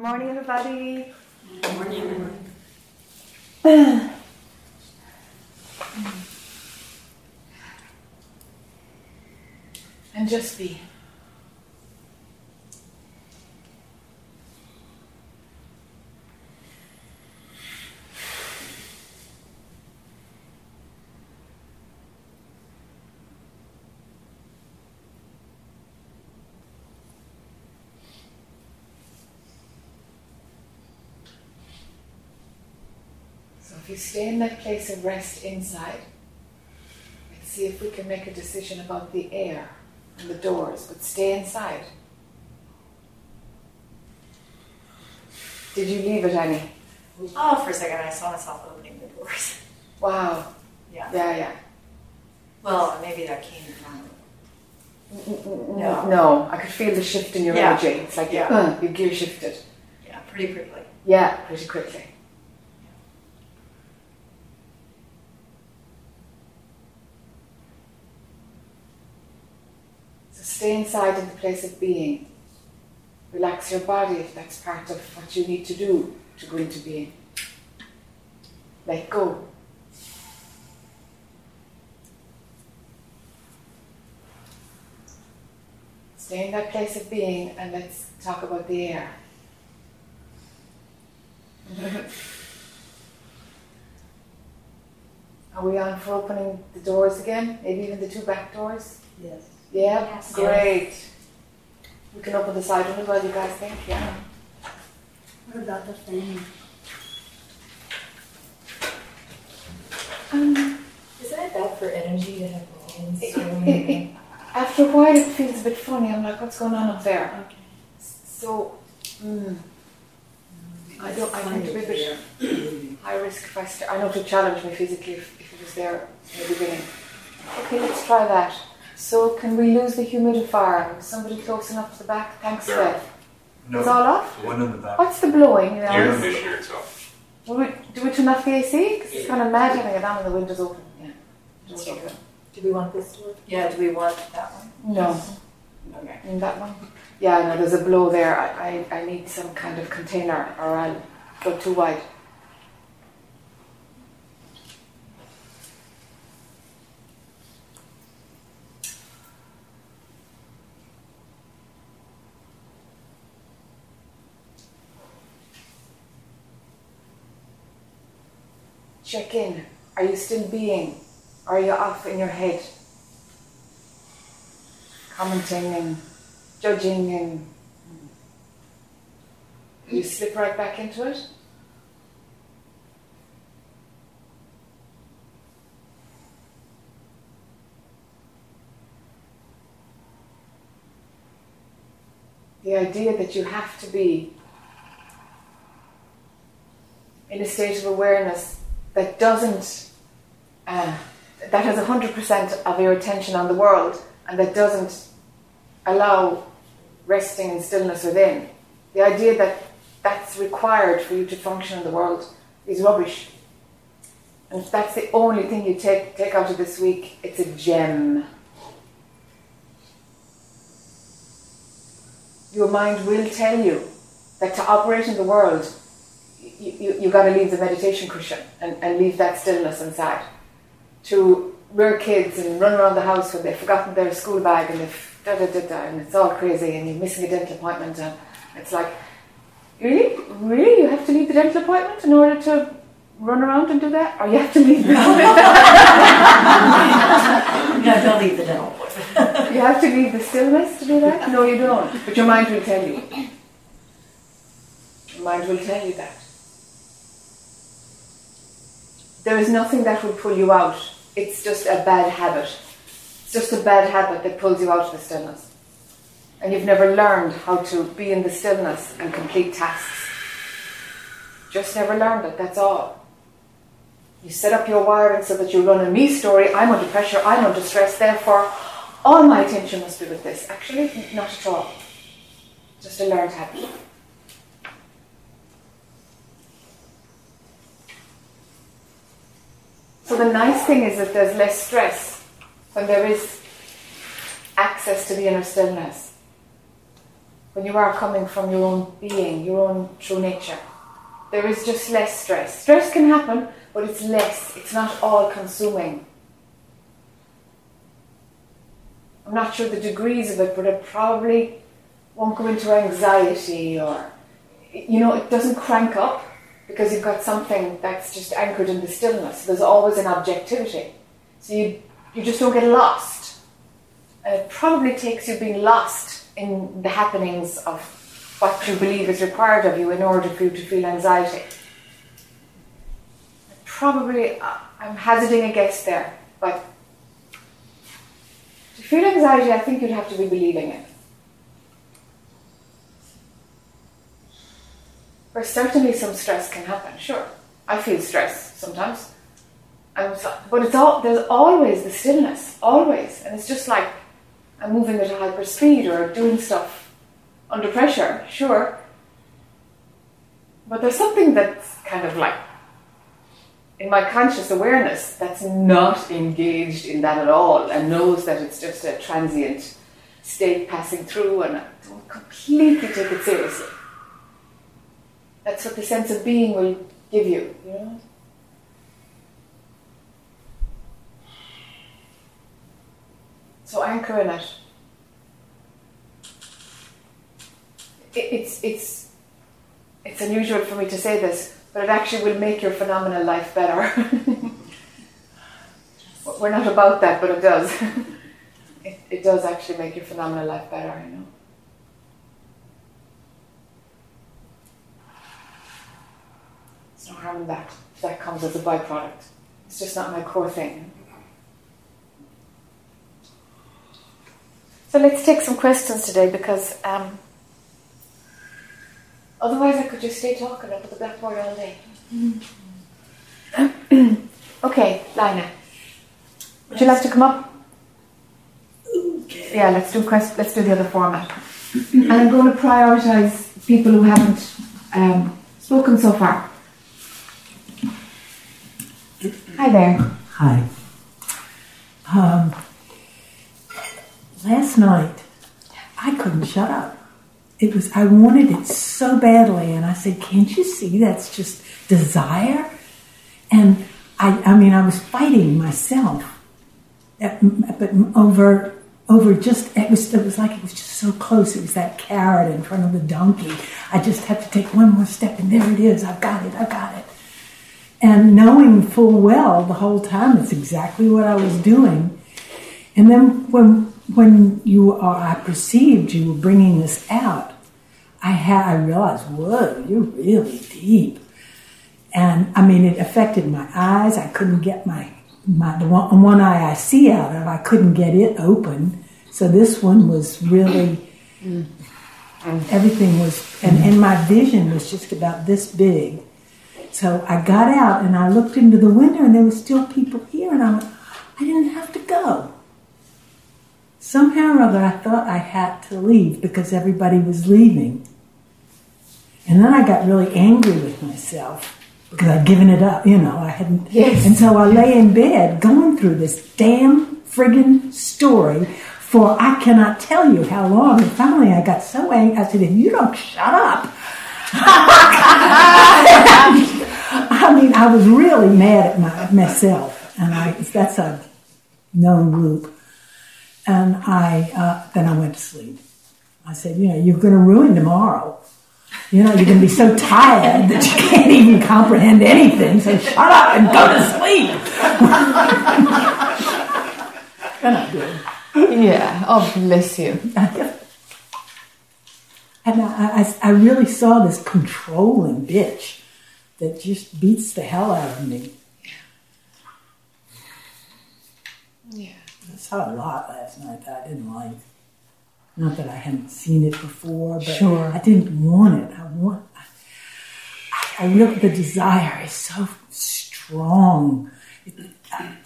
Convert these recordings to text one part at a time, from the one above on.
Morning, everybody. Morning. And just be. Stay in that place of rest inside, let's see if we can make a decision about the air and the doors, but stay inside. Did you leave it, Annie? Oh, for a second, I saw myself opening the doors. Wow. Yeah. Yeah, yeah. Well, maybe that came from. No. No, I could feel the shift in your Yeah. energy. It's like Yeah. uh, your gear shifted. Yeah, pretty quickly. Yeah, pretty quickly. Stay inside in the place of being. Relax your body if that's part of what you need to do to go into being. Let go. Stay in that place of being and let's talk about the air. Are we on for opening the doors again? Maybe even the two back doors? Yes. Yeah? Yes. Great. We can open the side one as well, you guys think? Yeah. What about the thing? Um, Isn't it bad for energy to have lines It- swirling it- around? after a while, it feels a bit funny. I'm like, what's going on up there? Okay. So, mm, I don't. I think to be a bit high risk if I st- I know to challenge me physically if, if it was there in the beginning. Okay, let's try that. So, can we lose the humidifier? Is somebody close enough to the back? Thanks, There. Beth. No, It's all off? the one in the back. What's the blowing? You know, Air is- conditioner itself. Do we, do we turn off the AC? Because it's kind of mad having it on and the windows open. Yeah. That's okay. Do we want this one? Yeah, do we want that one? No. Okay. In that one? Yeah, no, there's a blow there. I, I, I need some kind of container or I'll go too wide. Check in. Are you still being? Are you off in your head? Commenting and judging and you slip right back into it? The idea that you have to be in a state of awareness that doesn't, uh, that has 100% of your attention on the world and that doesn't allow resting and stillness within. The idea that that's required for you to function in the world is rubbish. And if that's the only thing you take, take out of this week, it's a gem. Your mind will tell you that to operate in the world, you, you, got to leave the meditation cushion and, and leave that stillness inside. To rear kids and run around the house when they've forgotten their school bag and they've da da da da and it's all crazy and you're missing a dental appointment and it's like, really? Really? You have to leave the dental appointment in order to run around and do that? Or you have to leave the No, don't leave the dental appointment. You have to leave the stillness to do that? No, you don't. But your mind will tell you. Your mind will tell you that. There is nothing that will pull you out. It's just a bad habit. It's just a bad habit that pulls you out of the stillness. And you've never learned how to be in the stillness and complete tasks. Just never learned it, that's all. You set up your wiring so that you run a me story. I'm under pressure, I'm under stress, therefore, all my attention must be with this. Actually, not at all. Just a learned habit. The nice thing is that there's less stress when there is access to the inner stillness. when you are coming from your own being, your own true nature. There is just less stress. Stress can happen, but it's less. It's not all consuming. I'm not sure the degrees of it, but it probably won't go into anxiety or, you know, it doesn't crank up because you've got something that's just anchored in the stillness. There's always an objectivity. So you, you just don't get lost. And it probably takes you being lost in the happenings of what you believe is required of you in order for you to feel anxiety. Probably, uh, I'm hazarding a guess there, but to feel anxiety, I think you'd have to be believing it. Where certainly some stress can happen, sure. I feel stress sometimes. So, but it's all, there's always the stillness, always. And it's just like I'm moving at a hyper speed or doing stuff under pressure, sure. But there's something that's kind of like in my conscious awareness that's not engaged in that at all and knows that it's just a transient state passing through and I don't completely take it seriously. That's what the sense of being will give you, you know? So anchor in it. It's, it's, it's unusual for me to say this, but it actually will make your phenomenal life better. We're not about that, but it does. it, it does actually make your phenomenal life better, you know. No harm in that. That comes as a byproduct. It's just not my core thing. So let's take some questions today because um, otherwise I could just stay talking up at the blackboard all day. okay, Lina. Would you like to come up? Okay. Yeah, let's do quest- let's do the other format. and I'm going to prioritise people who haven't um, spoken so far. Hi there. Hi. Um, last night, I couldn't shut up. It was I wanted it so badly, and I said, "Can't you see that's just desire?" And I, I mean, I was fighting myself, but over over just it was it was like it was just so close. It was that carrot in front of the donkey. I just had to take one more step, and there it is. I've got it. I've got it. And knowing full well the whole time it's exactly what I was doing. And then when when you are, I perceived you were bringing this out, I had, I realized, whoa, you're really deep. And I mean, it affected my eyes. I couldn't get my, my, the one, one eye I see out of, I couldn't get it open. So this one was really, mm. everything was, and, and my vision was just about this big. So I got out and I looked into the window and there were still people here and I went, I didn't have to go. Somehow or other, I thought I had to leave because everybody was leaving. And then I got really angry with myself because I'd given it up, you know, I hadn't. Yes. And so I lay in bed going through this damn friggin' story for I cannot tell you how long. And finally I got so angry, I said, if you don't shut up. I mean, I was really mad at my, myself. And I, that's a known loop. And I, uh, then I went to sleep. I said, you know, you're going to ruin tomorrow. You know, you're going to be so tired that you can't even comprehend anything. So shut up and go to sleep. and I did. Yeah. Oh, bless you. And I, I, I really saw this controlling bitch that just beats the hell out of me. Yeah. I saw a lot last night that I didn't like. Not that I hadn't seen it before, but Sure. I didn't want it. I want. I, I really the desire is so strong,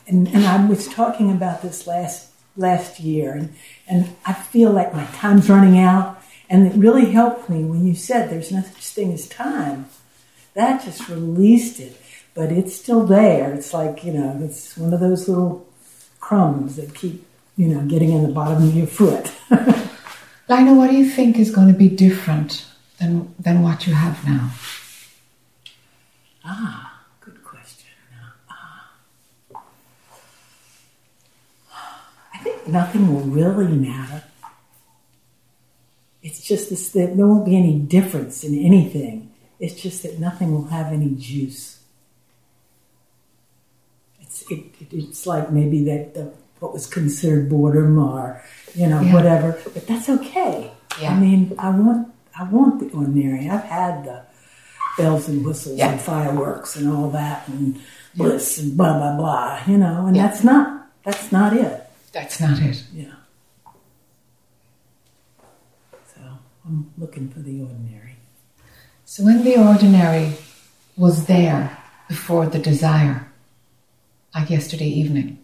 and and I was talking about this last last year, and and I feel like my time's running out, and it really helped me when you said there's no such thing as time. That just released it, but it's still there. It's like you know, it's one of those little crumbs that keep, you know, getting in the bottom of your foot. Lina, what do you think is going to be different than, than what you have now? Ah, good question. Ah. I think nothing will really matter. It's just this, there won't be any difference in anything. It's just that nothing will have any juice. It's, it, it, it's like maybe that the, what was considered border mar, you know Yeah. whatever, but that's okay. Yeah. I mean, I want I want the ordinary. I've had the bells and whistles Yeah. and fireworks and all that and bliss and blah blah blah. You know, and that's not that's not it. That's not it. Yeah. So I'm looking for the ordinary. So when the ordinary was there before the desire, like yesterday evening,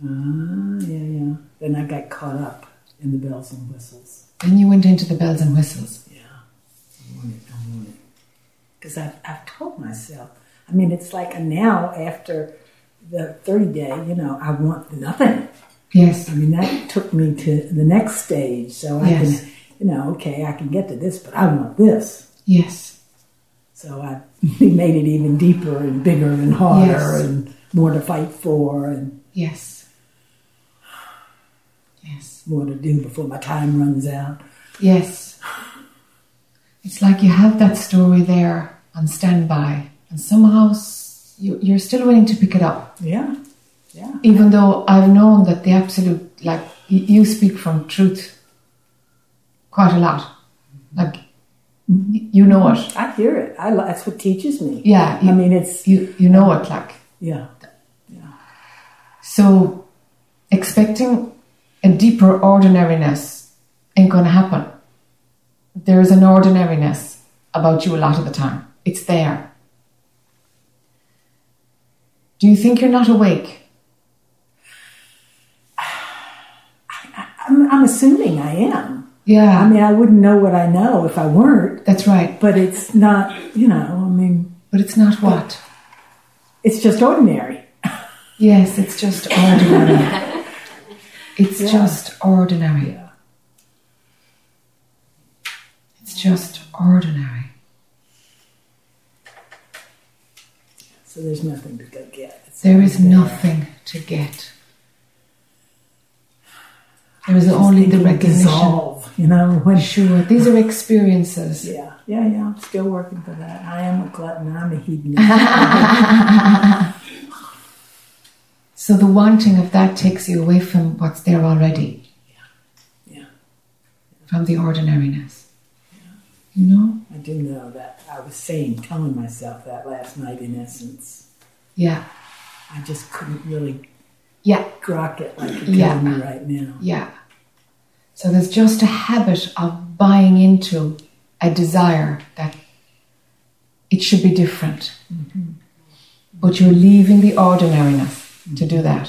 Ah, yeah, yeah. Then I got caught up in the bells and whistles. then you went into the bells and whistles. Yeah, I want it. I want it. Because I've, I've told myself. I mean, it's like a now after the 30 day, you know, I want nothing. Yes. I mean, that took me to the next stage. So I Yes. can, you know, okay, I can get to this, but I want this. Yes. So I made it even deeper and bigger and harder Yes. and more to fight for and Yes. Yes. more to do before my time runs out. Yes. It's like you have that story there on standby, and somehow you, you're still willing to pick it up. Yeah, yeah. Even though I've known that the absolute, like, you speak from truth quite a lot. Like, you know it. I hear it. I, that's what teaches me. Yeah. I mean, it's, you, you know it, like. yeah. So, expecting a deeper ordinariness ain't going to happen. There's an ordinariness about you a lot of the time. It's there. Do you think you're not awake? I'm, I'm assuming I am. I mean, I wouldn't know what I know if I weren't, that's right. but it's not, you know, I mean, But it's not what? it's just ordinary. Yes, it's just ordinary. It's just ordinary. Yeah. It's just ordinary. So there's nothing to go get. It's There is there. nothing to get. There is Just only the recognition. Dissolve, you know, when Sure, these are experiences. Yeah, yeah, yeah. I'm still working for that. I am a glutton. I'm a hedonist. So the wanting of that takes you away from what's there already, yeah, yeah. from the ordinariness. You know? I do know that. I was saying, telling myself that last night. In essence, Yeah, I just couldn't really yeah, like you're Yeah. telling me right now. yeah. So there's just a habit of buying into a desire that it should be different. But you're leaving the ordinariness to do that.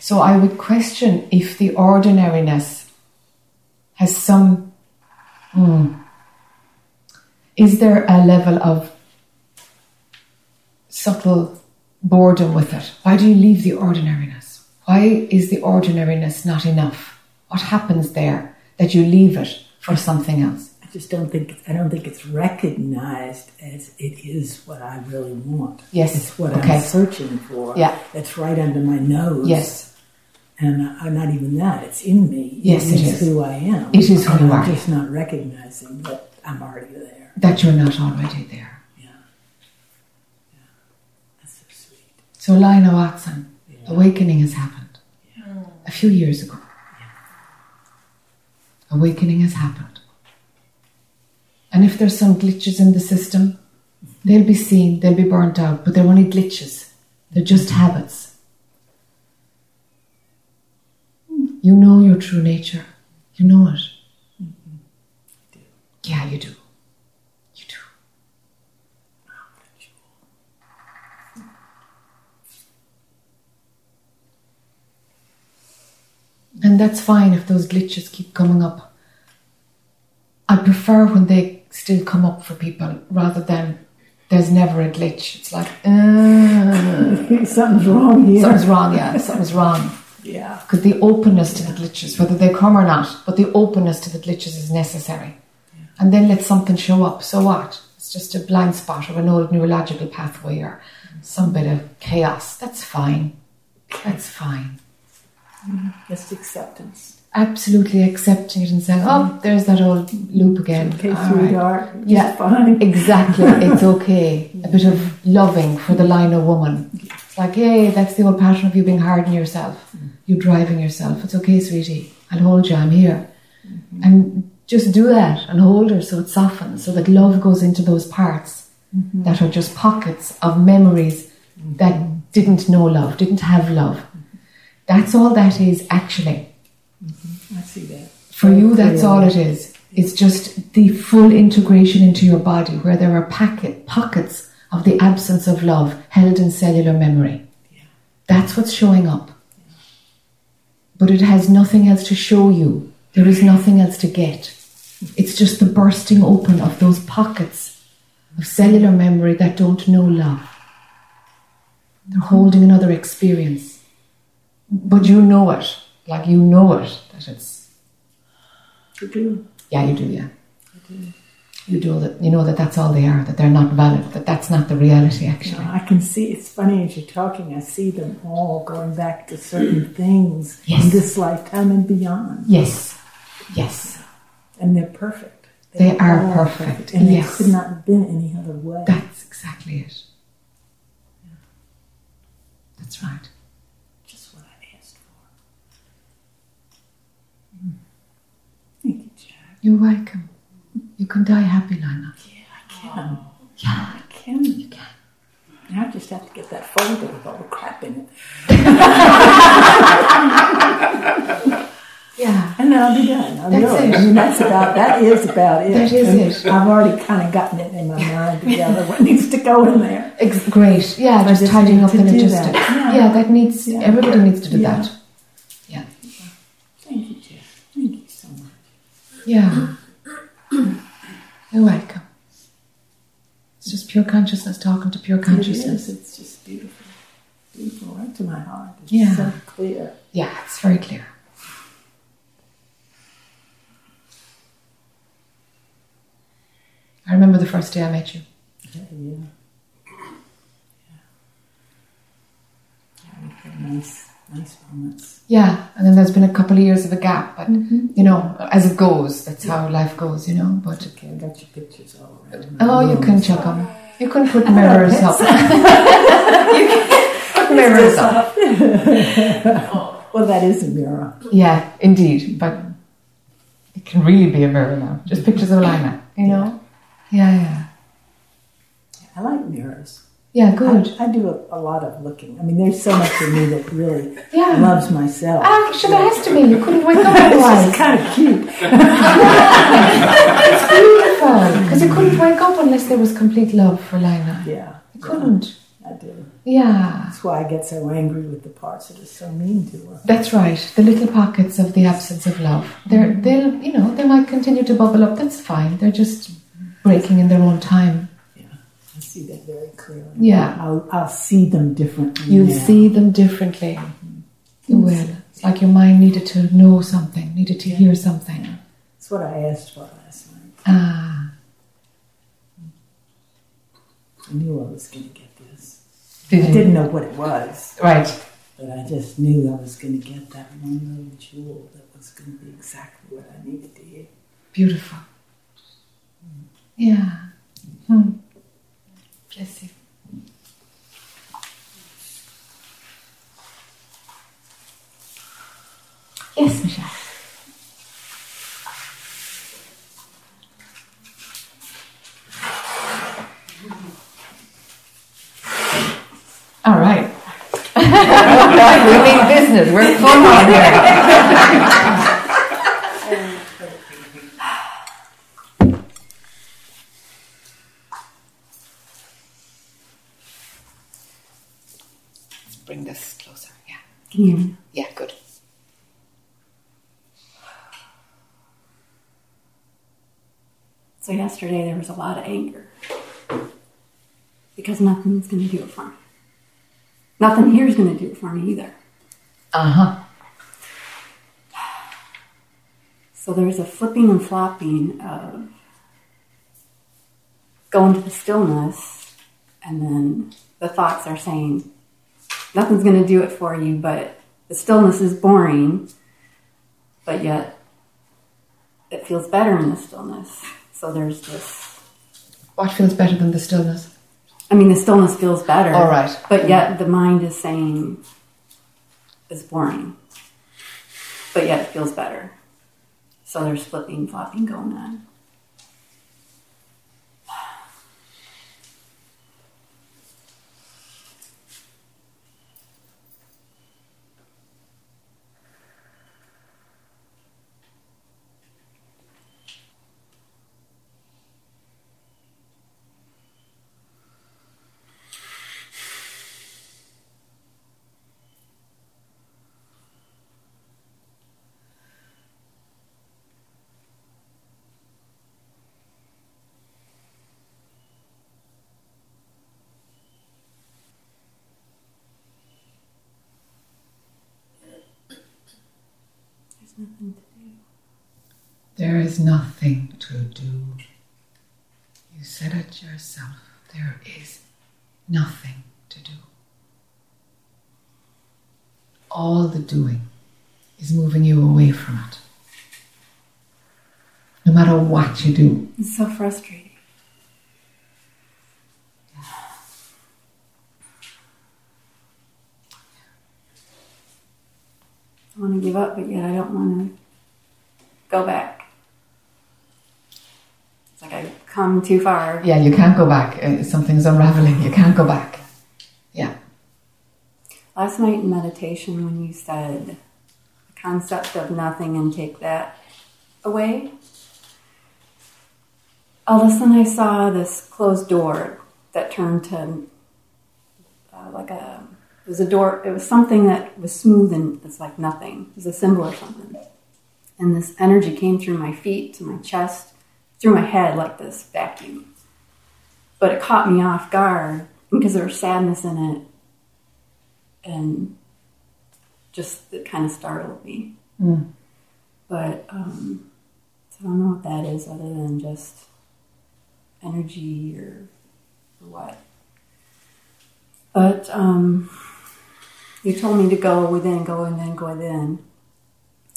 So I would question if the ordinariness has some. hmm, is there a level of subtle boredom with it? Why do you leave the ordinariness? Why is the ordinariness not enough? What happens there that you leave it for something else? I just don't think I don't think it's recognized as it is what I really want. Yes. it's what Okay. I'm searching for. Yeah. it's right under my nose. Yes, and I'm not even that. It's in me. Yes, it is is. who I am. It is who And you I'm are. just not recognizing that I'm already there. that you're not already there. Yeah, yeah. That's so sweet. So, Lionel Watson, Yeah. awakening has happened a few years ago. Awakening has happened. And if there's some glitches in the system, they'll be seen, they'll be burnt out, but they're only glitches. They're just habits. You know your true nature. You know it. Yeah, you do. You do. And that's fine if those glitches keep coming up. I prefer when they still come up for people rather than there's never a glitch. It's like, uh, Something's wrong here. something's wrong, yeah, something's wrong. Yeah. Because the openness to the glitches, whether they come or not, but the openness to the glitches is necessary. And then let something show up. So what? It's just a blind spot or an old neurological pathway or some bit of chaos. That's fine. That's fine. Just acceptance. Absolutely accepting it and saying, oh, mm. there's that old loop again. Okay, All right. Yeah. fine. Exactly, it's okay. A bit of loving for the Lina woman. It's like, hey, that's the old pattern of you being hard on yourself, mm. you driving yourself. It's okay, sweetie. I'll hold you. I'm here, mm-hmm. and just do that and hold her so it softens, so that love goes into those parts mm-hmm. that are just pockets of memories that mm-hmm. didn't know love, didn't have love. That's all that is actually. Mm-hmm. I see that. For you, that's all it is. It's just the full integration into your body where there are packet, pockets of the absence of love held in cellular memory. Yeah. That's what's showing up. But it has nothing else to show you. There is nothing else to get. It's just the bursting open of those pockets of cellular memory that don't know love. They're holding another experience. But you know it. Like you know it. That it's You do. yeah, you do, yeah. You do that. You know that that's all they are. That they're not valid. That that's not the reality. Actually, I can see, it's funny as you're talking, I see them all going back to certain things Yes. in this lifetime and beyond. yes, yes. And they're perfect. They are all perfect, And yes. it could not have been any other way. That's exactly it. That's right. just what I asked for. Mm. Thank you, Jac. You're welcome. You can die happy, Lana. Yeah, I can. Yeah, I can. you can. Now I just have to get that folder with all the crap in it. Yeah, And then I'll be done. I'll That's do it. I mean, that's about, that is about it. That is And it. I've already kind of gotten it in my mind together what needs to go in there. Great. Yeah, just just tidying up the logistics. that. Yeah. Yeah. that needs. Yeah. Everybody needs to do Yeah. that. Yeah. Thank you, Jeff. Thank you so much. Yeah. You're welcome. It's just pure consciousness talking to pure consciousness. is. It's just beautiful. Beautiful, right to my heart. It's Yeah. so clear. Yeah, it's very clear. I remember the first day I met you. Yeah, yeah. Yeah, nice, nice moments. Yeah, and then there's been a couple of years of a gap, but mm-hmm. you know, as it goes, that's how life goes, you know. But Okay, I got your pictures all around. oh, you can check them. You can put mirrors up. you can put mirrors up. Oh, well, that is a mirror. Yeah, indeed, but it can really be a mirror now. Just pictures of Lina, you know. Yeah, yeah, I like mirrors. Yeah. Good. I, I do a, a lot of looking. I mean, there's so much in me that really Yeah. loves myself. Ah, sure, there has to be. You couldn't wake up otherwise. It's kind of cute. It's beautiful because you couldn't wake up unless there was complete love for Lina. Yeah, You couldn't. I do. Yeah, That's why I get so angry with the parts that are so mean to her. that's right. The little pockets of the absence of love. They're they'll you know they might continue to bubble up. That's fine. They're just breaking in their own time. Yeah, see that very clearly. Yeah. I'll, I'll see them differently. You'll now. see them differently. You will. It's like your mind needed to know something, needed to hear something. That's what I asked for last night. Ah, I knew I was going to get this. did I you? didn't know what it was, Right. but I just knew I was going to get that one little jewel that was going to be exactly what I needed to hear. Beautiful. Yeah. Hmm. Bless you. Yes, Michelle. All right. we We're fun on here. Let's bring this closer. Yeah. Can you hear? Yeah, good. So yesterday there was a lot of anger because nothing's going to do it for me. Nothing here is going to do it for me either. Uh-huh. So there's a flipping and flopping of going to the stillness, and then the thoughts are saying, nothing's going to do it for you, but the stillness is boring, but yet it feels better in the stillness. So there's this. What feels better than the stillness? I mean, the stillness feels better. All right. But yet the mind is saying, it's boring. But yet it feels better. So there's flipping, flopping going on. There's nothing to do. There is nothing to do. You said it yourself. There is nothing to do. All the doing is moving you away from it. No matter what you do. It's so frustrating. I want to give up, but yet I don't want to go back. It's like I've come too far. Yeah, you can't go back. Uh, Something's unraveling. You can't go back. Yeah. Last night in meditation, when you said the concept of nothing and take that away, all of a sudden I saw this closed door that turned to uh, like a it was a door. It was something that was smooth and it's like nothing. It was a symbol or something. And this energy came through my feet to my chest, through my head like this vacuum. But it caught me off guard because there was sadness in it and just it kind of startled me. Mm. But um, so I don't know what that is other than just energy or, or what. But um, you told me to go within, go within, go within.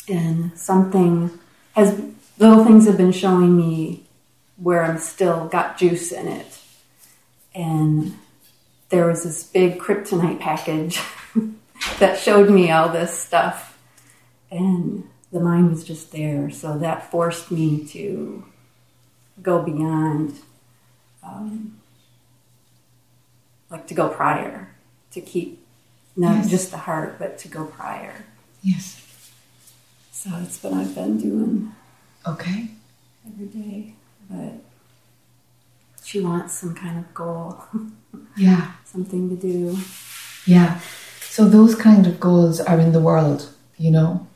And something has, little things have been showing me where I'm still got juice in it. And there was this big kryptonite package that showed me all this stuff. And the mind was just there. So that forced me to go beyond, um, like to go prior, to keep not Yes. just the heart, but to go prior. Yes. So it's what I've been doing Okay. every day. But she wants some kind of goal, Yeah. something to do. Yeah. So those kind of goals are in the world, you know.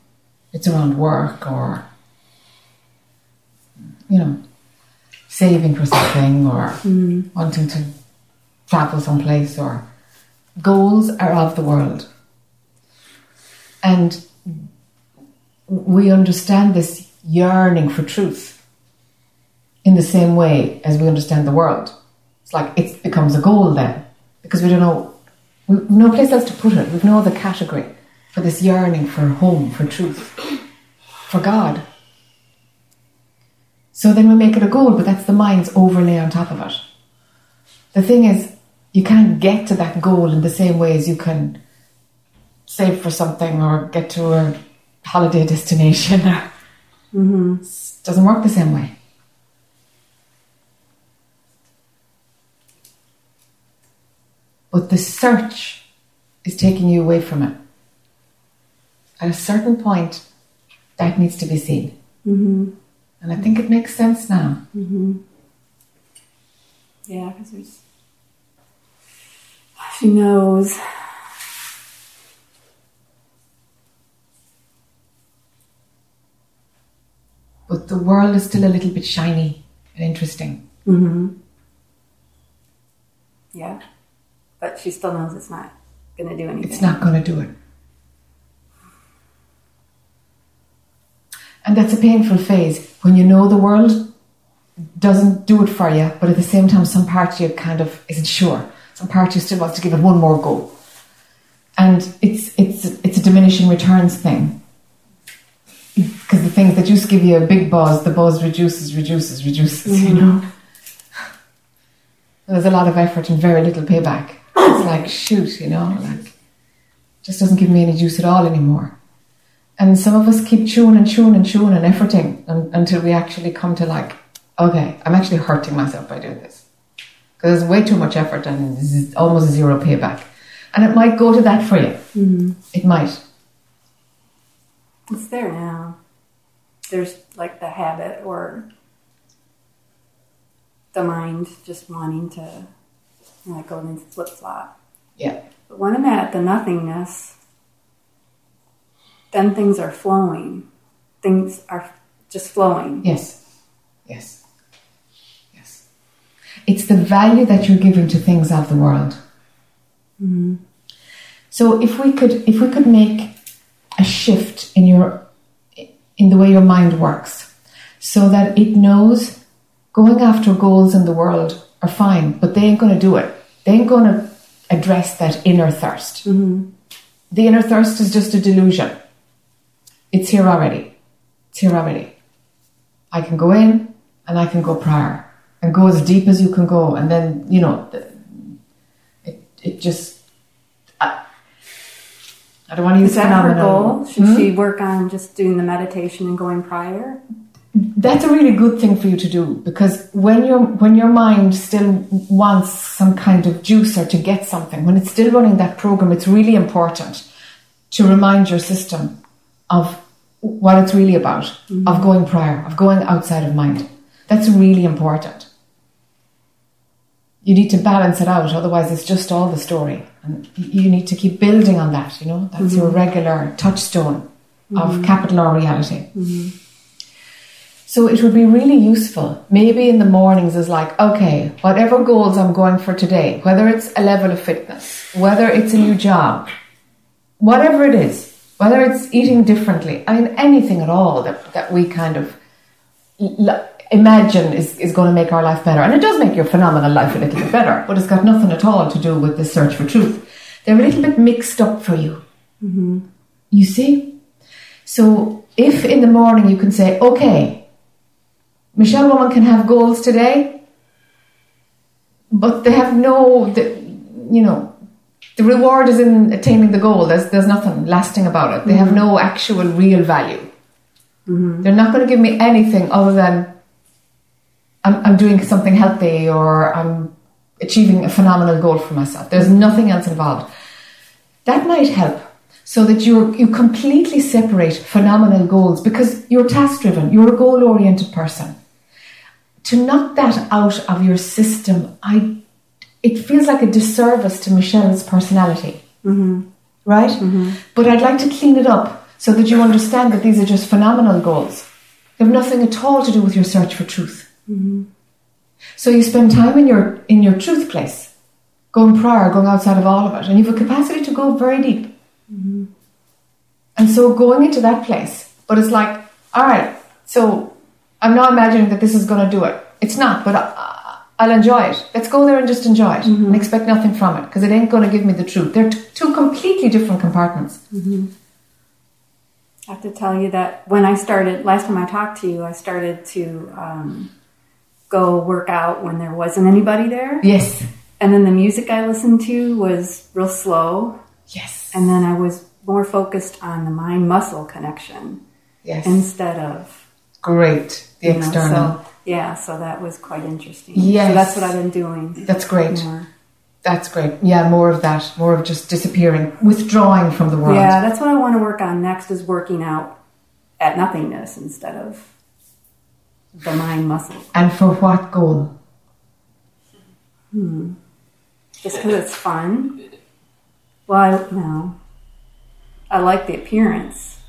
It's around work or, you know, saving for something or mm. wanting to travel someplace or goals are of the world. And we understand this yearning for truth in the same way as we understand the world. It's like it becomes a goal then because we don't know We've no place else to put it. We've no other category for this yearning for home, for truth, for God. So then we make it a goal, but that's the mind's overlay on top of it. The thing is, you can't get to that goal in the same way as you can save for something or get to a holiday destination. Mm-hmm. Doesn't work the same way. But the search is taking you away from it. At a certain point, that needs to be seen. Mm-hmm. And I think it makes sense now. Mm-hmm. Yeah, because there's. She knows. But the world is still a little bit shiny and interesting. Mm-hmm. Yeah. But she still knows it's not going to do anything. It's not going to do it. And that's a painful phase when you know the world doesn't do it for you, but at the same time, some part of you kind of isn't sure. Some part of you still wants to give it one more go. And it's, it's, it's a diminishing returns thing. Because the things that used to give you a big buzz, the buzz reduces, reduces, reduces, you mm-hmm. know. There's a lot of effort and very little payback. It's like, shoot, you know, like, just doesn't give me any juice at all anymore. And some of us keep chewing and chewing and chewing and efforting un- until we actually come to like, okay, I'm actually hurting myself by doing this. Because there's way too much effort and almost zero payback. And it might go to that for you. Mm-hmm. It might. It's there now. There's like the habit or the mind just wanting to you know, go in flip flop. Yeah. But when I'm at the nothingness, then things are flowing. Things are just flowing. Yes. Yes. Yes. It's the value that you're giving to things of the world. Hmm. So if we could if we could make a shift in your in the way your mind works so that it knows going after goals in the world are fine, but they ain't going to do it. They ain't going to address that inner thirst. Mm-hmm. The inner thirst is just a delusion. It's here already. It's here already. I can go in and I can go prior and go as deep as you can go, and then you know, it it just. I, don't want to use Is that her goal? Should hmm? she work on just doing the meditation and going prior? That's a really good thing for you to do because when your when your mind still wants some kind of juice or to get something, when it's still running that program, it's really important to remind your system of what it's really about, of mm-hmm. going prior, of going outside of mind. That's really important. You need to balance it out, otherwise it's just all the story. And you need to keep building on that, you know? That's your mm-hmm. regular touchstone of mm-hmm. capital R reality. Mm-hmm. So it would be really useful. Maybe in the mornings is like, okay, whatever goals I'm going for today, whether it's a level of fitness, whether it's a new job, whatever it is, whether it's eating differently, I mean, anything at all that, that we kind of imagine is, is going to make our life better. And it does make your phenomenal life a little bit better, but it's got nothing at all to do with the search for truth. They're a little bit mixed up for you. Mm-hmm. You see? So if in the morning you can say, okay, Michelle Woman can have goals today, but they have no, the, you know, the reward is in attaining the goal. There's, there's nothing lasting about it. They have mm-hmm. no actual real value. Mm-hmm. They're not going to give me anything other than I'm, I'm doing something healthy or I'm achieving a phenomenal goal for myself. There's nothing else involved. That might help so that you you completely separate phenomenal goals because you're task driven, you're a goal oriented person. To knock that out of your system, I it feels like a disservice to Michelle's personality. Mm-hmm. Right? Mm-hmm. But I'd like to clean it up so that you understand that these are just phenomenal goals. They have nothing at all to do with your search for truth. Mm-hmm. So you spend time in your in your truth place, going prior, going outside of all of it, and you have a capacity to go very deep. Mm-hmm. And so going into that place, but it's like, all right, so I'm not imagining that this is going to do it. It's not, but I, I'll enjoy it. Let's go there and just enjoy it mm-hmm. and expect nothing from it because it ain't going to give me the truth. They're t- two completely different compartments. I have to tell you that when I started, last time I talked to you, I started to um, go work out when there wasn't anybody there. Yes. And then the music I listened to was real slow. Yes. And then I was more focused on the mind muscle connection Yes. instead of Great. The you know, external. so, yeah, so that was quite interesting. Yes. So that's what I've been doing. That's great. more. That's great. Yeah, more of that. More of just disappearing, withdrawing from the world. Yeah, that's what I want to work on next is working out at nothingness instead of the mind muscle. And for what goal? Hmm. Just because it's fun. Well, I, no. I like the appearance.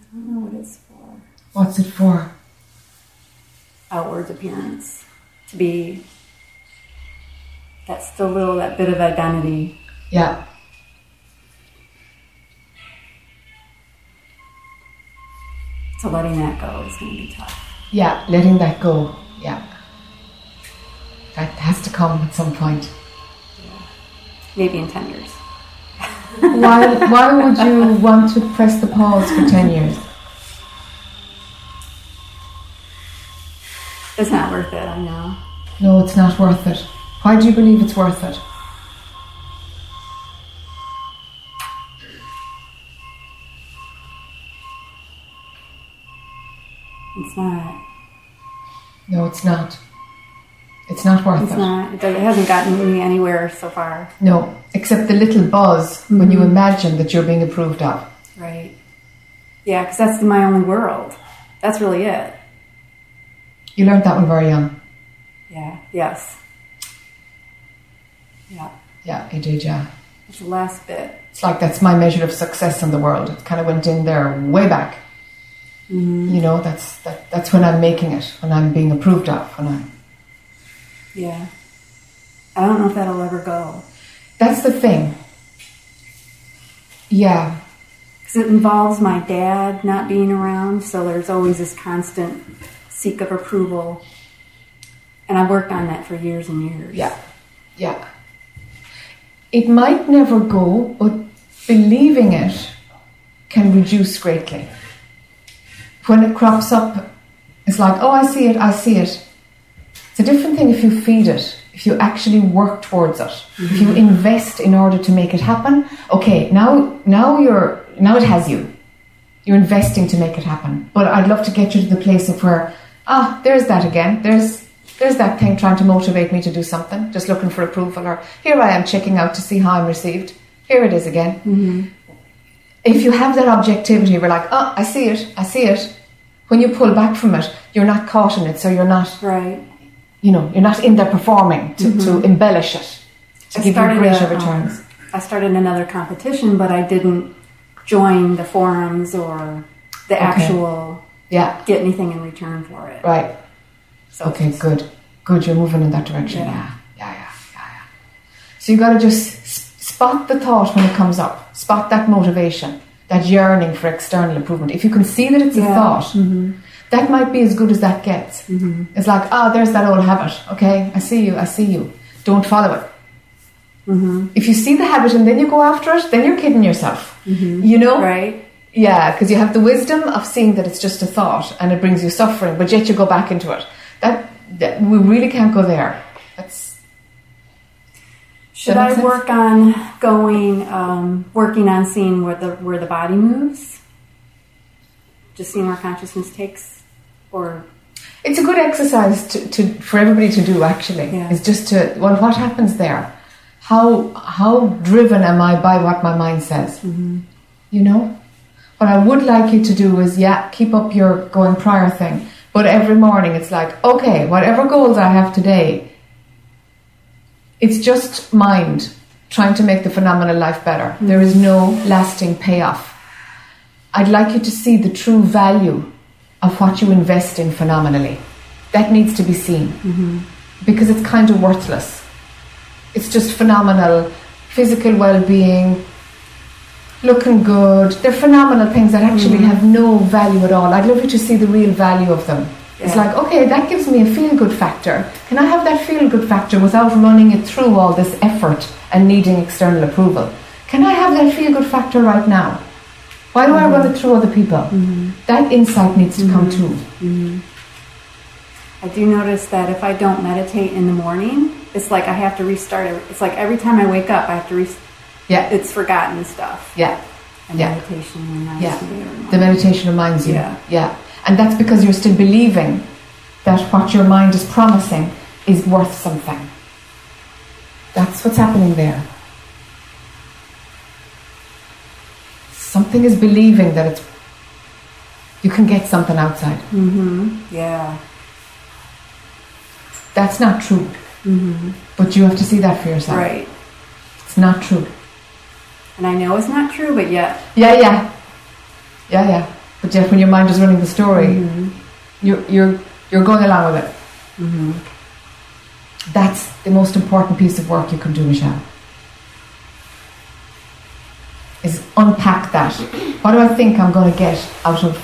I don't know what it's for. What's it for? Outwards appearance. To be that's still little that bit of identity. Yeah. So letting that go is going to be tough. Yeah, letting that go. Yeah. That has to come at some point. Maybe in 10 years. why, why would you want to press the pause for 10 years? It's not worth it, I know. No, it's not worth it. Why do you believe it's worth it? It's not. No, it's not. It's not worth It's it. not. It, hasn't gotten me anywhere so far. No, except the little buzz when you mm-hmm. imagine that you're being approved of. Right. Yeah, because that's my only world. That's really it. You learned that one very young. Yeah. Yes. Yeah. Yeah, you did, yeah. That's the last bit. It's like that's my measure of success in the world. It kind of went in there way back. Mm-hmm. You know, that's that, that's when I'm making it, when I'm being approved of, when I. Yeah. I don't know if that'll ever go. That's the thing. Yeah, Because it involves my dad not being around, so there's always this constant seek of approval. And I've worked on that for years and years. yeah, yeah. It might never go, but believing it can reduce greatly. When it crops up, it's like, oh, I see it, I see it. It's a different thing if you feed it, if you actually work towards it, if you invest in order to make it happen. Okay, now, now you're, now it has you. You're investing to make it happen. But I'd love to get you to the place of where, ah, there's that again. There's, there's that thing trying to motivate me to do something, just looking for approval, or here I am checking out to see how I'm received. Here it is again. If you have that objectivity, we're like, oh, I see it, I see it. When you pull back from it, you're not caught in it, so you're not, Right. you know, you're not in there performing to, to embellish it, to I give you greater a, um, returns. I started another competition, but I didn't join the forums or the actual Yeah, get anything in return for it. right. So Okay, good. Good, you're moving in that direction. Yeah. Yeah, yeah, yeah, yeah. yeah. So you got to just spot the thought when it comes up, spot that motivation, that yearning for external improvement. If you can see that it's a Yeah. thought, mm-hmm. that might be as good as that gets. Mm-hmm. It's like, oh, there's that old habit. Okay, I see you, I see you. Don't follow it. Mm-hmm. If you see the habit and then you go after it, then you're kidding yourself. You know? Right? Yeah, because you have the wisdom of seeing that it's just a thought and it brings you suffering, but yet you go back into it. That, that we really can't go there. That's Should I work on going, um, working on seeing where the where the body moves? Just seeing where consciousness takes, or it's a good exercise to, to for everybody to do. Actually, Yeah. it's just to well, what happens there? How how driven am I by what my mind says? You know, what I would like you to do is yeah, keep up your going prior thing, but every morning it's like okay, whatever goals I have today, it's just mind trying to make the phenomenal life better. Mm. There is no lasting payoff. I'd like you to see the true value of what you invest in phenomenally. That needs to be seen mm-hmm. because it's kind of worthless. It's just phenomenal physical well being, looking good. They're phenomenal things that actually mm-hmm. have no value at all. I'd love you to see the real value of them. It's Yeah. like, okay, that gives me a feel good factor. Can I have that feel good factor without running it through all this effort and needing external approval? Can I have that feel good factor right now? Why do I run it through other people? Mm-hmm. That insight needs to come mm-hmm. too. Mm-hmm. I do notice that if I don't meditate in the morning, it's like I have to restart. It's like every time I wake up, I have to. Re- Yeah, it's forgotten stuff. yeah, And Yeah. meditation reminds yeah. me. The meditation reminds you. Yeah. yeah. And that's because you're still believing that what your mind is promising is worth something. That's what's happening there. Something is believing that it's you can get something outside. Mm-hmm. Yeah. That's not true. Mm-hmm. But you have to see that for yourself. Right. It's not true. And I know it's not true, but yet Yeah, yeah. Yeah, yeah. But yet when your mind is running the story, mm-hmm. you're, you're, you're going along with it. Mm-hmm. That's the most important piece of work you can do, Michelle. Is unpack that. What do I think I'm going to get out of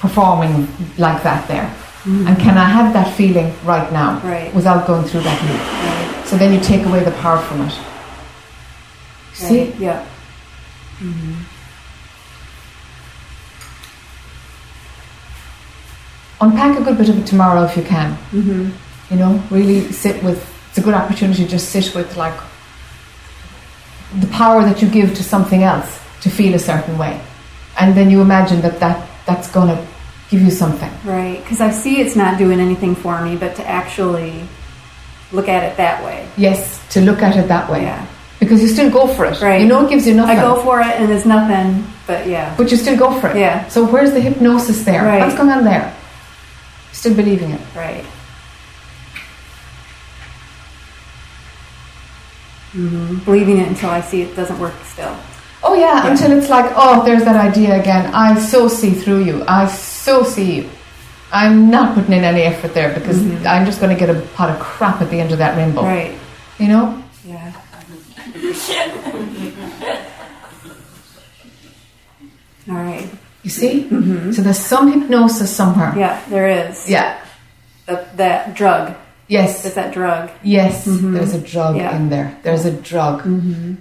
performing like that there? Mm-hmm. And can I have that feeling right now Right. without going through that loop? Right. So then you take away the power from it. See? Right. Yeah. Unpack a good bit of it tomorrow if you can. Mm-hmm. You know, really sit with. It's a good opportunity to just sit with like the power that you give to something else to feel a certain way, and then you imagine that that that's gonna give you something. Right. Because I see it's not doing anything for me, but to actually look at it that way. Yes, to look at it that way. Yeah. Because you still go for it. Right. You know it gives you nothing. I go for it and it's nothing, but yeah. but you still go for it. Yeah. So where's the hypnosis there? Right. What's going on there? Still believing it. Right. hmm Believing it until I see it doesn't work still. Oh yeah, until it's like, oh, there's that idea again. I so see through you. I so see you. I'm not putting in any effort there because I'm just going to get a pot of crap at the end of that rainbow. Mm-hmm. Right. You know? Yeah. All right. You see? Mm-hmm. So there's some hypnosis somewhere. Yeah, there is. Yeah. That, that drug. Yes. It's that drug. Yes. Mm-hmm. There's a drug Yeah. in there. There's a drug. Mm-hmm.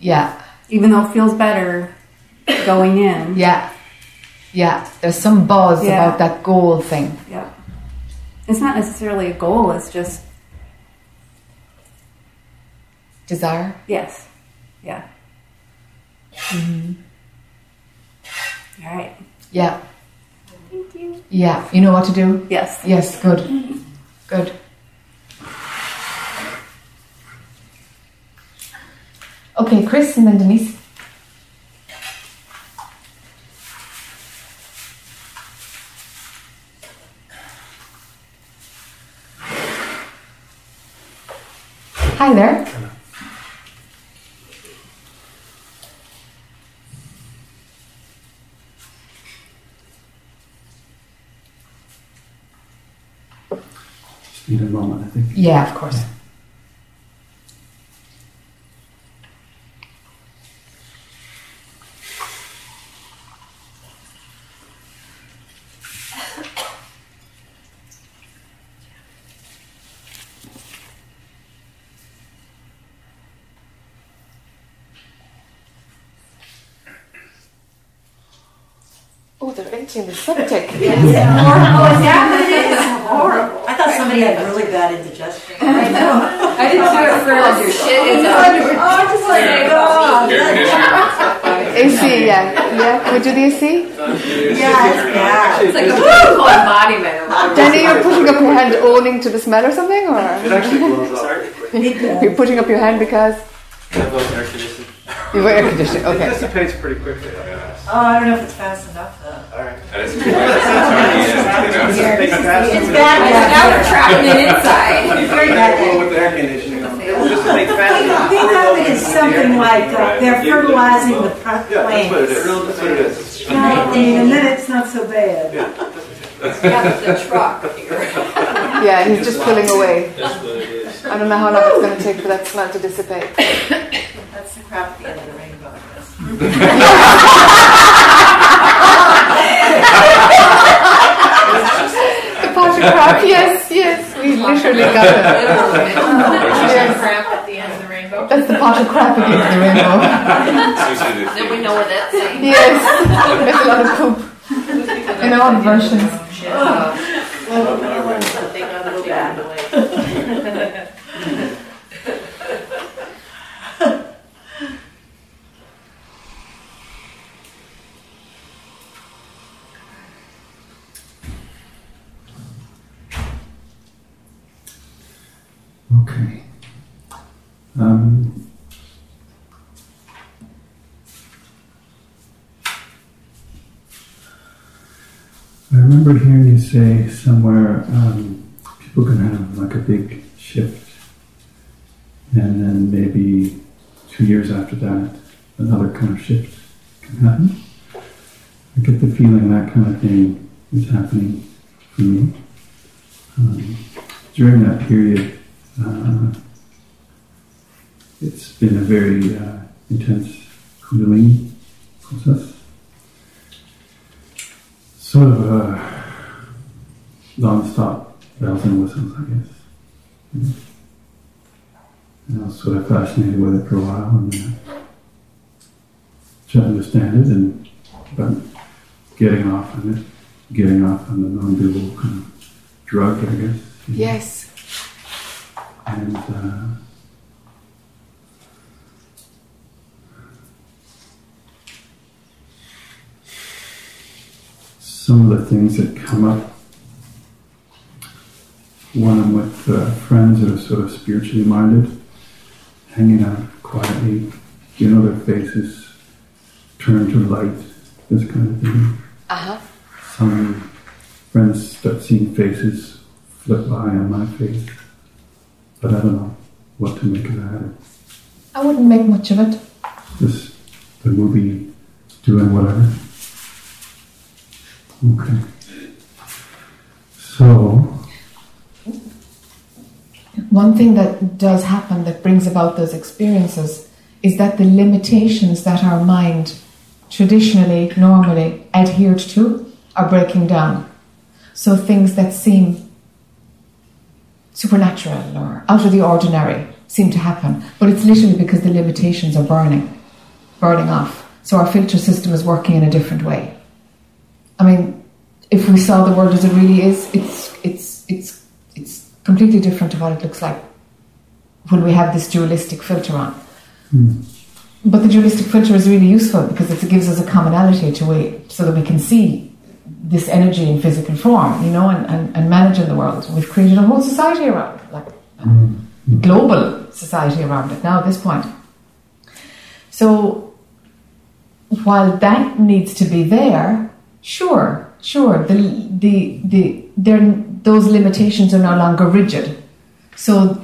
Yeah. Even though it feels better going in. Yeah. Yeah. There's some buzz Yeah. about that goal thing. Yeah. It's not necessarily a goal, it's just, Desire. yes. Yeah. Mm-hmm. All right. Yeah. Thank you. Yeah. You know what to do? Yes. Yes. Good. Good. Okay, Chris and then Denise. Hi there. Need a moment, I think. Yeah, of course. Oh, they're emptying the septic. Oh, is that what it is? Horrible. I somebody had really bad indigestion. I know. I didn't do it first. Oh, your shit is Oh, just like, oh. AC, yeah. Yeah, can we do the AC? Yeah, it's bad. It's like a physical embodiment Danny, you're putting up your hand owning to the smell or something? Or It actually blows up. You're putting up your hand because I have those air conditioning. you've got air conditioning? It Okay. dissipates pretty quickly, I'll be honest. Oh, I don't know if it's fast enough though. Alright. That is that's Dissipates fast. It's bad. Now we're trapping it inside. It's very bad. With the air conditioning, it'll dissipate fast Think, enough. think of it as something like uh, they're fertilizing the pr- Yeah, that's what it is. plants. That's what it is. And then it's not so bad. Yeah, with the truck here. Yeah, he's just pulling away. That's what it is. I don't know how long it's going to take for that smell to dissipate. That's the crap at the end of the rainbow. I guess. The pot of crap, yes, yes, we literally got it. Yes. Crap at the end of the rainbow. That's the pot of crap against the rainbow. Seriously, the- rainbow. Then we know what that's saying. Yes, there's a lot of poop in all versions. They gotta go back. Okay. Um, I remember hearing you say somewhere um, people can have like a big shift, and then maybe two years after that, another kind of shift can happen. I get the feeling that kind of thing is happening for me. Um, during that period, uh, it's been a very uh, intense Kundalini process. Sort of uh, non-stop bells and whistles, I guess. And I was sort of fascinated with it for a while and uh, trying to understand it and but getting off on it, getting off on the non-dual kind of drug, I guess. Yes. know. And uh, some of the things that come up when I'm with uh, friends that are sort of spiritually minded, hanging out quietly, you know, their faces turn to light, this kind of thing. Uh huh. Some friends start seeing faces flip by on my face, but I don't know what to make of that. I wouldn't make much of it. Just the movie doing whatever. Okay. So, One thing that does happen that brings about those experiences is that the limitations that our mind traditionally, normally adhered to are breaking down. So things that seem supernatural or out of the ordinary seem to happen, but it's literally because the limitations are burning, burning off. So our filter system is working in a different way. I mean, if we saw the world as it really is, it's it's it's it's completely different to what it looks like when we have this dualistic filter on. Hmm. But the dualistic filter is really useful because it gives us a commonality to it so that we can see this energy in physical form, you know, and, and, and manage in the world. We've created a whole society around it, like mm-hmm. global society around it now at this point. So while that needs to be there, sure, sure, the the the there those limitations are no longer rigid. So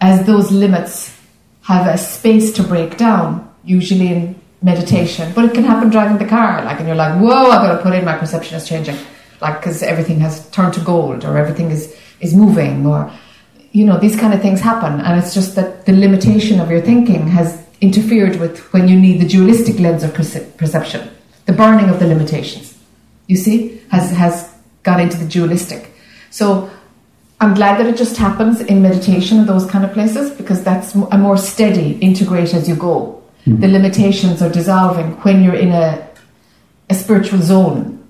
as those limits have a space to break down, usually in meditation, but it can happen driving the car, like, and you're like, whoa, I've got to put in, my perception is changing, like, because everything has turned to gold, or everything is, is moving, or, you know, these kind of things happen, and it's just that the limitation of your thinking has interfered with when you need the dualistic lens of perce- perception, the burning of the limitations, you see, has, has got into the dualistic. So, I'm glad that it just happens in meditation and those kind of places because that's a more steady, integrate as you go. The limitations are dissolving when you're in a, a spiritual zone,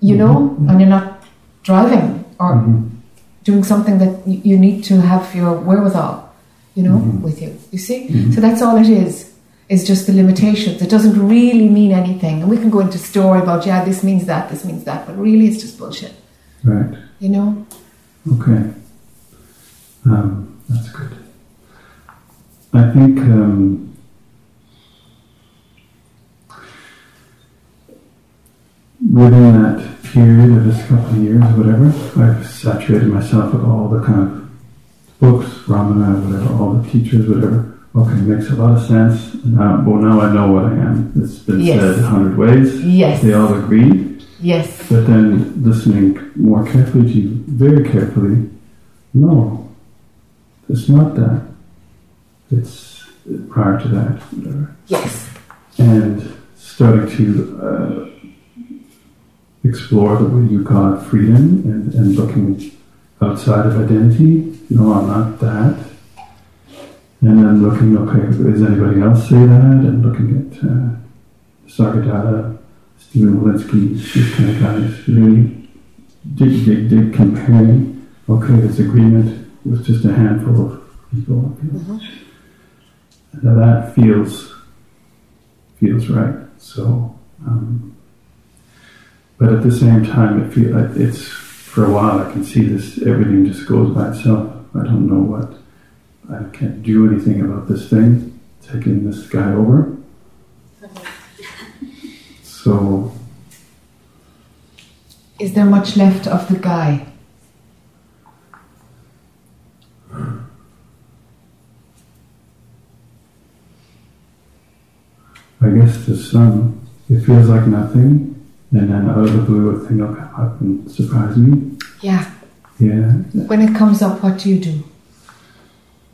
you know, and you're not driving or doing something that you need to have your wherewithal, you know, with you. You see? So that's all it is, is just the limitations. It doesn't really mean anything. And we can go into story about, yeah, this means that, this means that, but really it's just bullshit, right. you know? Okay. Um, that's good. I think um, within that period of this couple of years, whatever, I've saturated myself with all the kind of books, Ramana, whatever, all the teachers, whatever. Okay, makes a lot of sense. Now, well, now I know what I am. It's been Yes. said a hundred ways. Yes. They all agree. Yes. But then listening more carefully to you, very carefully, no, it's not that. It's prior to that, whatever. Yes. And starting to uh, explore the way you got freedom and, and looking outside of identity. No, I'm not that. And then looking, okay, does anybody else say that? And looking at uh, Sargadata, Stephen Wolinsky, these kind of guys, really dig, dig, dig, comparing. Okay, this agreement with just a handful of people. Now that feels feels right. So, um, but at the same time, it feel uh, it's for a while. I can see this. Everything just goes by itself. I don't know what. I can't do anything about this thing taking this guy over. So Is there much left of the guy? I guess there's some. It feels like nothing, and then out of the blue, a thing will come up and surprise me. Yeah. Yeah. When it comes up, what do you do?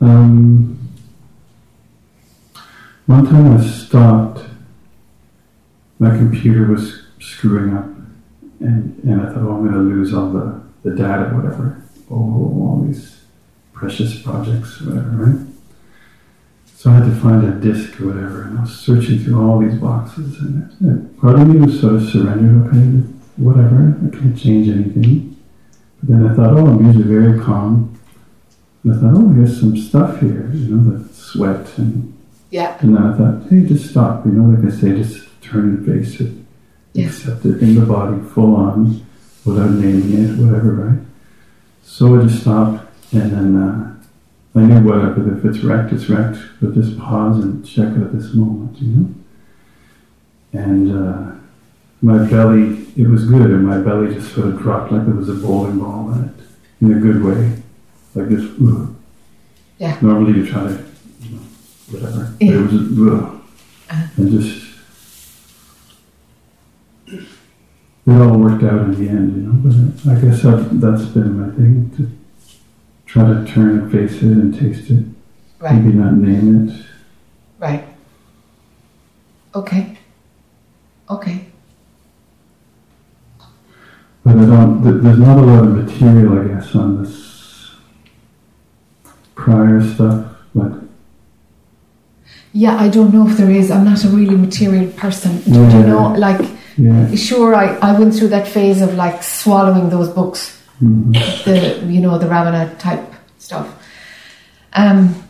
Um, one time I stopped. My computer was screwing up, and, and I thought, oh, I'm going to lose all the, the data, whatever. Oh, all these precious projects, whatever, right? So I had to find a disk or whatever, and I was searching through all these boxes, and, and part of me was sort of surrendered, okay, whatever, I can't change anything. But then I thought, oh, I'm usually very calm. And I thought, oh, here's some stuff here, you know, the sweat. And, Yeah. and then I thought, hey, just stop, you know, like I say, just turn and face it. Yeah. Accept it in the body, full on, without naming it, whatever, right? So I just stopped, and then uh, I knew whatever, if it's wrecked, it's wrecked, but just pause and check it at this moment, you know? And uh, my belly, it was good, and my belly just sort of dropped like there was a bowling ball in it, in a good way. Like this, ugh. Yeah. Normally you try to, you know, whatever. But Yeah. it was just, ugh. Uh-huh. And just, it all worked out in the end, you know. But I guess that, that's been my thing to try to turn and face it and taste it. Right. Maybe not name it. Right. Okay. Okay. But I don't, there's not a lot of material, I guess, on this prior stuff. But Yeah, I don't know if there is. I'm not a really material person. Do you know, like, yeah, sure, I, I went through that phase of like swallowing those books, the, you know, the Ramana type stuff. Um,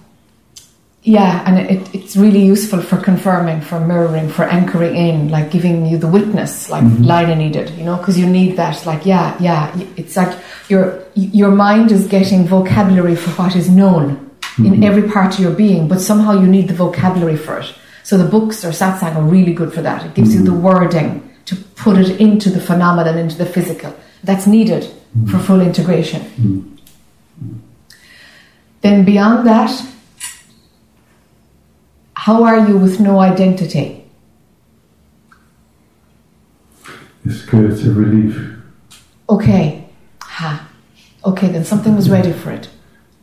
yeah, and it, it's really useful for confirming, for mirroring, for anchoring in, like giving you the witness, like mm-hmm. Lina needed, you know, because you need that. Like, yeah, yeah, it's like your your mind is getting vocabulary for what is known in mm-hmm. every part of your being, but somehow you need the vocabulary for it. So the books or satsang are really good for that. It gives you the mm-hmm. wording to put it into the phenomenon, into the physical. That's needed mm. for full integration. Mm. Mm. Then beyond that, how are you with no identity? it's good. It's a relief. Okay. Ha. Okay, then something was ready for it.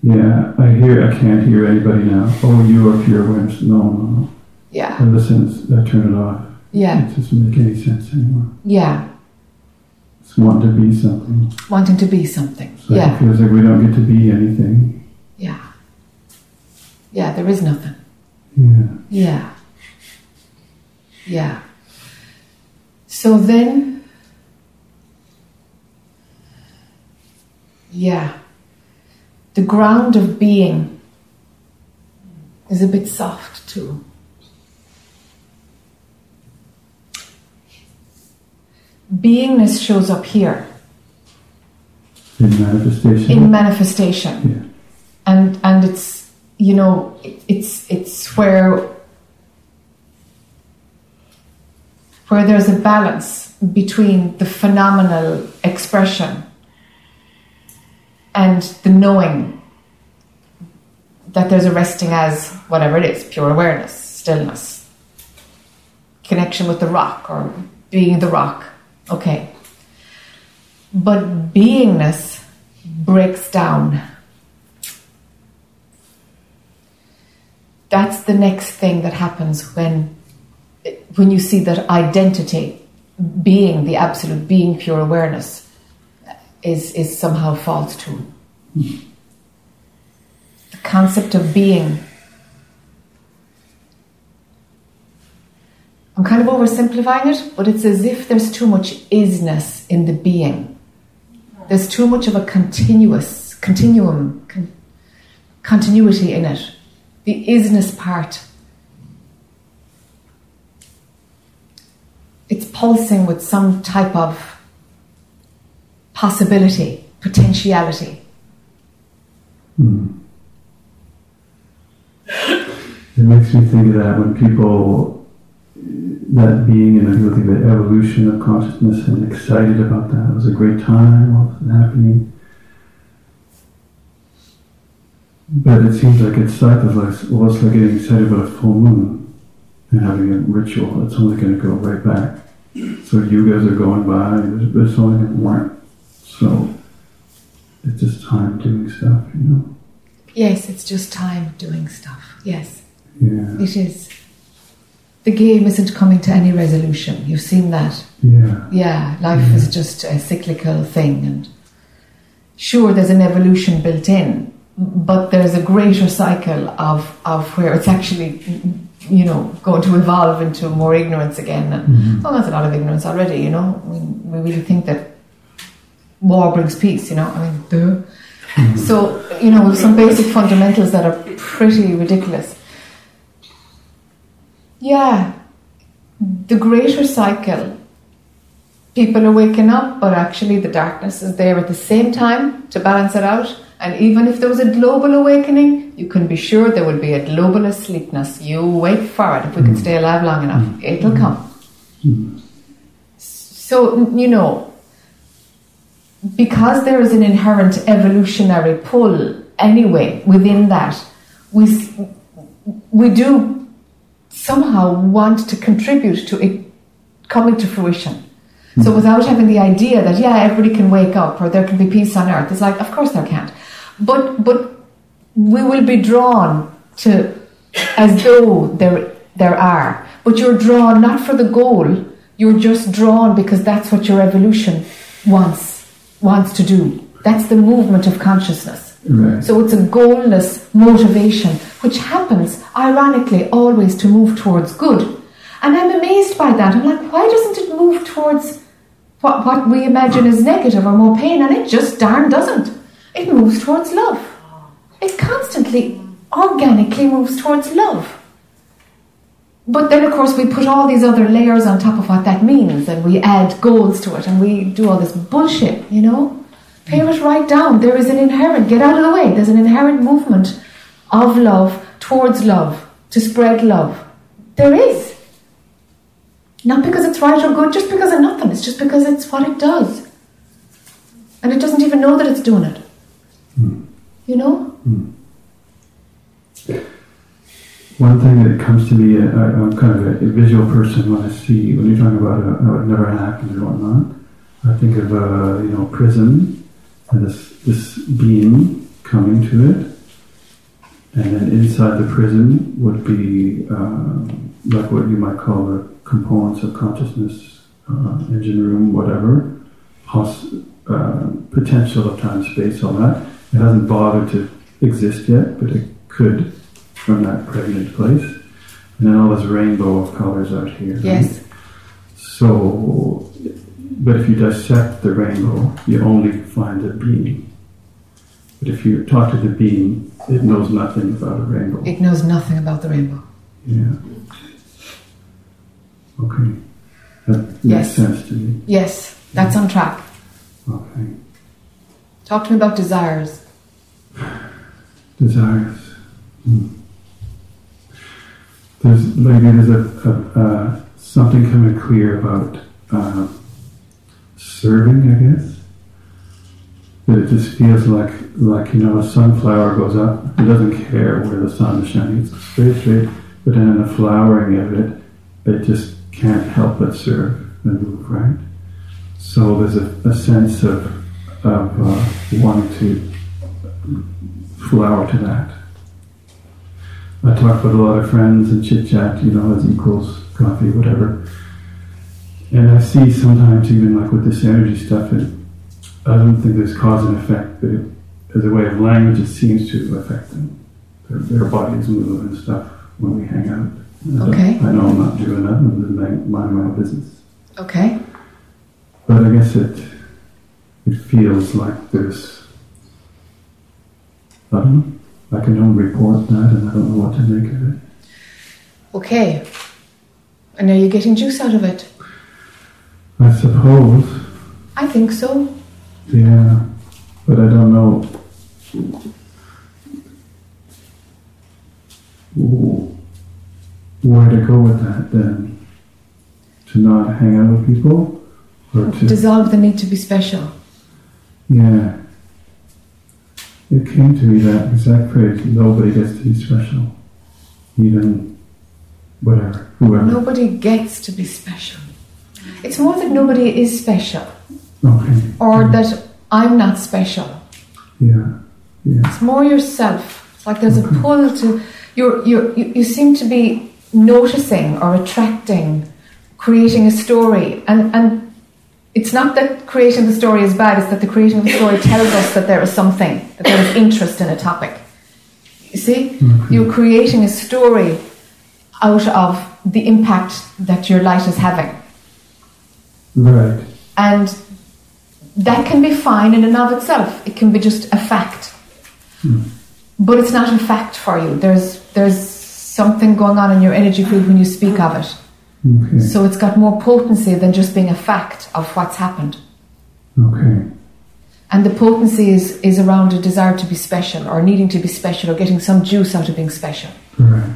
Yeah, I hear. I can't hear anybody now. Oh, you are pure awareness. No, no, no. Yeah. I listen. I turn it off. Yeah. It doesn't make any sense anymore. Yeah. It's wanting to be something. Wanting to be something. So Yeah. it feels like we don't get to be anything. Yeah. Yeah, there is nothing. Yeah. Yeah. Yeah. So then, yeah, the ground of being is a bit soft too. Beingness shows up here In manifestation. in manifestation yeah. and and it's you know it, it's it's where where there's a balance between the phenomenal expression and the knowing that there's a resting as whatever it is pure awareness stillness connection with the rock or being the rock okay. But beingness breaks down. That's the next thing that happens when when you see that identity being the absolute being pure awareness is is somehow false to mm-hmm. the concept of being I'm kind of oversimplifying it, but it's as if there's too much isness in the being. There's too much of a continuous continuum, con- continuity in it. The isness part it's pulsing with some type of possibility, potentiality. Hmm. It makes me think that when people, that being in I think the evolution of consciousness and excited about that. It was a great time, all happening. But it seems like it's cycles like, it's like getting excited about a full moon and having a ritual. It's only going to go right back. So you guys are going by, and it's only going to. So it's just time doing stuff, you know? Yes, it's just time doing stuff. Yes, Yeah. it is. The game isn't coming to any resolution. You've seen that. Yeah. Yeah, life is just a cyclical thing, and sure, there's an evolution built in, but there's a greater cycle of, of where it's actually, you know, going to evolve into more ignorance again. And mm-hmm. well, that's a lot of ignorance already, you know. I mean, we really think that war brings peace, you know. I mean, duh. Mm-hmm. So, you know, some basic fundamentals that are pretty ridiculous. Yeah, the greater cycle people are waking up, but actually the darkness is there at the same time to balance it out. And even if there was a global awakening, you can be sure there will be a global asleepness. You wait for it if we can mm. stay alive long enough. Mm. It'll mm. come. So, you know, because there is an inherent evolutionary pull anyway within that, we, we do somehow want to contribute to it coming to fruition. So hmm. without having the idea that yeah, everybody can wake up or there can be peace on earth, it's like of course there can't. But but we will be drawn to as though there there are. But you're drawn not for the goal. You're just drawn because that's what your evolution wants wants to do. That's the movement of consciousness. Right. So it's a goalless motivation, which happens, ironically, always to move towards good. And I'm amazed by that. I'm like, why doesn't it move towards what, what we imagine is negative or more pain? And it just darn doesn't. It moves towards love. It constantly, organically moves towards love. But then, of course, we put all these other layers on top of what that means, and we add goals to it, and we do all this bullshit, you know? Pare it right down. There is an inherent, get out of the way, there's an inherent movement of love towards love, to spread love. There is. Not because it's right or good, just because of nothing. It's just because it's what it does. And it doesn't even know that it's doing it. Hmm. You know? Hmm. One thing that comes to me, I, I'm kind of a, visual person when I see, when you're talking about uh, never happened or whatnot, I think of a, you know, prism and this, this beam coming to it. And then inside the prism would be um, like what you might call the components of consciousness, uh, engine room, whatever, poss- uh, potential of time, space, all that. It hasn't bothered to exist yet, but it could from that pregnant place. And then all this rainbow of colors out here. right? Yes. So, but if you dissect the rainbow, you only find the beam. But if you talk to the beam, it knows nothing about a rainbow. It knows nothing about the rainbow. Yeah. Okay. That makes Yes. sense to me. Yes, that's on track. Okay. Talk to me about desires. Desires. Hmm. There's maybe there's a, a uh, something coming clear about uh, serving, I guess. That it just feels like like you know a sunflower goes up, it doesn't care where the sun is shining, it's straight straight. But then in the flowering of it, it just can't help but serve and move right. So there's a, a sense of of uh, wanting to flower to that. I talk with a lot of friends and chit chat, you know, as equals coffee, whatever. And I see sometimes, even like with this energy stuff, it, I don't think there's cause and effect, but it, as a way of language, it seems to affect them. Their, their bodies move and stuff when we hang out. And uh, Okay. I know I'm not doing that, I'm just mind my own business. Okay. But I guess it it feels like there's I don't know. I can only report that and I don't know what to make of it. Okay. And are you getting juice out of it? I suppose, I think so. yeah. But I don't know where to go with that then. To not hang out with people? Or to Dissolve the need to be special. Yeah. It came to me that exact phrase, nobody gets to be special. Even whatever, whoever. Nobody gets to be special. It's more that nobody is special, Okay. or that I'm not special. Yeah. Yeah. It's more yourself. It's like there's a pull to you're, you're, you you seem to be noticing or attracting, creating a story. And, and it's not that creating the story is bad, it's that the creating of the story tells us that there is something, that there is interest in a topic. You see? You're creating a story out of the impact that your light is having. Right. And that can be fine in and of itself. It can be just a fact. Hmm. But it's not a fact for you. There's there's something going on in your energy field when you speak of it. Okay. So it's got more potency than just being a fact of what's happened. Okay. And the potency is, is around a desire to be special or needing to be special or getting some juice out of being special. Right.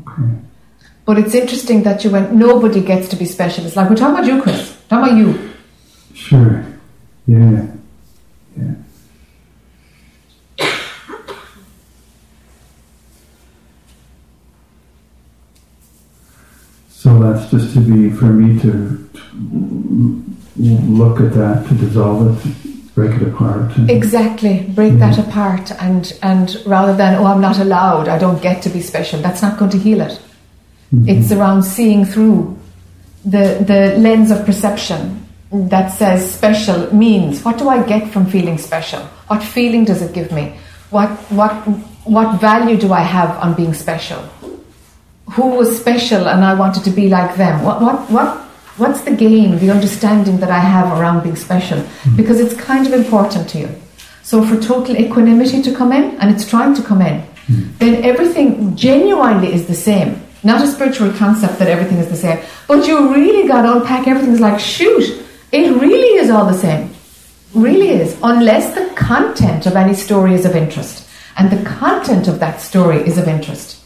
Okay. But it's interesting that you went, nobody gets to be special. It's like, we're talking about you, Chris. Talking about you. Sure. Yeah. Yeah. So that's just to be for me to, to look at that, to dissolve it, break it apart. And, Exactly. Break that apart and, and rather than, oh, I'm not allowed, I don't get to be special, that's not going to heal it. Mm-hmm. It's around seeing through the, the lens of perception that says special means what do I get from feeling special? What feeling does it give me? What, what, what value do I have on being special? Who was special and I wanted to be like them? What, what, what, what's the game, the understanding that I have around being special? Mm-hmm. Because it's kind of important to you. So for total equanimity to come in, and it's trying to come in, mm-hmm. then everything genuinely is the same. Not a spiritual concept that everything is the same, but you really got to unpack everything. It's like, shoot, it really is all the same. Really is. Unless the content of any story is of interest. And the content of that story is of interest.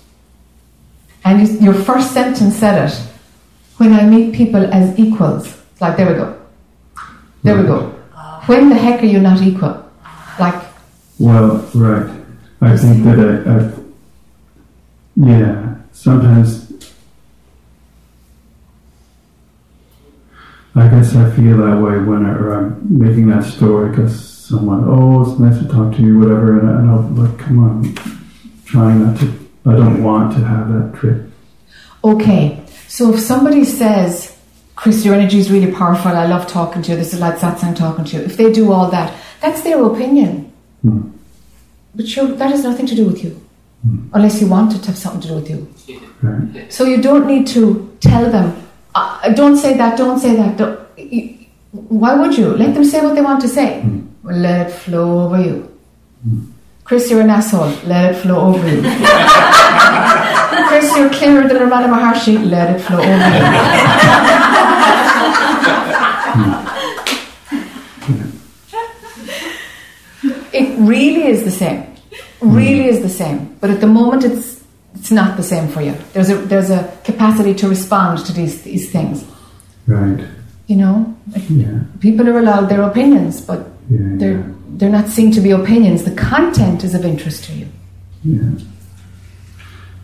And you, your first sentence said it. When I meet people as equals. It's like, there we go. There we go. When the heck are you not equal? Like, Well, right. I think that I, I yeah, sometimes I guess I feel that way when I, or I'm making that story because someone, oh, it's nice to talk to you, whatever, and, I, and I'll like, come on, trying not to, I don't want to have that trip. Okay, so if somebody says, Chris, your energy is really powerful, I love talking to you, this is like satsang talking to you, if they do all that, that's their opinion. Hmm. But sure, that has nothing to do with you. Unless you want it to have something to do with you. Right. So you don't need to tell them, uh, don't say that, don't say that. Don't, you, why would you? Let them say what they want to say. Well, let it flow over you. Chris, you're an asshole. Let it flow over you. Chris, you're clearer than Ramana Maharshi. Let it flow over you. it really is the same. Really is the same. But at the moment, it's it's not the same for you. There's a there's a capacity to respond to these these things. Right. You know, Yeah. people are allowed their opinions, but Yeah. they're they're not seen to be opinions. The content is of interest to you. Yeah.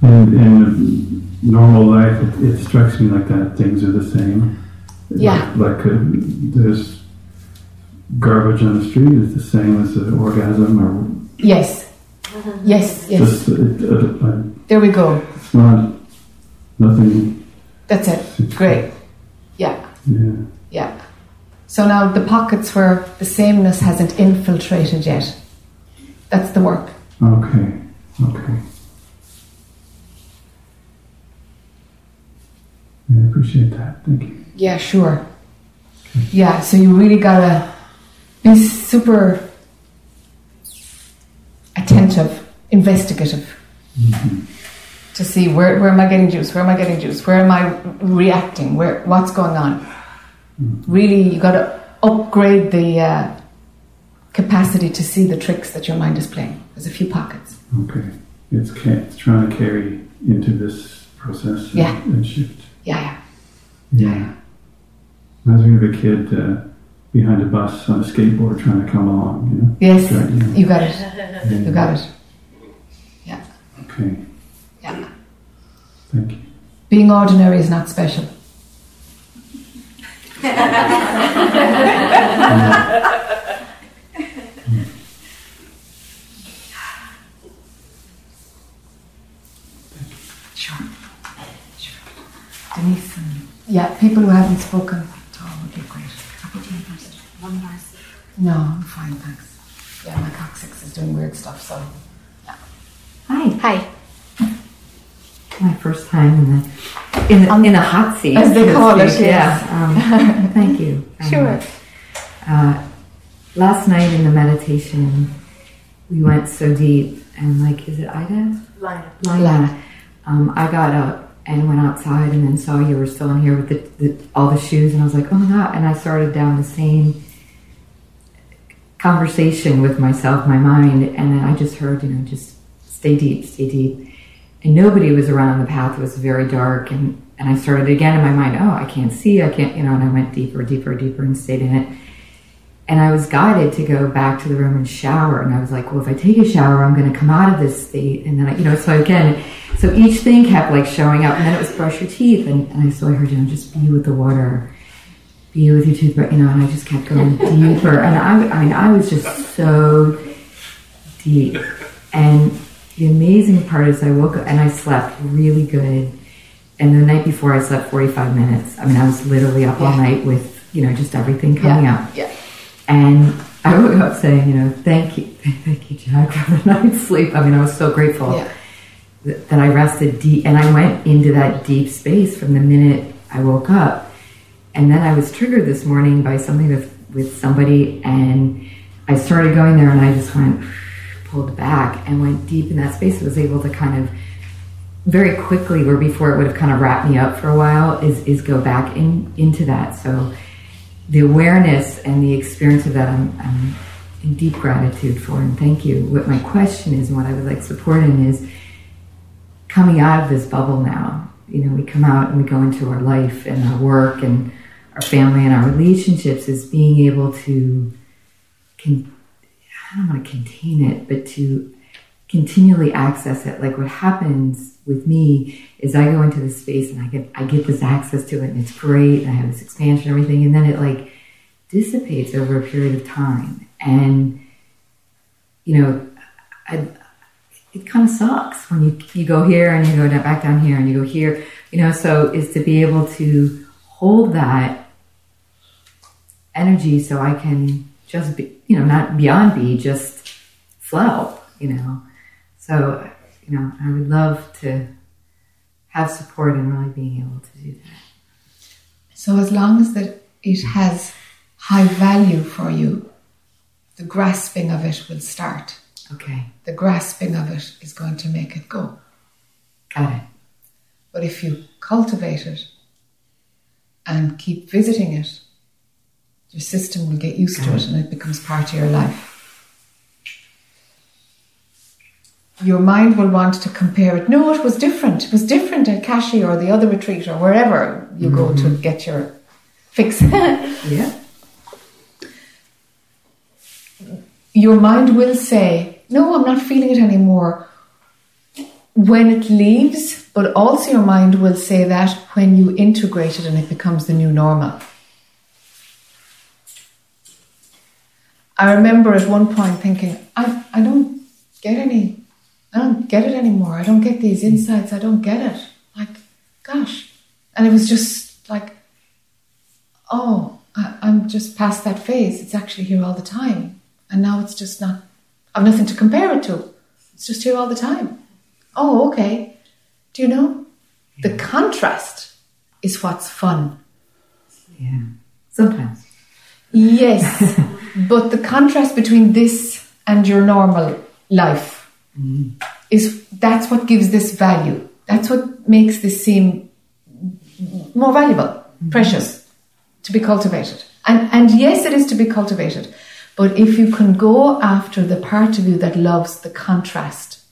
And in normal life, it, it strikes me like that things are the same. Yeah. Like, like uh, there's garbage on the street is the same as an orgasm, or Yes, yes, yes. just it, uh, There we go. it's not nothing. That's it. Great. Yeah. Yeah. Yeah. So now the pockets where the sameness hasn't infiltrated yet. That's the work. Okay. Okay. I appreciate that. Thank you. Yeah, sure. Yeah, so you really gotta be super attentive, investigative to see where, where am I getting juice, where am I getting juice, where am I reacting, where what's going on. Really, you gotta upgrade the uh, capacity to see the tricks that your mind is playing. There's a few pockets. Okay. It's, ca- it's trying to carry into this process and, Yeah. and shift. Yeah, yeah. Yeah. Reminds me of a kid uh, behind a bus on a skateboard trying to come along, you know? Yes, Right, yeah. you got it. You uh, got it. Yeah, Okay. yeah. Thank you. Being ordinary is not special. Sure. Denise um, Yeah, people who haven't spoken. Oh, would be great. One last. No, I'm fine, thanks. Yeah, my coccyx is doing weird stuff, so. yeah. Hi, Hi. my first time in the in the, in the hot seat, As they call it, yes. Yeah. Um, thank you. Sure. Uh, last night in the meditation, we went so deep, and like, is it Ida? Lina. Lina. Um, I got up and went outside, and then saw you were still in here with the, the, all the shoes, and I was like, oh my god! And I started down the same conversation with myself, my mind, and then I just heard, you know, just stay deep, stay deep. And nobody was around the path. It was very dark, and and I started again in my mind. Oh, I can't see. I can't, you know. And I went deeper, deeper, deeper, and stayed in it. And I was guided to go back to the room and shower. And I was like, well, if I take a shower, I'm going to come out of this state. And then, I, you know, so again, so each thing kept like showing up. And then it was brush your teeth. And, and I, so I heard, you know, just be with the water, be with your toothbrush, you know, and I just kept going deeper. And I, I mean, I was just so deep. And the amazing part is I woke up and I slept really good. And the night before I slept 45 minutes. I mean, I was literally up all night with, you know, just everything coming yeah, up. Yeah. And I woke up saying, you know, thank you, thank you, Jac, for the night's sleep. I mean, I was so grateful Yeah. that I rested deep, and I went into that deep space from the minute I woke up. And then I was triggered this morning by something with, with somebody, and I started going there, and I just went, pulled back, and went deep in that space. I was able to kind of very quickly, where before it would have kind of wrapped me up for a while, is is go back in into that. So the awareness and the experience of that, I'm, I'm in deep gratitude for, and thank you. What my question is, and what I would like support in is coming out of this bubble now. You know, we come out and we go into our life and our work and our family and our relationships is being able to, con- I don't want to contain it, but to continually access it. Like what happens with me is I go into this space and I get I get this access to it and it's great and I have this expansion and everything and then it like dissipates over a period of time and you know I, it kind of sucks when you you go here and you go back down here and you go here you know so is to be able to hold that energy so I can just be you know not beyond be just flow you know so you know I would love to have support in really being able to do that So as long as that it has high value for you, the grasping of it will start. okay The grasping of it is going to make it go. got it But if you cultivate it and keep visiting it, your system will get used to it and it becomes part of your life. Your mind will want to compare it. No, it was different. It was different at Kashi or the other retreat or wherever you go to mm-hmm. get your fix. yeah your mind will say, No, I'm not feeling it anymore when it leaves, but also your mind will say that when you integrate it and it becomes the new normal. I remember at one point thinking, I, I don't get any, I don't get it anymore. I don't get these insights. I don't get it. Like, gosh. And it was just like, oh, I, I'm just past that phase. It's actually here all the time. And now it's just not, I've nothing to compare it to. It's just here all the time. Oh, okay. Do you know? The contrast is what's fun. yeah sometimes Yes, but the contrast between this and your normal life mm. is that's what gives this value. That's what makes this seem more valuable, mm-hmm. precious, to be cultivated. And and yes, it is to be cultivated. But if you can go after the part of you that loves the contrast,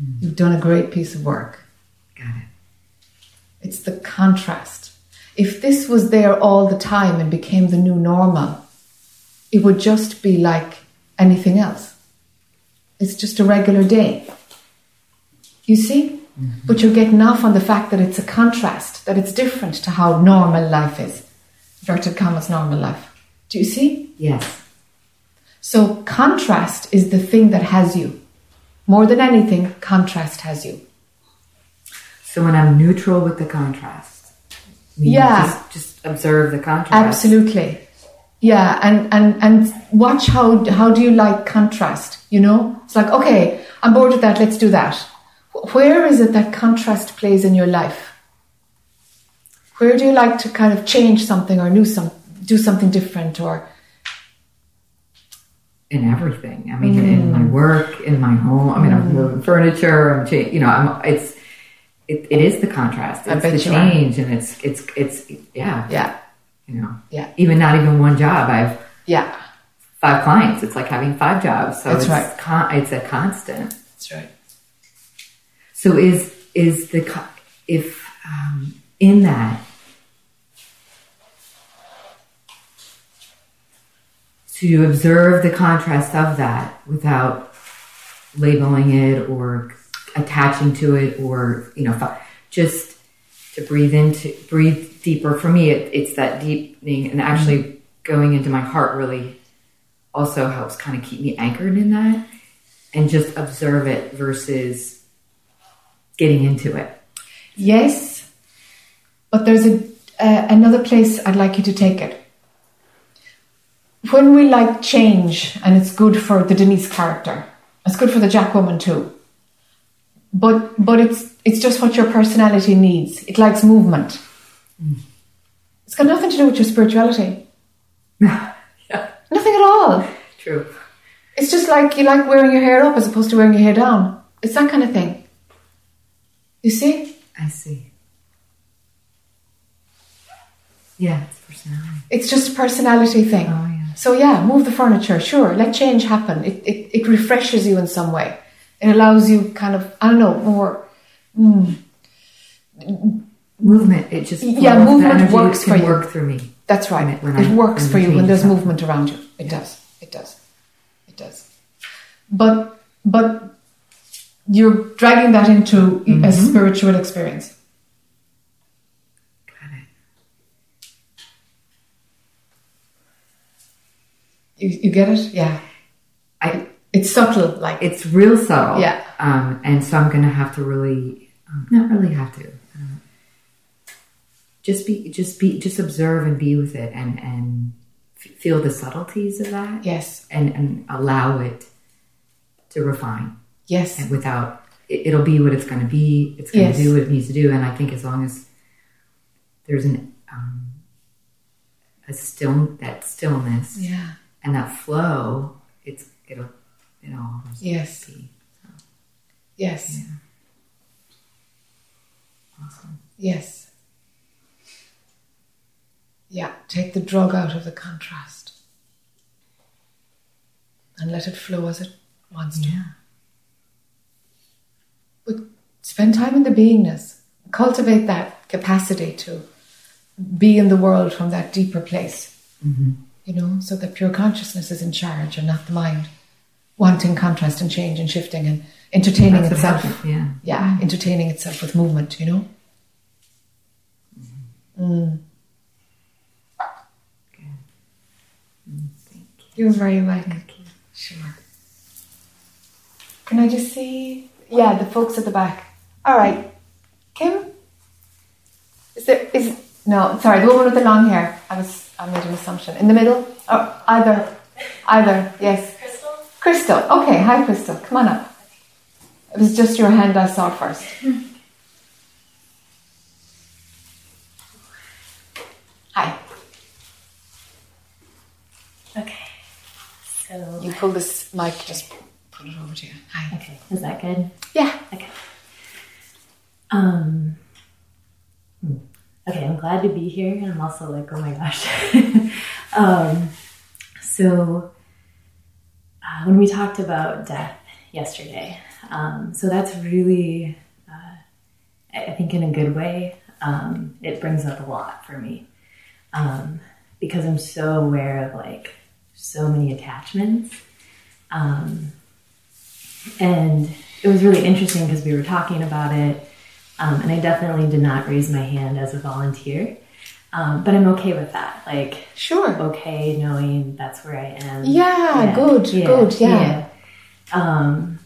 mm. you've done a great piece of work. got it It's the contrast. If this was there all the time and became the new normal, it would just be like anything else. It's just a regular day. You see? Mm-hmm. But you're getting off on the fact that it's a contrast, that it's different to how normal life is. Inverted commas, normal life. Do you see? yes So, contrast is the thing that has you. More than anything, contrast has you. So when I'm neutral with the contrast, Yeah. just, just observe the contrast. Absolutely. Yeah, and, and, and watch how, how do you like contrast, you know? It's like, okay, I'm bored with that, let's do that. Where is it that contrast plays in your life? Where do you like to kind of change something or new some, do something different or, in everything. I mean, in my mm. work, in my home. I mean, I'm mm. moving furniture. I'm, cha- you know, I'm. It's, it, it is the contrast. It's the change, and it's, it's, it's, yeah, yeah, you know, Yeah. Even not even one job. I have yeah, five clients. It's like having five jobs. So That's it's right. Con- it's a constant. that's right. So is is the co- if um, in that to observe the contrast of that without labeling it or attaching to it or you know just to breathe into breathe deeper for me it, it's that deepening and actually going into my heart really also helps kind of keep me anchored in that and just observe it versus getting into it Yes, but there's a uh, another place I'd like you to take it. When we like change, and it's good for the Denise character, it's good for the Jack woman too. But but it's it's just what your personality needs. It likes movement. It's got nothing to do with your spirituality. yeah Nothing at all. true It's just like you like wearing your hair up as opposed to wearing your hair down. It's that kind of thing. You see? i see yeah it's personality It's just a personality thing. oh yeah So yeah, move the furniture. Sure, let change happen. It, it it refreshes you in some way. It allows you kind of I don't know more. movement it just Yeah, movement works for you. work through me That's right. When it- when it I- works for you when there's movement around you. It does. It does. It does. But but you're dragging that into Mm-hmm. a spiritual experience. got it You, you get it? Yeah. It's subtle, like it's real subtle. Yeah. um, and so i'm gonna have to really um, not really have to um, just be just be just observe and be with it and and f- feel the subtleties of that. Yes, and and allow it to refine. Yes, and without it, it'll be what it's going to be it's going to Yes. do what it needs to do. And i think as long as there's an um, a still that stillness yeah, and that flow it's it'll it'll always yes, be yes, awesome. Yes. Yeah, take the drug out of the contrast. And let it flow as it wants to. yeah. But spend time in the beingness. Cultivate that capacity to be in the world from that deeper place. Mm-hmm. You know, so that pure consciousness is in charge and not the mind, wanting contrast and change and shifting and entertaining That's itself. yeah Yeah, entertaining itself with movement, you know? Mm. thank you You're very welcome. you Sure. Can I just see? Yeah, the folks at the back. All right. Kim? Is there, is, no, sorry, the woman with the long hair. I was, I made an assumption. In the middle? Oh, either, either, yes. Crystal? Crystal. Okay, hi Crystal. Come on up. It was just your hand I saw first. Hi. Okay. So, You pull this mic, just put it over to you. Hi. okay, is that good? Yeah. Okay. Um. hmm. Okay, I'm glad to be here, and I'm also like, oh my gosh. um. So, uh, when we talked about death yesterday, um, so that's really, uh, I think, in a good way. Um, it brings up a lot for me um, because I'm so aware of like so many attachments. Um, and it was really interesting because we were talking about it, um, and I definitely did not raise my hand as a volunteer. Um, but I'm okay with that. Like, Sure. okay, knowing that's where I am. Yeah, good, good, yeah. Um,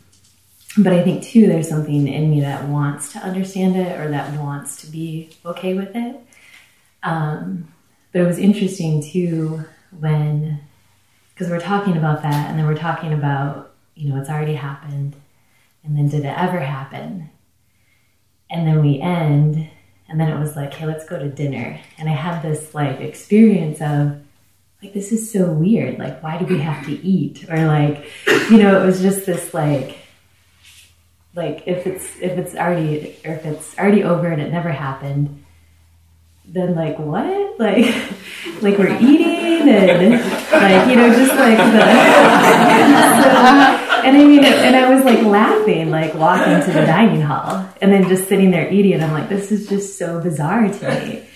but I think too, there's something in me that wants to understand it or that wants to be okay with it. Um, but it was interesting too when, because we're talking about that, and then we're talking about, you know, it's already happened, and then did it ever happen? And then we end, and then it was like, hey, let's go to dinner. And I had this like experience of, like, this is so weird. Like, why do we have to eat? Or like, you know, it was just this like, like if it's if it's already or if it's already over and it never happened then like what like like we're eating and like you know just like the and I mean and I was like laughing like walking to the dining hall and then just sitting there eating and I'm like this is just so bizarre to me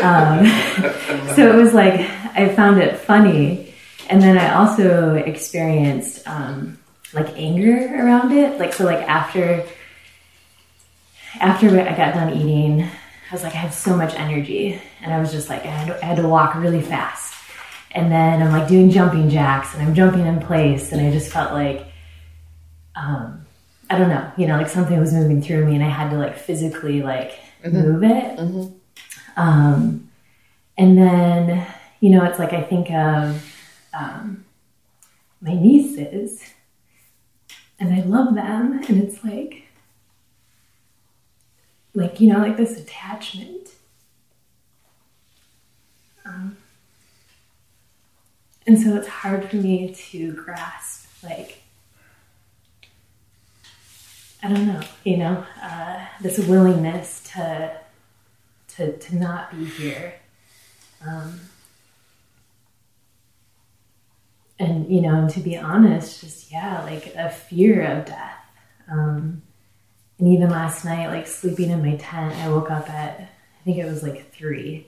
um, so it was like I found it funny and then I also experienced um, like anger around it. Like so, like after after I got done eating, I was like, I had so much energy, and I was just like, I had, I had to walk really fast. And then I'm like doing jumping jacks, and I'm jumping in place, and I just felt like, um, I don't know, you know, like something was moving through me, and I had to like physically like Mm-hmm. move it. Um, and then, you know, it's like I think of um, my nieces and I love them, and it's like, like you know, like this attachment. Um, and so it's hard for me to grasp, like, I don't know, you know, uh, this willingness to to to not be here. Um, and you know, and to be honest, just yeah, like a fear of death. Um, and even last night, like sleeping in my tent, I woke up at I think it was like three,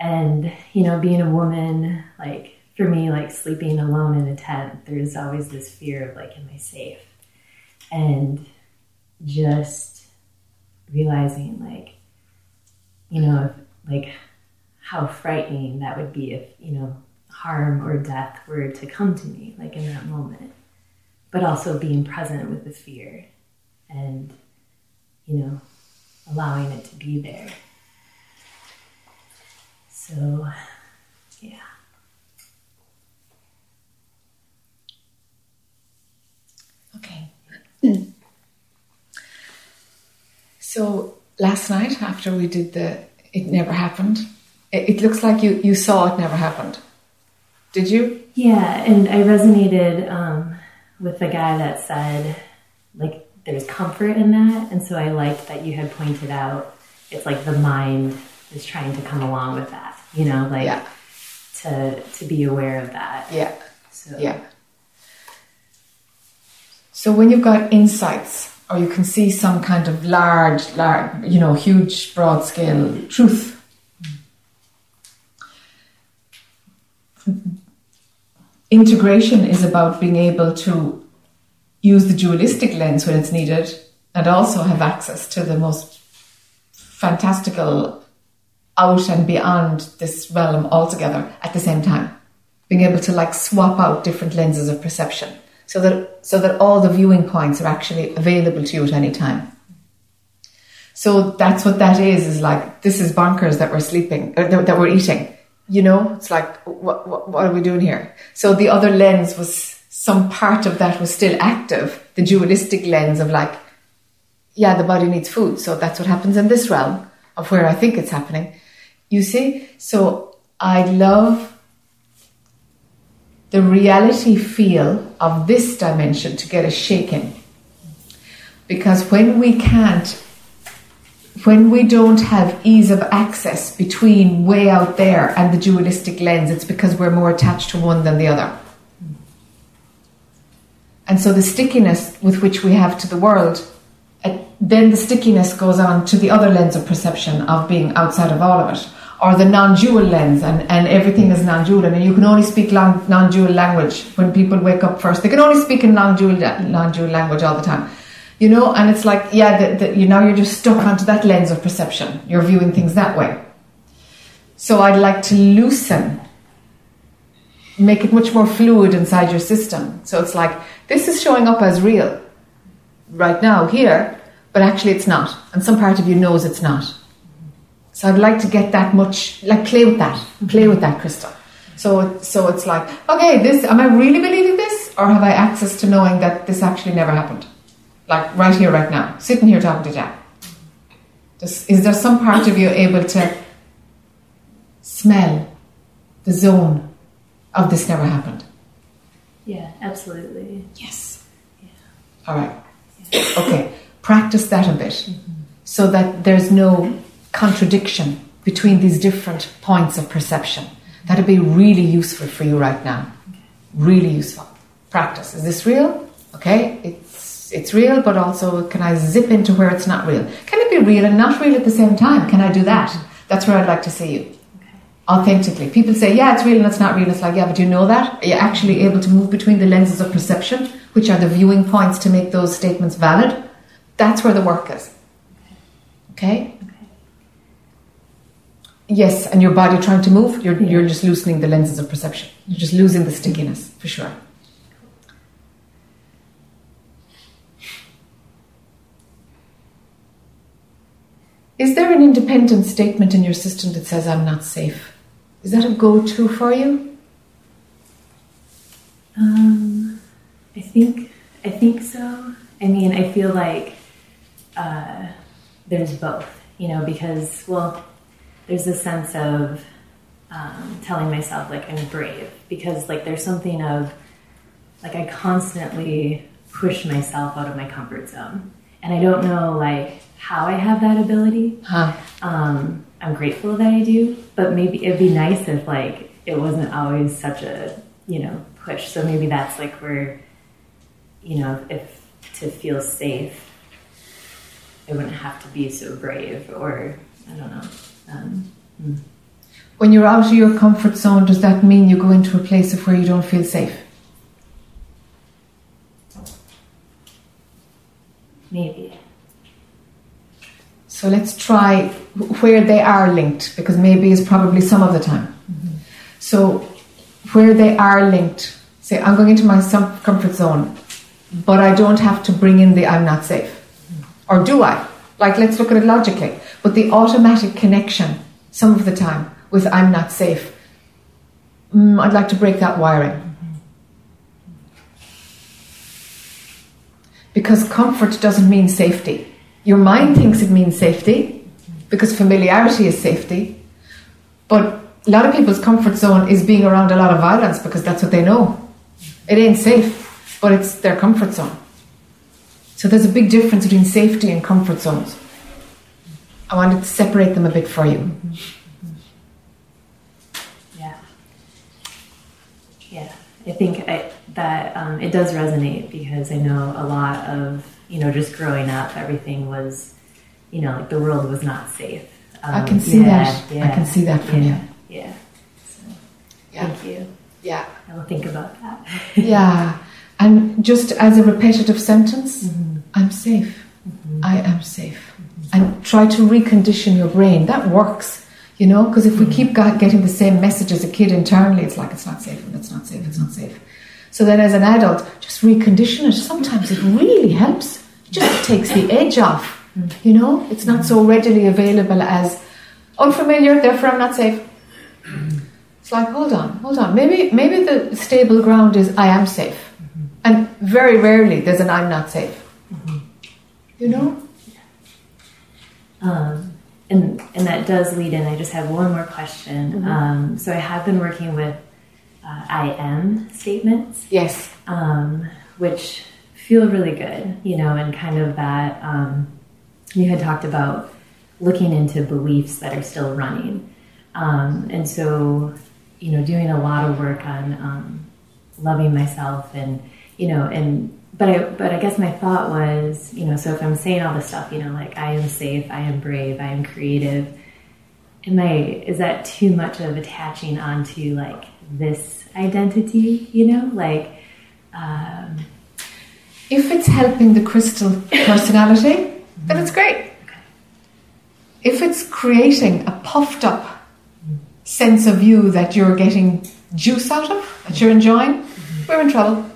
and you know, being a woman, like for me, like sleeping alone in a tent, there's always this fear of like, am I safe? And just realizing, like, you know, like how frightening that would be if you know harm or death were to come to me, like in that moment. But also being present with the fear and, you know, allowing it to be there. So, yeah. Okay. So last night, after we did the It Never Happened, it, it looks like you, you saw it never happened. Did you? Yeah, and I resonated um, with the guy that said, like, there's comfort in that. And so I liked that you had pointed out it's like the mind is trying to come along with that, you know, like Yeah. to to be aware of that. Yeah. So Yeah. So when you've got insights or you can see some kind of large, large, you know, huge, broad scale truth, integration is about being able to use the dualistic lens when it's needed and also have access to the most fantastical out and beyond this realm altogether at the same time. Being able to like swap out different lenses of perception so that so that all the viewing points are actually available to you at any time. So that's what that is is like this is bonkers that we're sleeping or that that we're eating. You know it's like what, what what are we doing here? So the other lens was some part of that was still active the dualistic lens of like yeah the body needs food so that's what happens in this realm of where i think it's happening. You see? So i love the reality feel of this dimension to get a shaking. Because when we can't, when we don't have ease of access between way out there and the dualistic lens, it's because we're more attached to one than the other. And so the stickiness with which we have to the world, uh, then the stickiness goes on to the other lens of perception of being outside of all of it or the non-dual lens and, and everything is non-dual. And you can only speak long, non-dual language when people wake up first. They can only speak in non-dual, non-dual language all the time. You know and it's like yeah the, the, you now you're just stuck onto that lens of perception. You're viewing things that way. So i'd like to loosen make it much more fluid inside your system. So it's like this is showing up as real right now here, but actually it's not. And some part of you knows it's not. So I'd like to get that much, like play with that, play with that Crystal. So, so it's like, okay, this, am I really believing this? Or have I access to knowing that this actually never happened? Like right here, right now, sitting here talking to Jac. Just, is there some part of you able to smell the zone of this never happened? Yeah, absolutely. Yes. All right. Okay. Practice that a bit so that there's no contradiction between these different points of perception. That'd be really useful for you right now. Really useful. Practice. Is this real? Okay. It's it's real, but also can I zip into where it's not real? Can it be real and not real at the same time? Can I do that? That's where I'd like to see you. Authentically. People say, yeah, it's real and it's not real. It's like, yeah, but do you know that? Are you actually able to move between the lenses of perception, which are the viewing points to make those statements valid? That's where the work is. Okay? Yes, and your body trying to move, you're, you're just loosening the lenses of perception. You're just losing the stickiness, for sure. Is there an independent statement in your system that says, I'm not safe? Is that a go to for you? Um, I think I think so. I mean, I feel like uh, there's both, you know, because well, there's a sense of um, telling myself like I'm brave because like there's something of like I constantly push myself out of my comfort zone, and I don't know like how I have that ability. Huh. Um, I'm grateful that I do, but maybe it'd be nice if like it wasn't always such a you know push. So maybe that's like where you know if to feel safe, I wouldn't have to be so brave, or I don't know. Um, mm. When you're out of your comfort zone, does that mean you go into a place of where you don't feel safe? Maybe. So let's try where they are linked, because maybe it's probably some of the time. So where they are linked, say, I'm going into my comfort zone, but I don't have to bring in the I'm not safe. Or do I? Like, let's look at it logically. But the automatic connection, some of the time, with I'm not safe, mm, I'd like to break that wiring. Because comfort doesn't mean safety. Your mind thinks it means safety because familiarity is safety. But a lot of people's comfort zone is being around a lot of violence because that's what they know. It ain't safe, but it's their comfort zone. So there's a big difference between safety and comfort zones. I wanted to separate them a bit for you. Yeah. Yeah. I think I, that um, it does resonate because I know a lot of, you know, just growing up, everything was, you know, like the world was not safe. Um, I can see yeah, that. Yeah, I can see that from yeah, you. Yeah. So, Yeah. Thank you. Yeah. I will think about that. Yeah. And just as a repetitive sentence, I'm safe. I am safe. And try to recondition your brain. That works, you know, because if we keep mm. getting the same message as a kid internally, it's like it's not safe and it's not safe, it's not safe. So then as an adult, just recondition it. Sometimes it really helps. It just takes the edge off, mm. you know? It's not so readily available as oh, unfamiliar, therefore I'm not safe. It's like, hold on, hold on. Maybe, maybe the stable ground is I am safe. Mm-hmm. And very rarely there's an I'm not safe. You know? Um, and and that does lead in. I just have one more question. Mm-hmm. Um, so I have been working with uh, I am statements, Yes. um, which feel really good, you know, and kind of that um, you had talked about looking into beliefs that are still running, um, and so you know, doing a lot of work on um, loving myself and you know and but I but I guess my thought was you know so if I'm saying all this stuff you know like I am safe I am brave I am creative am I is that too much of attaching onto like this identity you know like um, If it's helping the Crystal personality, then it's great. If it's creating a puffed up sense of you that you're getting juice out of, that you're enjoying, we're in trouble.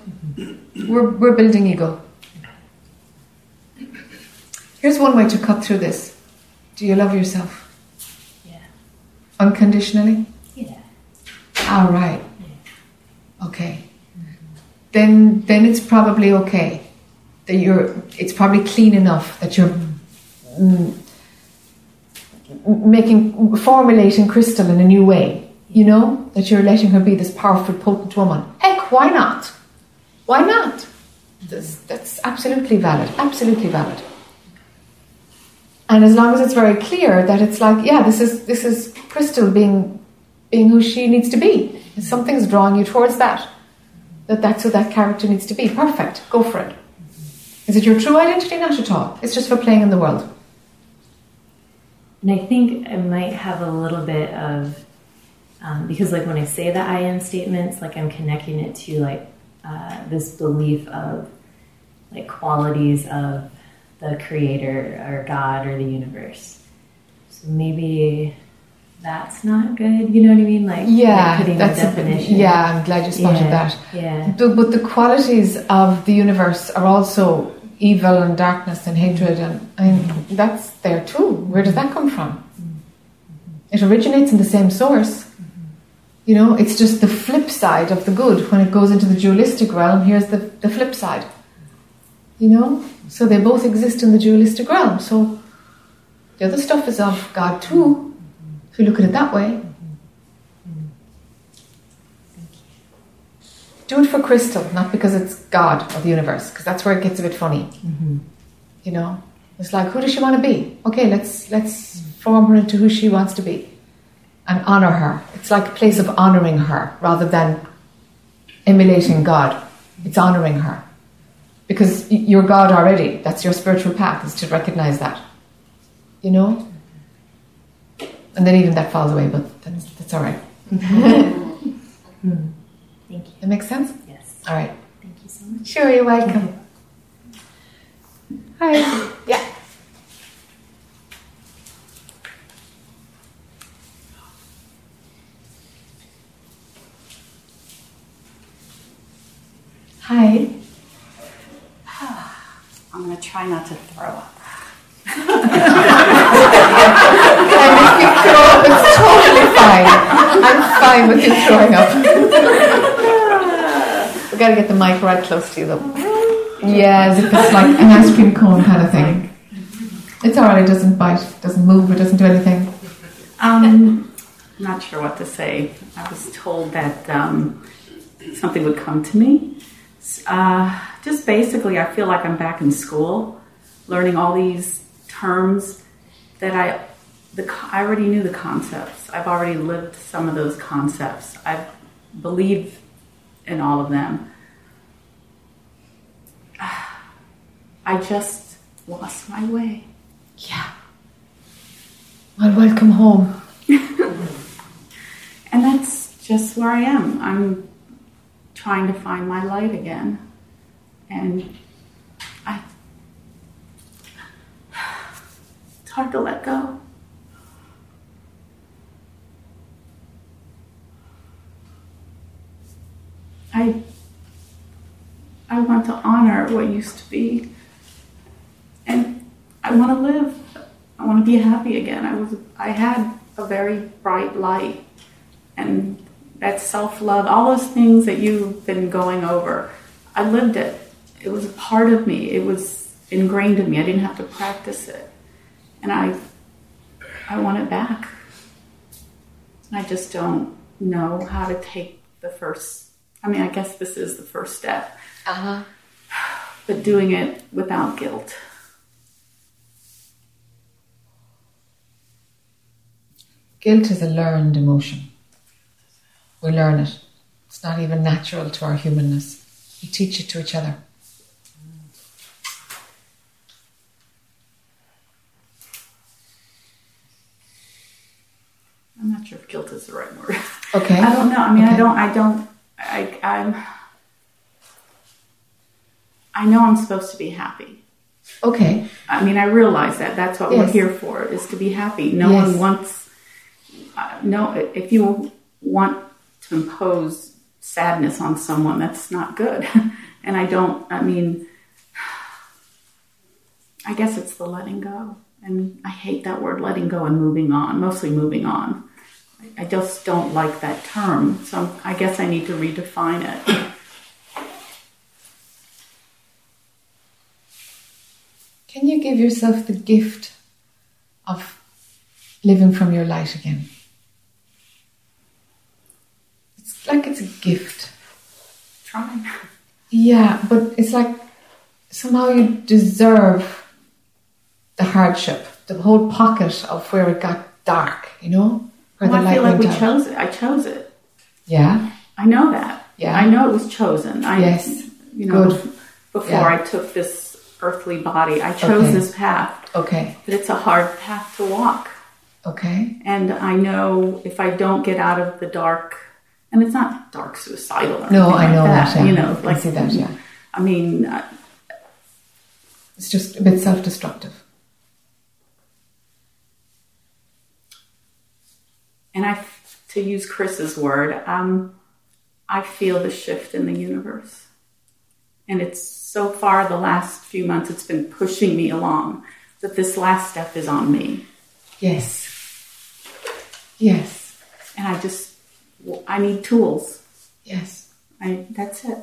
We're, we're building ego. Here's one way to cut through this. Do you love yourself? Yeah. Unconditionally? Yeah. All right. Okay. Then then it's probably okay that you're. It's probably clean enough that you're mm, making formulating Crystal in a new way. You know that you're letting her be this powerful, potent woman. Heck, why not? Why not? That's, that's absolutely valid. Absolutely valid. And as long as it's very clear that it's like, yeah, this is this is Crystal being being who she needs to be. If something's drawing you towards that, that that's who that character needs to be. Perfect. Go for it. Is it your true identity? Not at all. It's just for playing in the world. And I think I might have a little bit of um, because like when I say the I am statements, like I'm connecting it to like uh, this belief of like qualities of the creator or God or the universe. So maybe that's not good. You know what I mean? Like Yeah, like putting that's the a definition. yeah, I'm glad you spotted Yeah, that. Yeah. But, but the qualities of the universe are also evil and darkness and hatred, and, and that's there too. Where does that come from? It originates in the same source. You know, it's just the flip side of the good. When it goes into the dualistic realm, here's the, the flip side. You know? So they both exist in the dualistic realm. So the other stuff is of God too, if you look at it that way. Do it for Crystal, not because it's God or the universe, because that's where it gets a bit funny. You know, it's like, who does she want to be? Okay, let's let's form her into who she wants to be, and honor her. It's like a place of honoring her rather than emulating God. It's honoring her because you're God already. That's your spiritual path is to recognize that. You know, and then even that falls away, but that's that's all right. Thank you. That makes sense. Yes. All right. Thank you so much. Sure, you're welcome. Hi. Yeah. Hi. I'm going to try not to throw up. And if you throw up, it's totally fine. I'm fine with you throwing up. we got to get the mic right close to you, though. Yeah, as if it's like an ice cream cone kind of thing. It's alright, it doesn't bite, it doesn't move, it doesn't do anything. Um, I'm not sure what to say. I was told that um, something would come to me. Uh, just basically, I feel like I'm back in school, learning all these terms that I, the I already knew the concepts. I've already lived some of those concepts. I believe in all of them. I just lost my way. Yeah. Well, welcome home. And that's just where I am. I'm trying to find my light again. And I it's hard to let go. I I want to honor what used to be. And I want to live. I want to be happy again. I was I had a very bright light and that self-love, all those things that you've been going over. I lived it. It was a part of me. It was ingrained in me. I didn't have to practice it. And I I want it back. I just don't know how to take the first I mean, I guess this is the first step, Uh-huh. but doing it without guilt. Guilt is a learned emotion. We learn it. It's not even natural to our humanness. We teach it to each other. I'm not sure if guilt is the right word. Okay. I don't know. I mean, I don't. I don't. I. I'm. I know I'm supposed to be happy. Okay. I mean, I realize that. That's what we're here for: is to be happy. No Yes. one wants. Uh, no, if you want impose sadness on someone, that's not good. and I don't. I mean, I guess it's the letting go. And I hate that word letting go and moving on, mostly moving on. I- just don't like that term. So I guess I need to redefine it. Can you give yourself the gift of living from your light again? It's like it's a gift. Trying. Yeah, but it's like somehow you deserve the hardship, the whole pocket of where it got dark, you know? Where Well, I feel like we out. chose it. I chose it. Yeah, I know that. Yeah. I know it was chosen. I, Yes. You know, Good. before Yeah. I took this earthly body, I chose Okay. this path. okay, But it's a hard path to walk. okay. And I know if I don't get out of the dark, and it's not dark suicidal or No, I like know that, yeah. You know, I like see that, yeah. I mean, uh, It's just a bit self destructive. and I, to use Chris's word, um, I feel the shift in the universe. And it's so far the last few months, it's been pushing me along that this last step is on me. Yes. Yes. And I just, I need tools. Yes. I, that's it.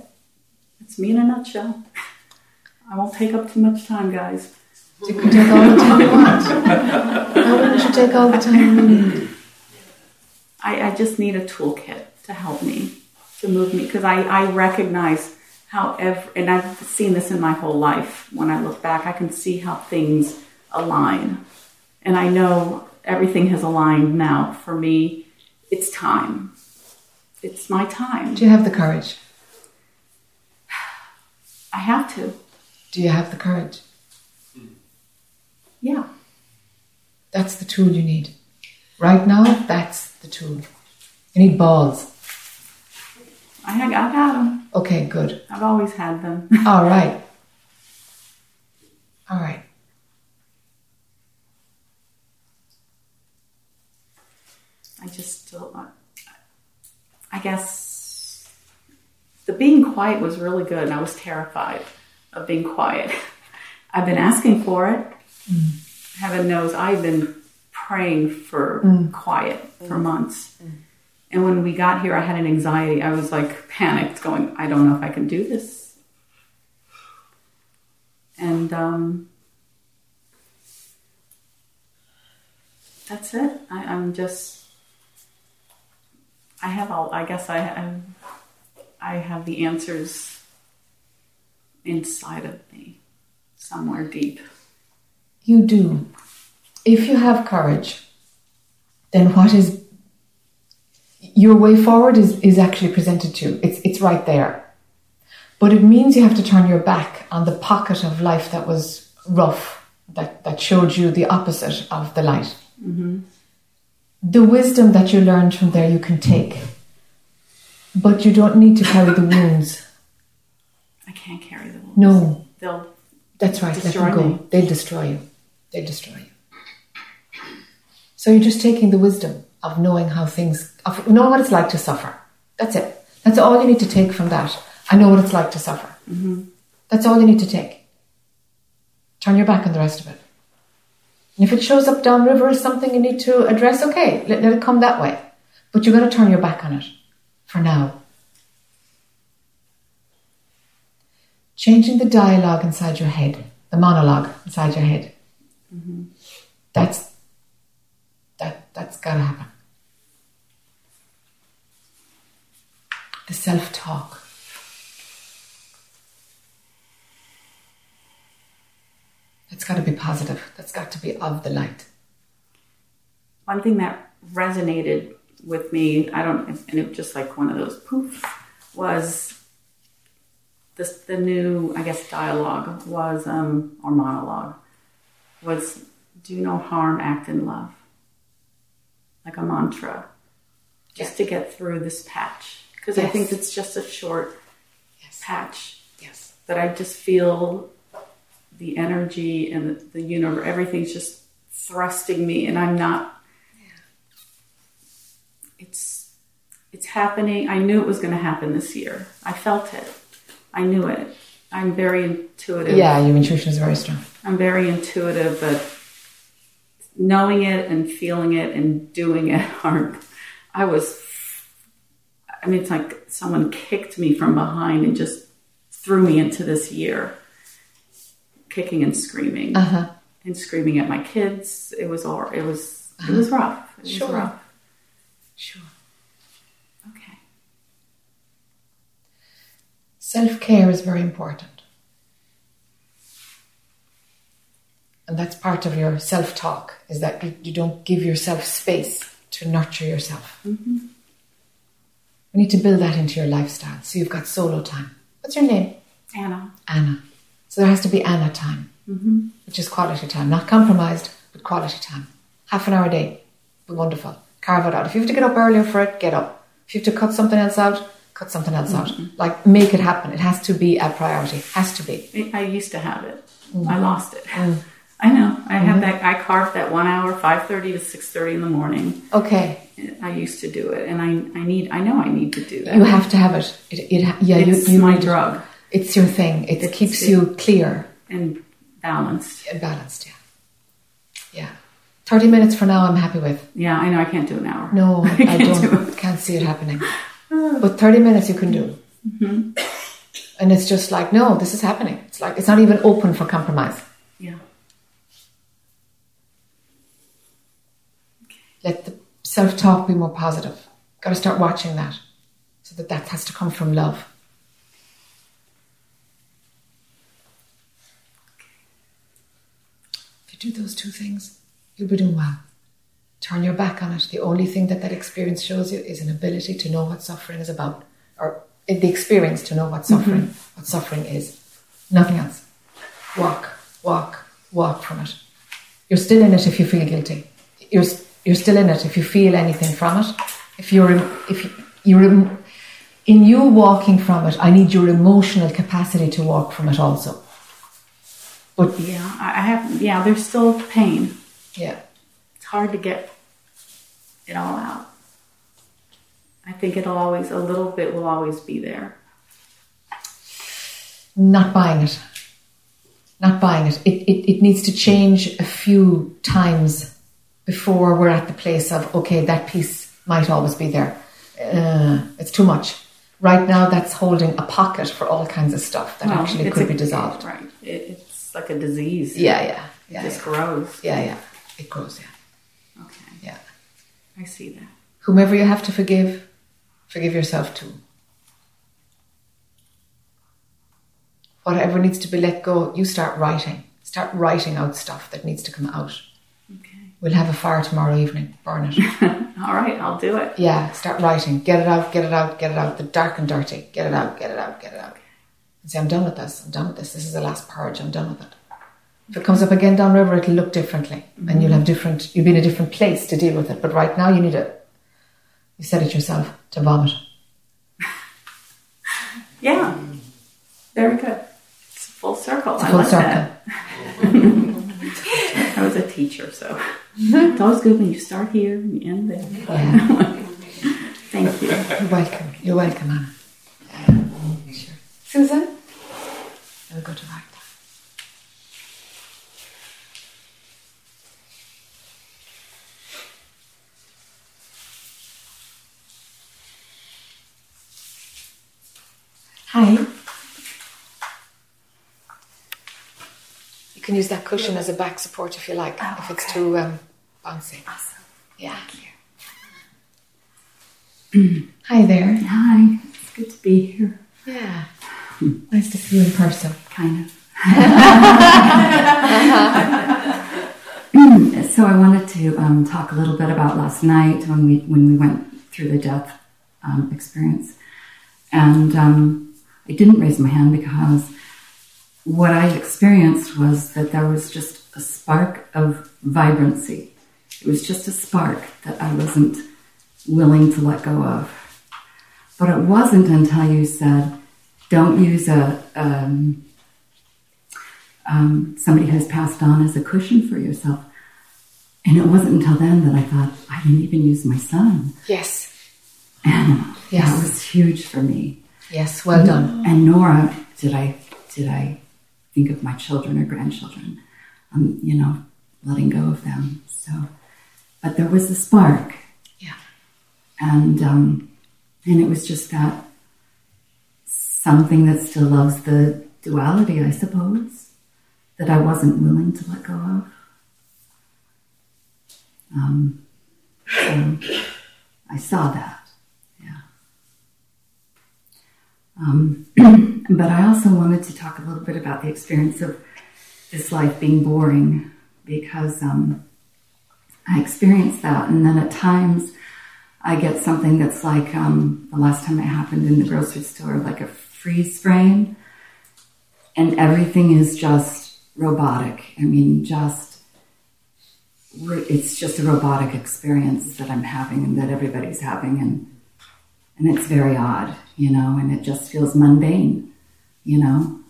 That's me in a nutshell. I won't take up too much time, guys. You can take all the time you want. Why wouldn't you take all the time you need? I, I just need a toolkit to help me, to move me, because I, I recognize how ev and I've seen this in my whole life. When I look back, I can see how things align. And I know everything has aligned now. For me, it's time. It's my time. Do you have the courage? I have to. Do you have the courage? Hmm. Yeah. That's the tool you need. Right now, that's the tool. You need balls. I have, I've had them. Okay, good. I've always had them. All right. All right. I just still, I- I guess the being quiet was really good. and I was terrified of being quiet. I've been asking for it. Heaven knows I've been praying for Mm. quiet for months. And when we got here, I had an anxiety. I was like panicked, going, I don't know if I can do this. And um, that's it. I, I'm just, I have all, I guess I, I, I have the answers inside of me, somewhere deep. You do. If you have courage, then what is your way forward is, is actually presented to you. It's, it's right there. But it means you have to turn your back on the pocket of life that was rough, that, that showed you the opposite of the light. Mm-hmm. The wisdom that you learned from there you can take. But you don't need to carry the wounds. I can't carry the wounds. No, They'll, that's right. Let them go. me. They'll destroy you. They'll destroy you. So you're just taking the wisdom of knowing how things, of knowing what it's like to suffer. That's it. That's all you need to take from that. I know what it's like to suffer. Mm-hmm. That's all you need to take. Turn your back on the rest of it. And if it shows up downriver as something you need to address, okay, let, let it come that way. But you're going to turn your back on it for now. Changing the dialogue inside your head, the monologue inside your head. Mm-hmm. That's that that's gotta happen. The self-talk. That's got to be positive. That's got to be of the light. one thing that resonated with me, I don't, and it was just like one of those poof, was this, the new, I guess, dialogue was, um, or monologue, was do no harm, act in love. Like a mantra, just to get through this patch. Because I think it's just a short patch. Yes. But I just feel the energy and the, the universe, everything's just thrusting me, and I'm not it's it's happening. I knew it was going to happen this year. I felt it. I knew it. I'm very intuitive. Yeah, your intuition is very strong. I'm very intuitive, but knowing it and feeling it and doing it aren't. I was. I mean, it's like someone kicked me from behind and just threw me into this year, kicking and screaming Uh huh. and screaming at my kids. It was all. It was. It was rough. It was Sure. rough. Sure. Okay. Self care is very important. And that's part of your self talk, is that you, you don't give yourself space to nurture yourself. Mm-hmm. We need to build that into your lifestyle. So you've got solo time. What's your name? Anna. Anna. So there has to be Anna time, Mm-hmm. which is quality time. Not compromised, but quality time. Half an hour a day. Be wonderful. Carve it out. If you have to get up earlier for it, get up. If you have to cut something else out, cut something else out. Like make it happen. It has to be a priority. Has to be. I used to have it. Mm. I lost it. Mm. I know. I have Mhm. that. I carved that one hour, five thirty to six thirty in the morning. Okay. I used to do it, and I, I need. I know I need to do that. You have to have it. It, it yeah, It's you, you my need it. It's your thing. It It's keeps you clear and balanced. and balanced. Yeah. Yeah. Thirty minutes for now. I'm happy with. Yeah, I know. I can't do an hour. No, I can't don't. do it. Can't see it happening. But thirty minutes you can do. Mhm. And it's just like, no, this is happening. It's like it's not even open for compromise. Yeah. Let the self-talk be more positive. Got to start watching that, so that that has to come from love. If you do those two things, you'll be doing well. Turn your back on it. The only thing that that experience shows you is an ability to know what suffering is about, or the experience to know what mm-hmm. suffering, what suffering is. Nothing else. Walk, walk, walk from it. You're still in it if you feel guilty. You're you're still in it if you feel anything from it. If you're if you're em- in you walking from it, I need your emotional capacity to walk from it also. But Yeah, I have. Yeah, there's still pain. yeah, It's hard to get it all out. I think it'll always a little bit will always be there. not buying it. Not buying it. It, it. it needs to change a few times before we're at the place of, okay, that piece might always be there. Uh, it's too much. Right now, that's holding a pocket for all kinds of stuff that Well, actually could a- be dissolved. Right. It, it's like a disease. Yeah, yeah, It yeah, just yeah. grows. Yeah, yeah. It grows, yeah. Okay. Yeah. I see that. Whomever you have to forgive, forgive yourself too. Whatever needs to be let go, you start writing. Start writing out stuff that needs to come out. Okay. We'll have a fire tomorrow evening. Burn it. All right, I'll do it. yeah, start writing. Get it out, get it out, get it out. The dark and dirty. Get it out, get it out, get it out. And say, I'm done with this. I'm done with this. This is the last purge. I'm done with it. If it comes up again downriver, it'll look differently. And mm-hmm. you'll have different, you'll be in a different place to deal with it. But right now, you need it. You said it yourself, to vomit. Yeah. Very good. It's a full circle. It's a I full like circle. that. I was a teacher, so it's always good when you start here and you end there. Yeah. Thank you. You're welcome. You're welcome, Anna. Yeah, sure. Susan? I'll go to right. Hi. You can use that cushion as a back support if you like, if it's too um, bouncy. Awesome. Yeah. Hi there. Hi. It's good to be here. Yeah. Nice to see you in person. Kind of. so I wanted to um, talk a little bit about last night when we when we went through the death um, experience, and um, I didn't raise my hand because what I experienced was that there was just a spark of vibrancy. It was just a spark that I wasn't willing to let go of. But it wasn't until you said, "Don't use a." Um, um, somebody who's passed on as a cushion for yourself. And it wasn't until then that I thought, I didn't even use my son. Yes. And Yes. that was huge for me. Yes, well done. And nora did I did I think of my children or grandchildren. um, you know, letting go of them. So, but there was a spark. Yeah. And, um, and it was just that something that still loves the duality, I suppose, that I wasn't willing to let go of. Um, so I saw that, yeah. Um, but I also wanted to talk a little bit about the experience of this life being boring because um, I experienced that, and then at times I get something that's like um, the last time it happened in the grocery store, like a freeze frame, and everything is just robotic. I mean, just it's just a robotic experience that I'm having and that everybody's having, and and it's very odd, you know, and it just feels mundane, you know.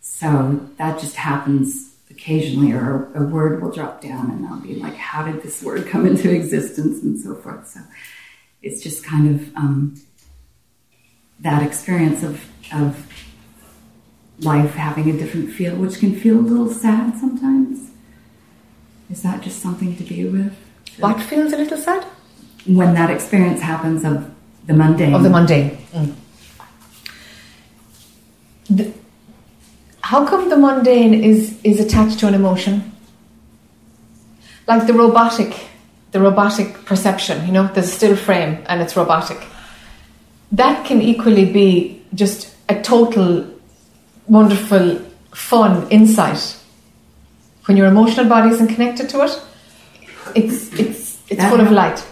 So that just happens occasionally, or a, word will drop down, and I'll be like, "How did this word come into existence?" and so forth. So it's just kind of um, that experience of of life having a different feel, which can feel a little sad sometimes. Is that just something to be with? What feels a little sad? When that experience happens of the mundane. Of the mundane. Mm. The, how come the mundane is, is attached to an emotion? Like the robotic, the robotic perception, you know, there's a still frame and it's robotic. That can equally be just a total wonderful, fun insight. When your emotional body isn't connected to it, it's it's it's That full of light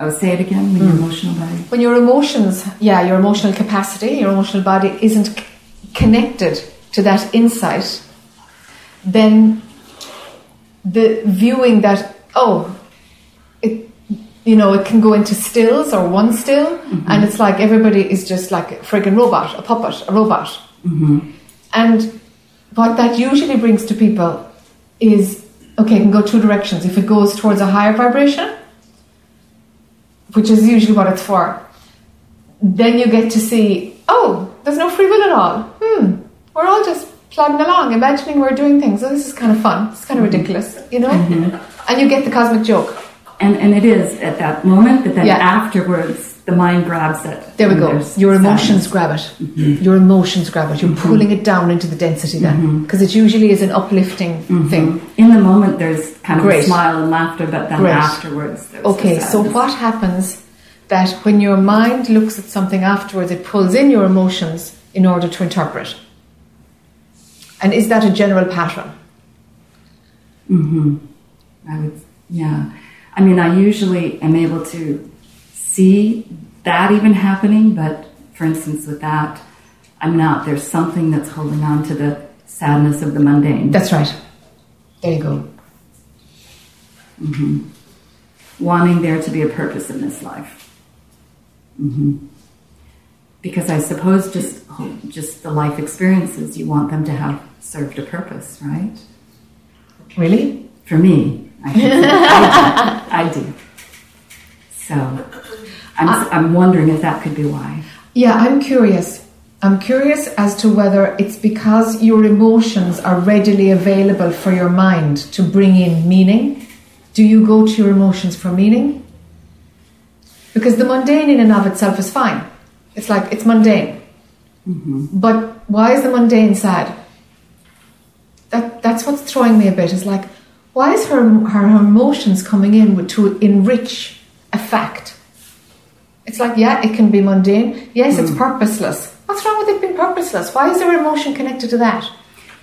I'll say it again. When your hmm. emotional body. When your emotions, yeah, your emotional capacity, your emotional body isn't c- connected to that insight, then the viewing that oh, you know it can go into stills or one still, and it's like everybody is just like a friggin' robot, a puppet, a robot. Mm-hmm. And what that usually brings to people is okay, it can go two directions. If it goes towards a higher vibration, which is usually what it's for, then you get to see, oh, there's no free will at all. Hmm, we're all just plodding along, imagining we're doing things. Oh, this is kind of fun. It's kind of ridiculous, you know? And you get the cosmic joke. And and it is at that moment, but then Yeah. afterwards, the mind grabs it. There we go. Your sadness. emotions grab it. Mm-hmm. Your emotions grab it. You're mm-hmm. pulling it down into the density then. Because mm-hmm. it usually is an uplifting thing. In the moment, there's kind of Great. a smile and laughter, but then Great. afterwards, there's Okay, so what happens that when your mind looks at something afterwards, it pulls in your emotions in order to interpret? And is that a general pattern? Mm-hmm. I would, yeah. I mean, I usually am able to see that even happening, but for instance, with that, I'm not. There's something that's holding on to the sadness of the mundane. That's right. There you go. Mm-hmm. Wanting there to be a purpose in this life. Mm-hmm. Because I suppose just just the life experiences, you want them to have served a purpose, right? Really? For me, I. I, do. I do. So I'm, I'm wondering if that could be why. Yeah, I'm curious. I'm curious as to whether it's because your emotions are readily available for your mind to bring in meaning. Do you go to your emotions for meaning? Because the mundane in and of itself is fine. It's like, it's mundane. Mm-hmm. But why is the mundane sad? That, that's what's throwing me a bit. Is like, why is her, her emotions coming in with, to enrich a fact? It's like, yeah, it can be mundane. Yes, it's hmm. purposeless. What's wrong with it being purposeless? Why is there emotion connected to that?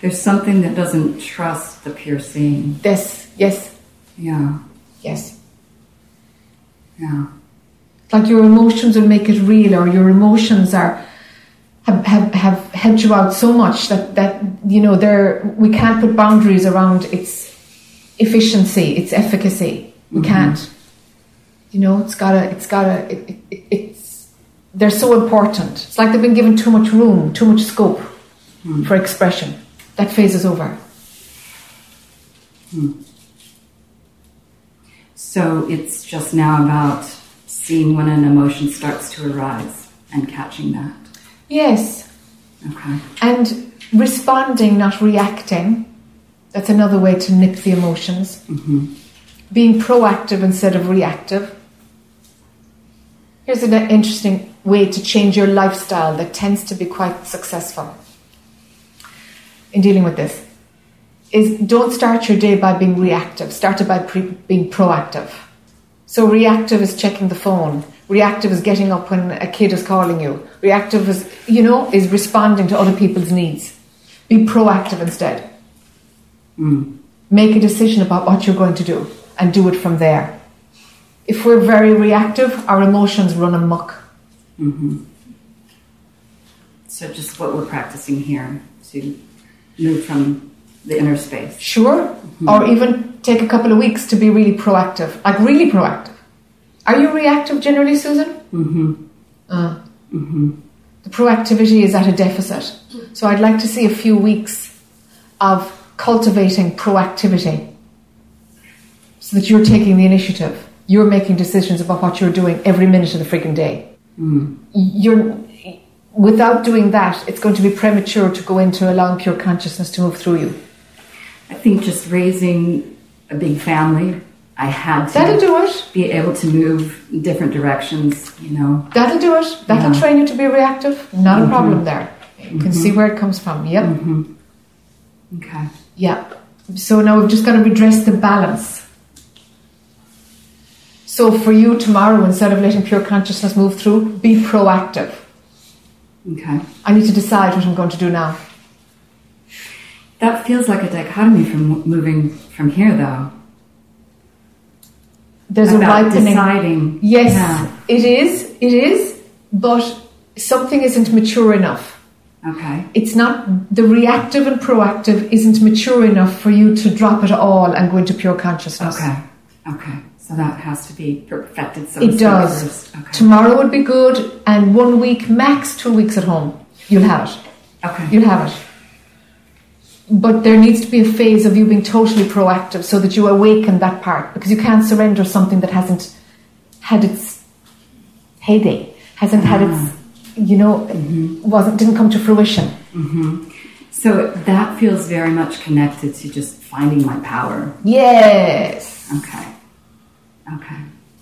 There's something that doesn't trust the pure seeing. This, yes, Yeah, yes. yeah. Like your emotions will make it real, or your emotions are have, have, have helped you out so much that, that you know they're we can't put boundaries around its efficiency, its efficacy. We mm-hmm. can't. You know, it's gotta, it's gotta, it, it, it, it's they're so important. It's like they've been given too much room, too much scope mm. for expression. That phase is over. Mm. So it's just now about seeing when an emotion starts to arise and catching that. Yes, Okay. and responding, not reacting. That's another way to nip the emotions. Mm-hmm. Being proactive instead of reactive. Here's an interesting way to change your lifestyle that tends to be quite successful in dealing with this. Is don't start your day by being reactive. Start it by pre- being proactive. So reactive is checking the phone. Reactive is getting up when a kid is calling you. Reactive is, you know, is responding to other people's needs. Be proactive instead. Make a decision about what you're going to do and do it from there. If we're very reactive, our emotions run amok. So just what we're practicing here to move from the inner space. Sure. Or even take a couple of weeks to be really proactive. Like really proactive. Are you reactive generally, Susan? Mm-hmm. Uh, The proactivity is at a deficit. So I'd like to see a few weeks of cultivating proactivity so that you're taking the initiative. You're making decisions about what you're doing every minute of the freaking day. Hmm. You're without doing that, it's going to be premature to go into allowing pure consciousness to move through you. I think just raising a big family, I had to That'll do it. be able to move in different directions, you know. That'll do it. That'll Yeah. train you to be reactive. Not a mm-hmm. problem there. You can see mm-hmm. where it comes from. Yep. Mm-hmm. Okay. Yeah. So now we've just got to redress the balance. So for you tomorrow, instead of letting pure consciousness move through, be proactive. Okay. I need to decide what I'm going to do now. That feels like a dichotomy from moving from here, though. There's About a ripening. deciding. Yes, Yeah. it is. It is. But something isn't mature enough. Okay. It's not the reactive and proactive isn't mature enough for you to drop it all and go into pure consciousness. Okay. Okay. So that has to be perfected. So It does. Okay. Tomorrow would be good, and one week, max two weeks at home, you'll have it. Okay. You'll have it. But there needs to be a phase of you being totally proactive so that you awaken that part because you can't surrender something that hasn't had its heyday, hasn't had ah. its, you know, wasn't didn't come to fruition. So that feels very much connected to just finding my power. Yes, Okay. Okay.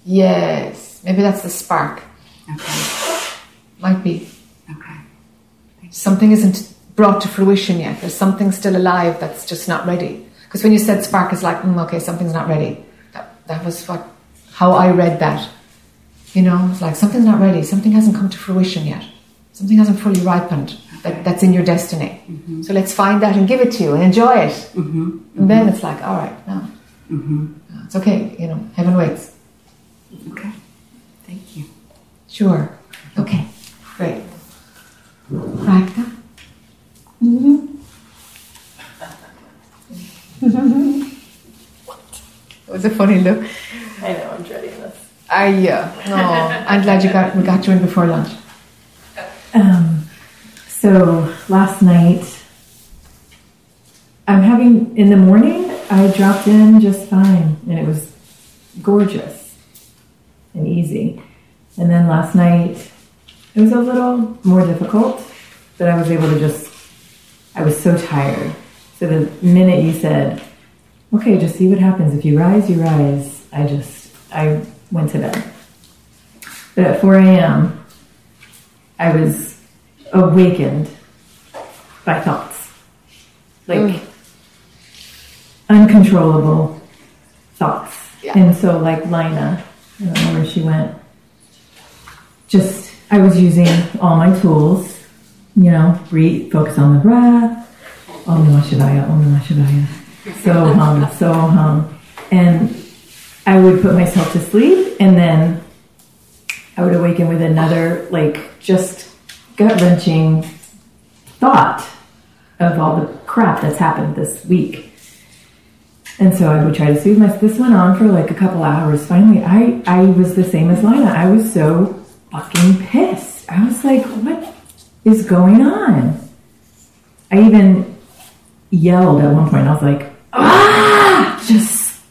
yes. Maybe that's the spark. Okay. Might be. Okay. something isn't brought to fruition yet. There's something still alive that's just not ready. Because when you said spark, is like, mm, okay, something's not ready. That, that was what, how I read that. You know, it's like something's not ready. Something hasn't come to fruition yet. Something hasn't fully ripened. That, that's in your destiny. Mm-hmm. So let's find that and give it to you and enjoy it. Mm-hmm. And then it's like, all right, no, No, mm-hmm. uh, it's okay. You know, heaven waits. Okay. Thank you. Sure. Okay. Great. Ragda? Mm-hmm. what? It was a funny look. I know, I'm dreading this. I uh, no, I'm glad you got we got you in before lunch. Um, so last night, I'm having in the morning. I dropped in just fine, and it was gorgeous and easy. And then last night, it was a little more difficult, but I was able to just. I was so tired. So the minute you said, "Okay, just see what happens. If you rise, you rise," I just I went to bed. But at 4 a.m., I was awakened by thoughts. Like uncontrollable thoughts. Yeah. And so like Lina, I don't know where she went. Just I was using all my tools, you know, breathe, focus on the breath. Om Namah Shivaya, Om Namah Shivaya. So hum, so hum. And I would put myself to sleep and then I would awaken with another, like, just gut wrenching thought of all the crap that's happened this week. And so I would try to soothe myself. This went on for like a couple hours. Finally, I, I was the same as Lina. I was so fucking pissed. I was like, what is going on? I even yelled at one point. I was like,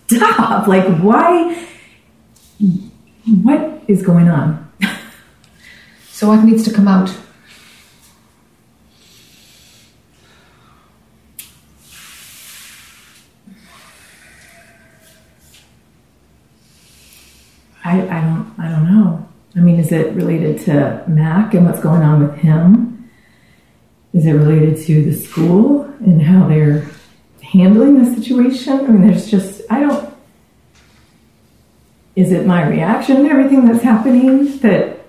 stop. Like, why? What is going on? so, what needs to come out? I, I don't I don't know. I mean, is it related to Mac and what's going on with him? Is it related to the school and how they're handling the situation? I mean, there's just I don't. Is it my reaction to everything that's happening that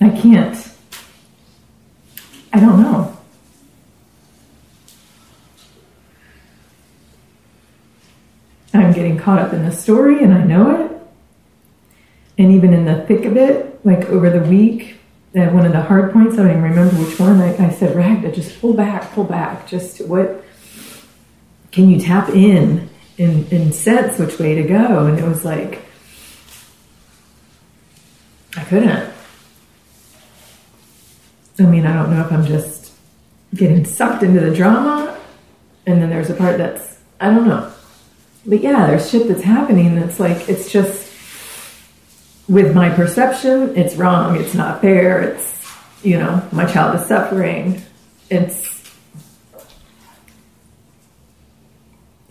I can't? I don't know. I'm getting caught up in the story and I know it. And even in the thick of it, like over the week, that one of the hard points, I don't even remember which one, I, I said, Ragda, just pull back, pull back. Just what can you tap in and, and sense which way to go? And it was like, I couldn't. I mean, I don't know if I'm just getting sucked into the drama, and then there's a part that's, I don't know. But yeah, there's shit that's happening that's like, it's just, with my perception, it's wrong, it's not fair, it's, you know, my child is suffering. It's,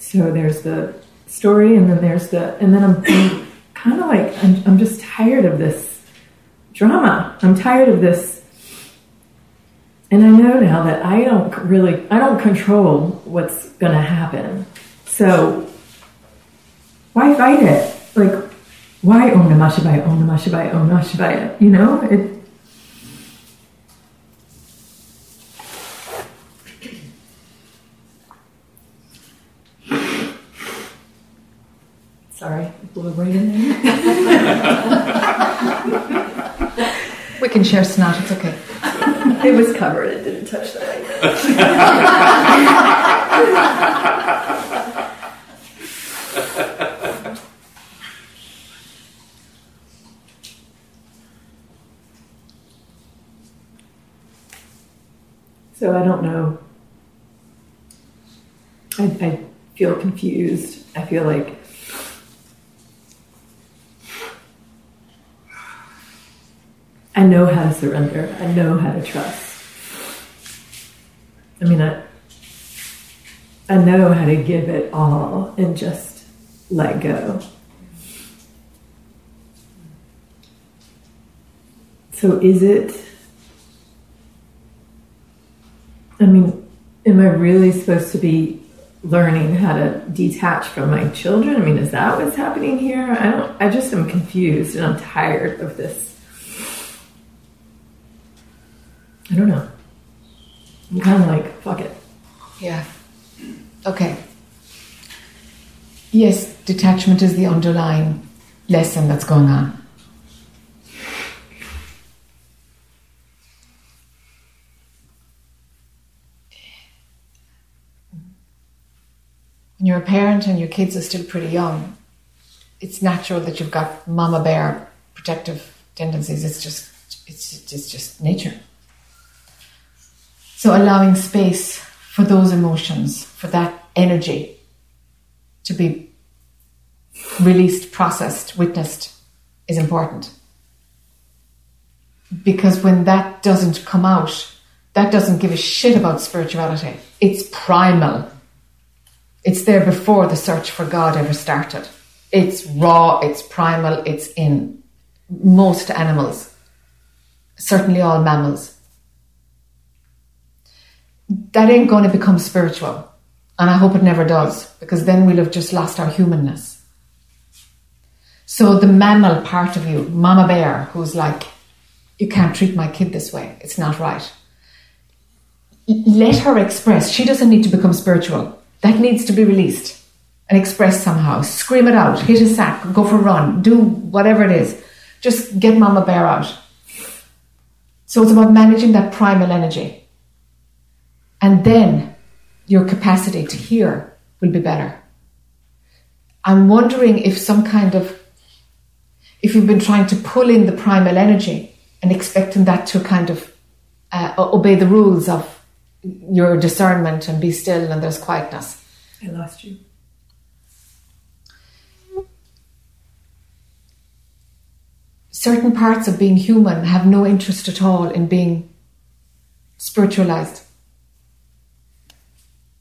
so there's the story, and then there's the, and then I'm, I'm kind of like, I'm, I'm just tired of this drama. I'm tired of this and I know now that I don't really, I don't control what's going to happen. So why fight it? Like, why Om Namah Shivaya, Om Namah Shivaya, Om Namah Shivaya? You know, it. Sorry, it blew right in there. We can share snot, it's okay. it was covered, it didn't touch the light. So I don't know. I, I feel confused. I feel like I know how to surrender. I know how to trust. I mean, I, I know how to give it all and just let go. So, is it, I mean, am I really supposed to be learning how to detach from my children? I mean, is that what's happening here? I don't, I just am confused and I'm tired of this I don't know. I'm kind of like, fuck it. Yeah. Okay. Yes, detachment is the underlying lesson that's going on. When you're a parent and your kids are still pretty young, it's natural that you've got mama bear protective tendencies. It's just, it's, it's just nature. So allowing space for those emotions, for that energy to be released, processed, witnessed is important. Because when that doesn't come out, that doesn't give a shit about spirituality. It's primal. It's there before the search for God ever started. It's raw, it's primal, it's in most animals, certainly all mammals that ain't going to become spiritual. And I hope it never does, because then we'll have just lost our humanness. So the mammal part of you, Mama Bear, who's like, you can't treat my kid this way, it's not right. Let her express. She doesn't need to become spiritual. That needs to be released and expressed somehow. Scream it out, hit a sack, go for a run, do whatever it is. Just get Mama Bear out. So it's about managing that primal energy. And then your capacity to hear will be better. I'm wondering if some kind of, if you've been trying to pull in the primal energy and expecting that to kind of uh, obey the rules of your discernment and be still and there's quietness. I lost you. Certain parts of being human have no interest at all in being spiritualized.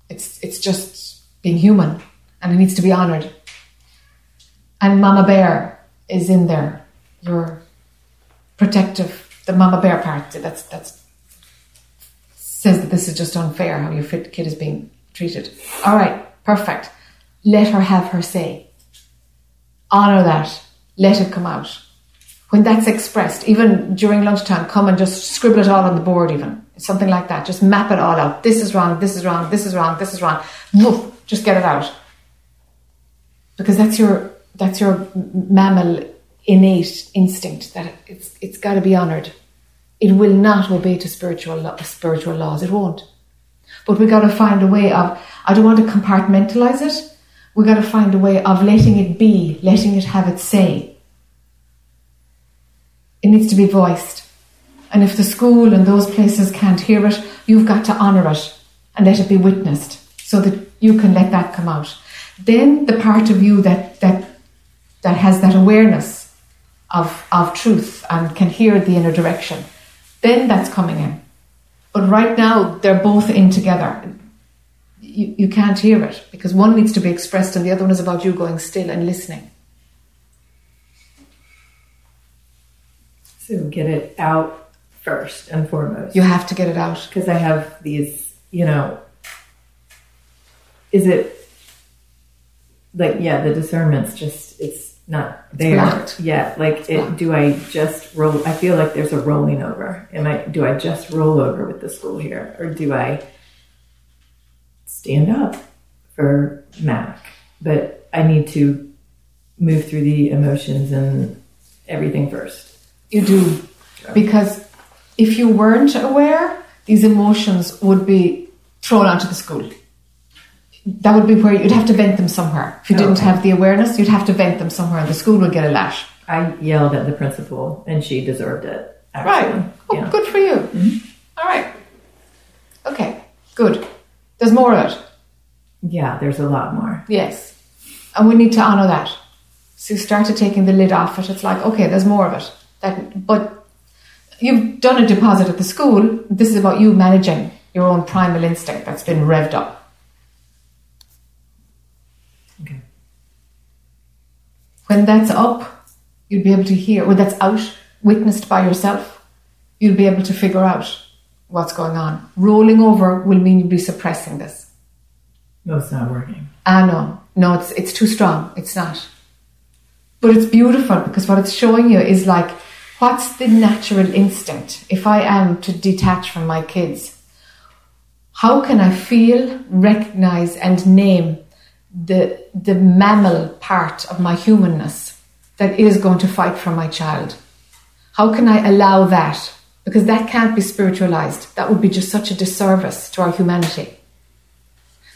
It's it's just being human, and it needs to be honoured. And Mama Bear is in there your protective, the mama bear part. That's that's says that this is just unfair how your fit kid is being treated. All right, perfect. Let her have her say. Honor that. Let it come out. When that's expressed, even during lunchtime, come and just scribble it all on the board, even something like that. Just map it all out. This is wrong. This is wrong. This is wrong. This is wrong. Woof, just get it out because that's your that's your mammal innate instinct that it's it's got to be honored. It will not obey to spiritual spiritual laws. It won't. But we got to find a way of. I don't want to compartmentalize it. We got to find a way of letting it be, letting it have its say. It needs to be voiced. And if the school and those places can't hear it, you've got to honour it and let it be witnessed so that you can let that come out. Then the part of you that that that has that awareness of of truth and can hear the inner direction, then that's coming in. But right now they're both in together. You, you can't hear it because one needs to be expressed and the other one is about you going still and listening. So get it out first and foremost. You have to get it out. Because I have these, you know, is it like, yeah, the discernment's just, it's not there yet. Like, it, do I just roll? I feel like there's a rolling over. Am I, do I just roll over with the school here? Or do I stand up for Mac? But I need to move through the emotions and everything first. You do. Because if you weren't aware, these emotions would be thrown onto the school. That would be where you'd have to vent them somewhere. If you didn't have the awareness, you'd have to vent them somewhere and the school would get a lash. I yelled at the principal and she deserved it. Actually. Right. Oh, Yeah. good for you. Mm-hmm. All right. Okay, good. There's more of it. Yeah, there's a lot more. Yes. And we need to honour that. So you started taking the lid off it. It's like, okay, there's more of it. That, but you've done a deposit at the school. This is about you managing your own primal instinct that's been revved up. Okay. When that's up, you'll be able to hear, when that's out, witnessed by yourself, you'll be able to figure out what's going on. Rolling over will mean you'll be suppressing this. No, it's not working. Ah, no, no, it's it's too strong. It's not. But it's beautiful because what it's showing you is like, what's the natural instinct? If I am to detach from my kids, how can I feel, recognize, and name the the mammal part of my humanness that is going to fight for my child? How can I allow that? Because that can't be spiritualized. That would be just such a disservice to our humanity.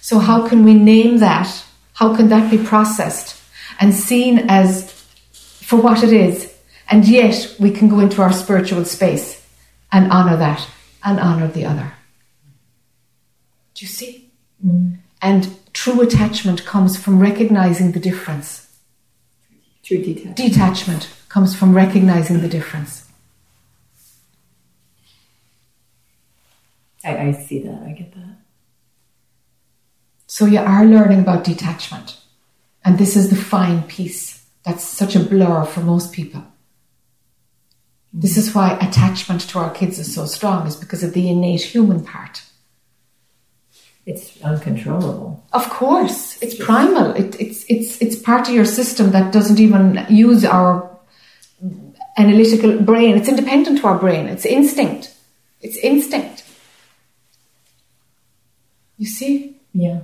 So, how can we name that? How can that be processed and seen as for what it is? And yet, we can go into our spiritual space and honor that and honor the other. Do you see? Mm. And true attachment comes from recognizing the difference. True detachment. Detachment comes from recognizing the difference. I, I see that. I get that. So you are learning about detachment. And this is the fine piece that's such a blur for most people. This is why attachment to our kids is so strong, is because of the innate human part. It's uncontrollable. Of course, it's primal. It, it's it's it's part of your system that doesn't even use our analytical brain. It's independent to our brain. It's instinct. It's instinct. You see? Yeah.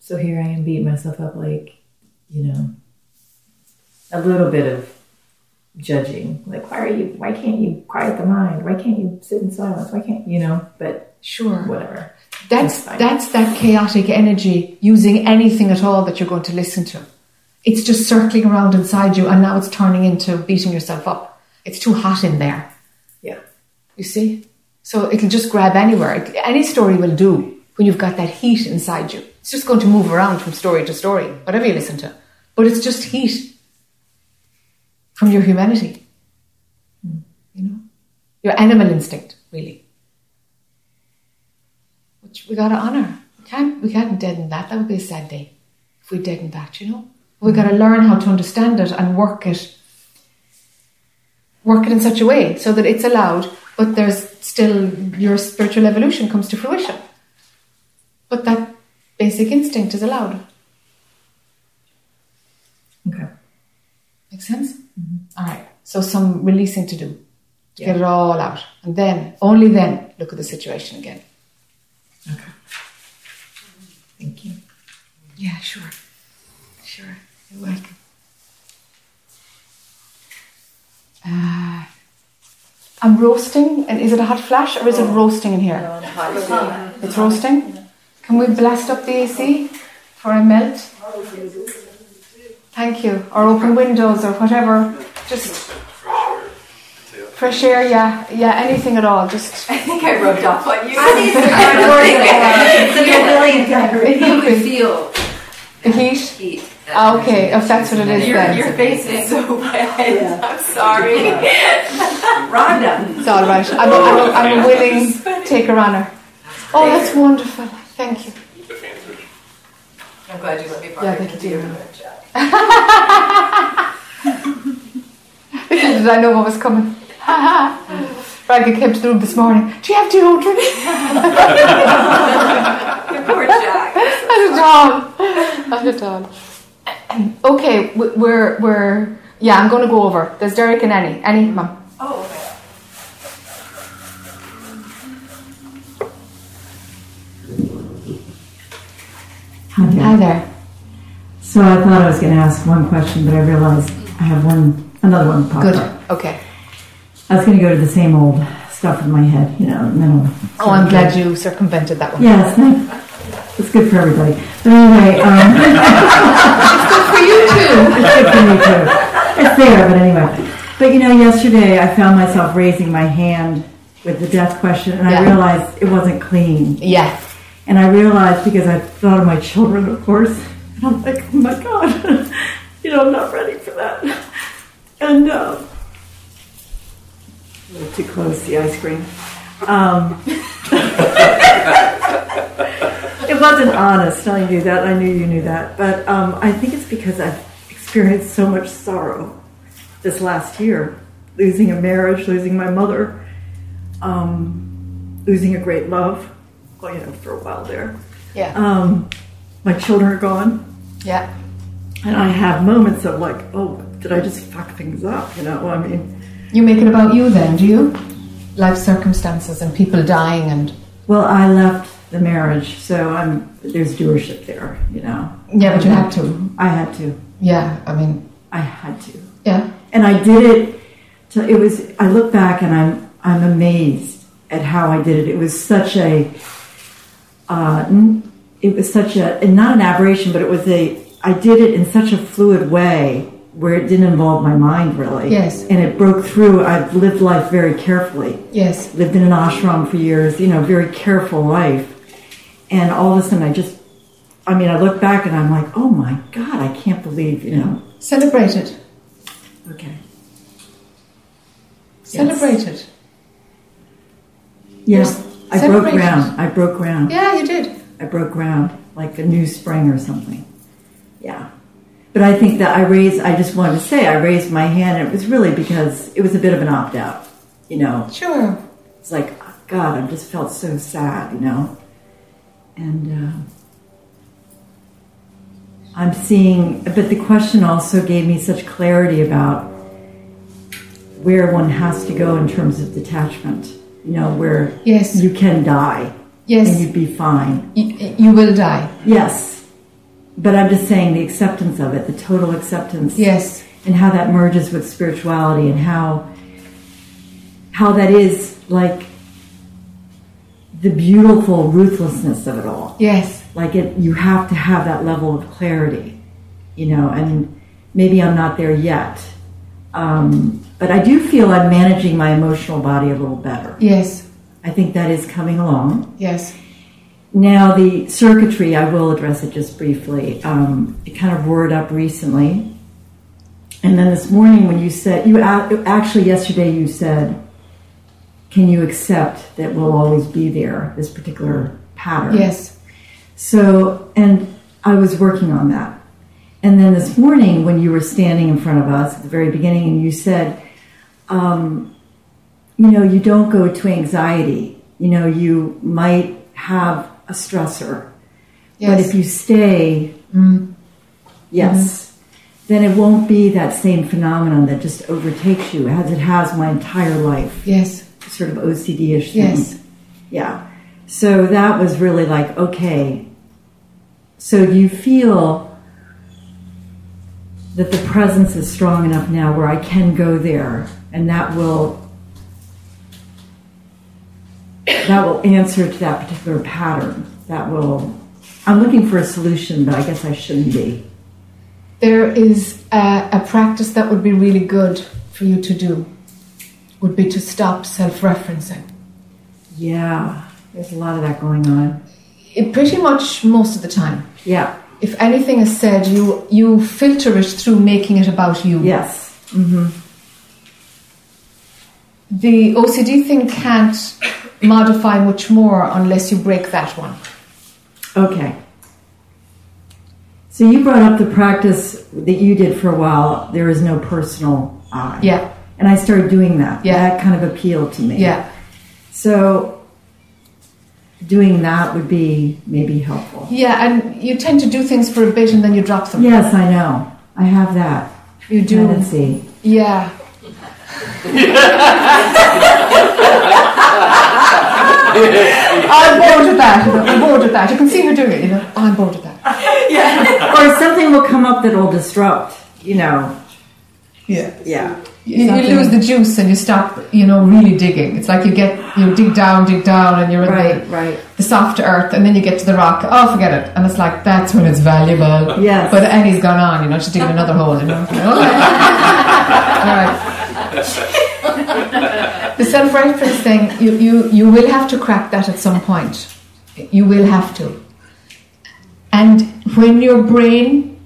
So here I am beating myself up like, you know, a little bit of judging. Like, why are you, why can't you quiet the mind? Why can't you sit in silence? Why can't, you know, but Sure. whatever. That's fine. that's that chaotic energy using anything at all that you're going to listen to. It's just circling around inside you, and now it's turning into beating yourself up. It's too hot in there. Yeah. You see? So it'll just grab anywhere. Any story will do when you've got that heat inside you. It's just going to move around from story to story, whatever you listen to. But it's just heat from your humanity. Mm, you know? Your animal instinct, really. Which we gotta honour. We can't we can't deaden that. That would be a sad day if we deaden that, you know? We've mm. got to learn how to understand it and work it, work it in such a way so that it's allowed, but there's still your spiritual evolution comes to fruition. But that basic instinct is allowed. Okay. Make sense? All right. So some releasing to do. To Get it all out. And then, only then, look at the situation again. Okay. Thank you. Yeah, sure. Sure. You're welcome. Uh, I'm roasting, and is it a hot flash or is it roasting in here? It's roasting. Can we blast up the AC before I melt? Thank you. Or open windows or whatever. Just fresh air, yeah, yeah, anything at all. Just. I think I rubbed off on you. You could feel The heat. heat. Ah, okay, if that's what it is Your, then. your face is so red. I'm sorry. Rhonda. It's all right. I'm a, I'm a, I'm a willing taker honor. Oh, that's wonderful. Thank you. I'm glad you let me borrow Yeah, your thank you. computer. Did I know what was coming? Raggy came to the room this morning. Do you have deodorant? Poor Jac. Not at all. Not at all. Okay, we're we're yeah. I'm going to go over. There's Derek and Annie. Annie, mum. Oh, okay. Hi there. Hi there. So I thought I was going to ask one question, but I realized I have one, another one pop Good. up. Okay. I was going to go to the same old stuff in my head, you know, mental. Oh, I'm glad you circumvented that one. Yeah, it's good for everybody. But anyway, um, it's good For you too. it's good for me too. It's there, but anyway. But you know, yesterday I found myself raising my hand with the death question, and I realized it wasn't clean. Yeah. And I realized because I thought of my children, of course, and I'm like, oh my God, you know, I'm not ready for that. And um, a little too close the ice cream. Um, it wasn't honest. I knew that. I knew you knew that. But um, I think it's because I've experienced so much sorrow this last year, losing a marriage, losing my mother, um, losing a great love. Well, you know, for a while there. Yeah. Um, my children are gone, Yeah. and I have moments of like, oh, did I just fuck things up? You know, I mean, You make it about you then, do you? Life circumstances and people dying and well, I left the marriage, so I'm there's doership there. You know, yeah, but you had to. I had to. Yeah. I mean, I had to. yeah. and I did it. To, it was. I look back and I'm I'm amazed at how I did it. It was such a. Uh, it was such a and not an aberration, but it was a. I did it in such a fluid way where it didn't involve my mind really. Yes. and it broke through. I've lived life very carefully. Yes. Lived in an ashram for years. You know, very careful life, and all of a sudden I just. I mean, I look back and I'm like, oh my god, I can't believe you know. Celebrate it. Okay. Celebrate it. Yeah, I broke ground. I broke ground. Yeah, you did. I broke ground like a new spring or something. Yeah. But I think that I raised, I just wanted to say, I raised my hand. And it was really because it was a bit of an opt out, you know. Sure. It's like, oh, God, I just felt so sad, you know. And uh, I'm seeing, but the question also gave me such clarity about where one has to go in terms of detachment, you know, where Yes. you can die Yes. and you'd be fine. You, you will die. Yes. But I'm just saying the acceptance of it, the total acceptance. Yes. And how that merges with spirituality and how how that is like the beautiful ruthlessness of it all. Yes. Like it you have to have that level of clarity. You know, and maybe I'm not there yet. Um, but I do feel I'm managing my emotional body a little better. Yes. I think that is coming along. Yes. Now, the circuitry, I will address it just briefly. Um, it kind of roared up recently. And then this morning, when you said, you actually, yesterday, you said, Can you accept that we'll always be there, this particular pattern? Yes. So, and I was working on that. And then this morning, when you were standing in front of us at the very beginning, and you said, um, you know, you don't go to anxiety. You know, you might have a stressor. But if you stay, Mm. yes, then it won't be that same phenomenon that just overtakes you as it has my entire life. Yes. Sort of OCD ish thing. Yes. Yeah. So that was really like, okay. So do you feel that the presence is strong enough now where I can go there and that will that will answer to that particular pattern. That will I'm looking for a solution, but I guess I shouldn't be. There is a, a practice that would be really good for you to do. Would be to stop self-referencing. Yeah. There's a lot of that going on. It pretty much most of the time. Yeah. If anything is said, you you filter it through making it about you. Yes. Mm-hmm. The OCD thing can't modify much more unless you break that one. Okay. So you brought up the practice that you did for a while. There is no personal I. Yeah. And I started doing that. Yeah. That kind of appealed to me. Yeah. So doing that would be maybe helpful. Yeah, and you tend to do things for a bit and then you drop them. Yes, I know. I have that. You do. Tendency. Yeah. I'm bored of that. I'm bored of that. You can see her doing it. You know, oh, I'm bored of that. Yeah. or something will come up that will disrupt, you know. Yeah. Yeah. You, you lose the juice and you stop, you know, really digging. It's like you get, you dig down, dig down, and you're in Right, the, right. the soft earth, and then you get to the rock. Oh, forget it. And it's like that's when it's valuable. Yes. But Annie's gone on. You know, she's digging another hole. You know. Okay. All right. The self-reference thing, you, you, you will have to crack that at some point. You will have to. And when your brain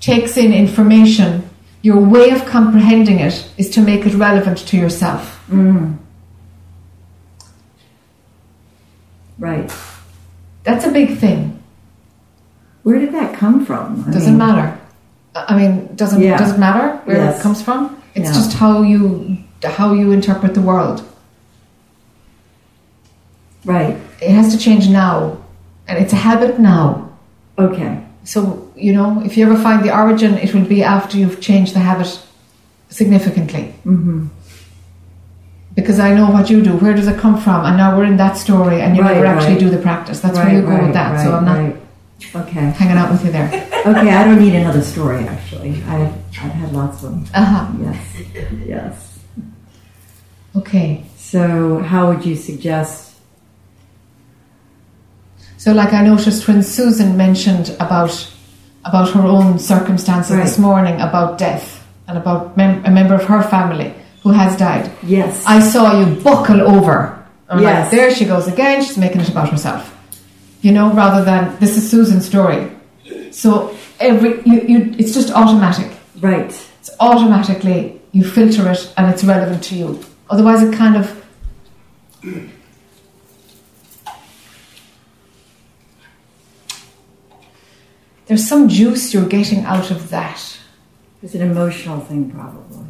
takes in information, your way of comprehending it is to make it relevant to yourself. Mm. Right. That's a big thing. Where did that come from? I Doesn't mean- matter. I mean, doesn't Yeah. does it matter where Yes. it comes from? It's Yeah. just how you how you interpret the world. Right. It has to change now, and it's a habit now. Okay. So you know, if you ever find the origin, it will be after you've changed the habit significantly. Mm-hmm. Because I know what you do. Where does it come from? And now we're in that story, and you Right, never actually right. do the practice. That's right, where you go with that. so I'm not right. Okay. hanging out with you there. Okay, I don't need another story actually. I've, I've had lots of them. Uh-huh. Yes. Yes. Okay. So, how would you suggest? So, like I noticed when Susan mentioned about about her own circumstances this morning about death and about mem- a member of her family who has died. Yes. I saw you buckle over. I'm like, there she goes again. She's making it about herself. You know, rather than this is Susan's story. So every you, you it's just automatic. Right. It's automatically you filter it and it's relevant to you. Otherwise, it kind of there's some juice you're getting out of that. It's an emotional thing, probably.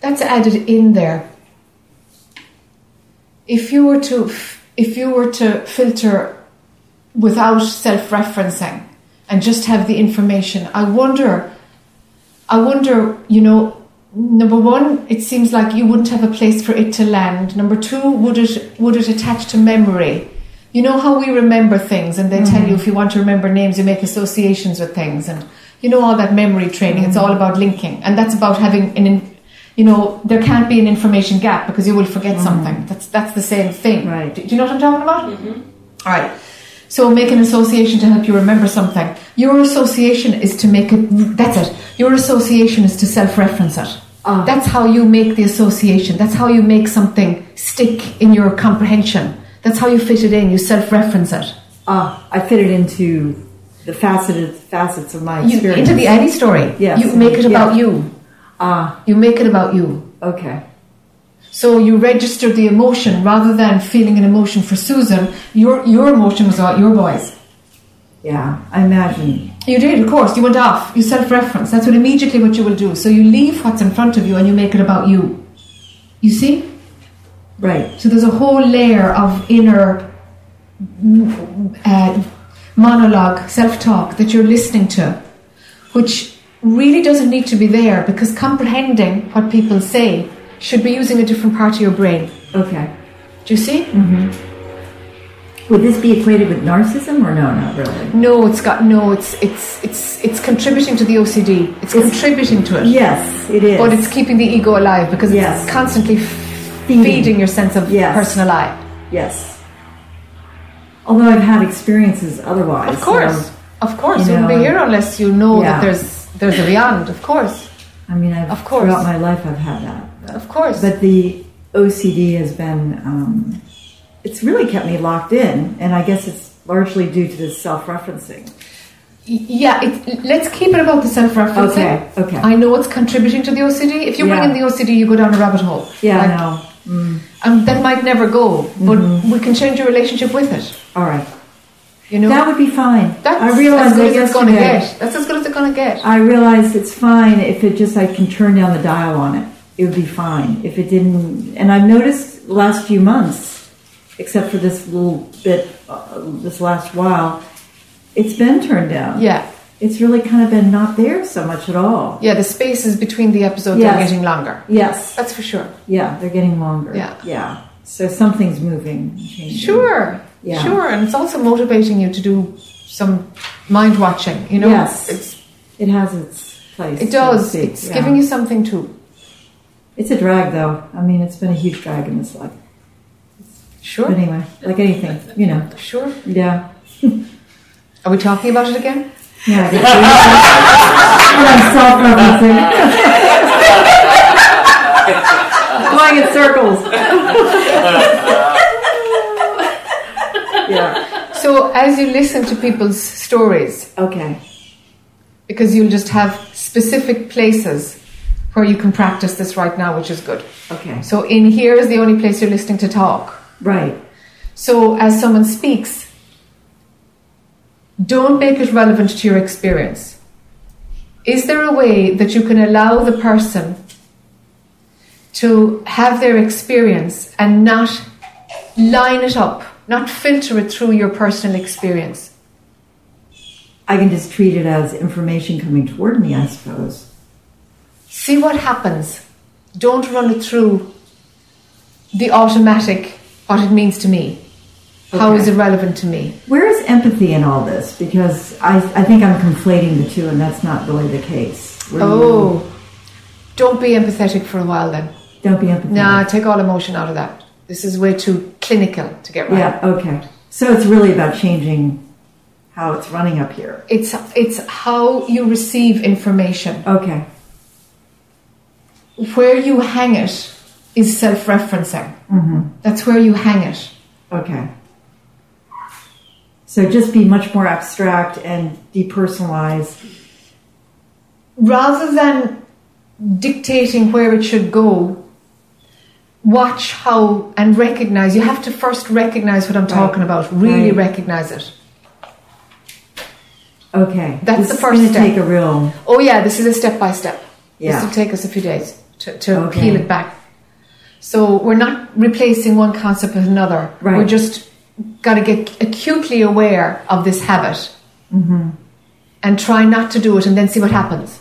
That's added in there. If you were to if you were to filter without self-referencing and just have the information, I wonder I wonder, you know, number one, it seems like you wouldn't have a place for it to land. Number two, would it would it attach to memory? You know how we remember things, and they tell you mm-hmm. if you want to remember names, you make associations with things, and you know all that memory training. It's mm-hmm. all about linking, and that's about having an, in, you know, there can't be an information gap because you will forget mm-hmm. something. That's that's the same thing. Right. Do, do you know what I'm talking about? All right. So make an association to help you remember something. Your association is to make it. That's it. Your association is to self-reference it. That's how you make the association. That's how you make something stick in your comprehension. That's how you fit it in. You self-reference it. Ah, I fit it into the faceted facets of my You, experience. into the Eddie story. Yes. You make it about Yeah. you. Ah, You make it about you. okay. So you registered the emotion rather than feeling an emotion for Susan. Your your emotion was about your boys. Yeah, I imagine You did, of course. You went off. You self-reference. That's what immediately what you will do. So you leave what's in front of you and you make it about you. You see? Right. So there's a whole layer of inner uh, monologue, self-talk that you're listening to, which really doesn't need to be there because comprehending what people say should be using a different part of your brain. Okay. Do you see? Mm-hmm. Would this be equated with narcissism or no? Not really. No, it's got no. It's it's it's it's contributing to the OCD. It's, contributing to it. Yes, it is. But it's keeping the ego alive because Yes. it's constantly Feeding. feeding your sense of Yes. personal I. Yes. Although I've had experiences otherwise. Of course, so, of course, you you wouldn't be here unless you know Yeah. that there's there's a beyond. Of course, I mean, I've, Of course. throughout my life I've had that. Of course. But the OCD has been, um, it's really kept me locked in, and I guess it's largely due to this self-referencing. Yeah, it, let's keep it about the self-referencing. Okay, okay. I know it's contributing to the OCD. If you bring in the OCD, you go down a rabbit hole. Yeah, Like, I know. Mm. Um, that might never go, but Mhm. we can change your relationship with it. All right. You know, That would be fine. that's I realized as good as it's going to get. That's as good as it's going to get. I realize it's fine if it just I can turn down the dial on it. It would be fine if it didn't. And I've noticed last few months, except for this little bit, uh, this last while, it's been turned down. Yeah, It's really kind of been not there so much at all. yeah. The spaces between the episodes Yes. are getting longer. Yes. That's for sure. Yeah, they're getting longer. Yeah. Yeah. So something's moving, changing. Sure, Yeah. sure, and it's also motivating you to do some mind watching. You know, Yes. it's It has its place. it does. It's Yeah. giving you something to. It's a drag, though. I mean, it's been a huge drag in this life. Sure, But anyway, like anything, you know. sure. Yeah. Are we talking about it again? Yeah. I guess we- I'm self-referencing. Going in circles. yeah. So as you listen to people's stories, Okay. because you'll just have specific places where you can practice this right now, which is good. Okay. So in here is the only place you're listening to talk. Right. So as someone speaks, don't make it relevant to your experience. Is there a way that you can allow the person to have their experience and not line it up, not filter it through your personal experience? I can just treat it as information coming toward me, I suppose. See what happens. Don't run it through the automatic, what it means to me. How Okay. is it relevant to me? Where is empathy in all this? Because I, I think I'm conflating the two, and that's not really the case. Where you Oh, don't be empathetic for a while then. don't be empathetic. Nah, take all emotion out of that. This is way too clinical to get right. Yeah. Okay. So it's really about changing how it's running up here. It's it's how you receive information. Okay. Where you hang it is self-referencing. hmm That's where you hang it. Okay. So just be much more abstract and depersonalize. Rather than dictating where it should go, watch how and recognize. You have to first recognize what I'm talking about. Really Right. recognize it. Okay. That's This the first step. take a real. Oh yeah, this is a step by step. Yeah. This will take us a few days to, to Okay. peel it back. So we're not replacing one concept with another. Right. We're just got to get acutely aware of this habit hmm and try not to do it and then see what happens.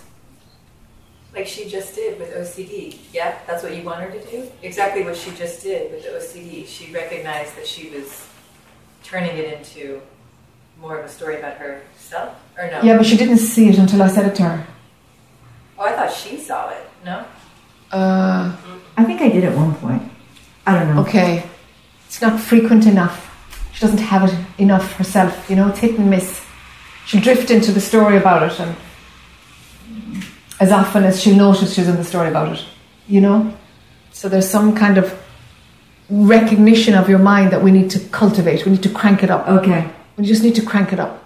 Like she just did with OCD. Yeah, that's what you want her to do? Exactly what she just did with the OCD. She recognized that she was turning it into more of a story about herself? Or no? Yeah, but she didn't see it until I said it to her. Oh, I thought she saw it. No? Uh, I think I did at one point. I don't know. okay, it's not frequent enough. She doesn't have it enough herself. You know, it's hit and miss. She'll drift into the story about it, and as often as she'll notice she's in the story about it. You know, so there's some kind of recognition of your mind that we need to cultivate. We need to crank it up. Okay. We just need to crank it up.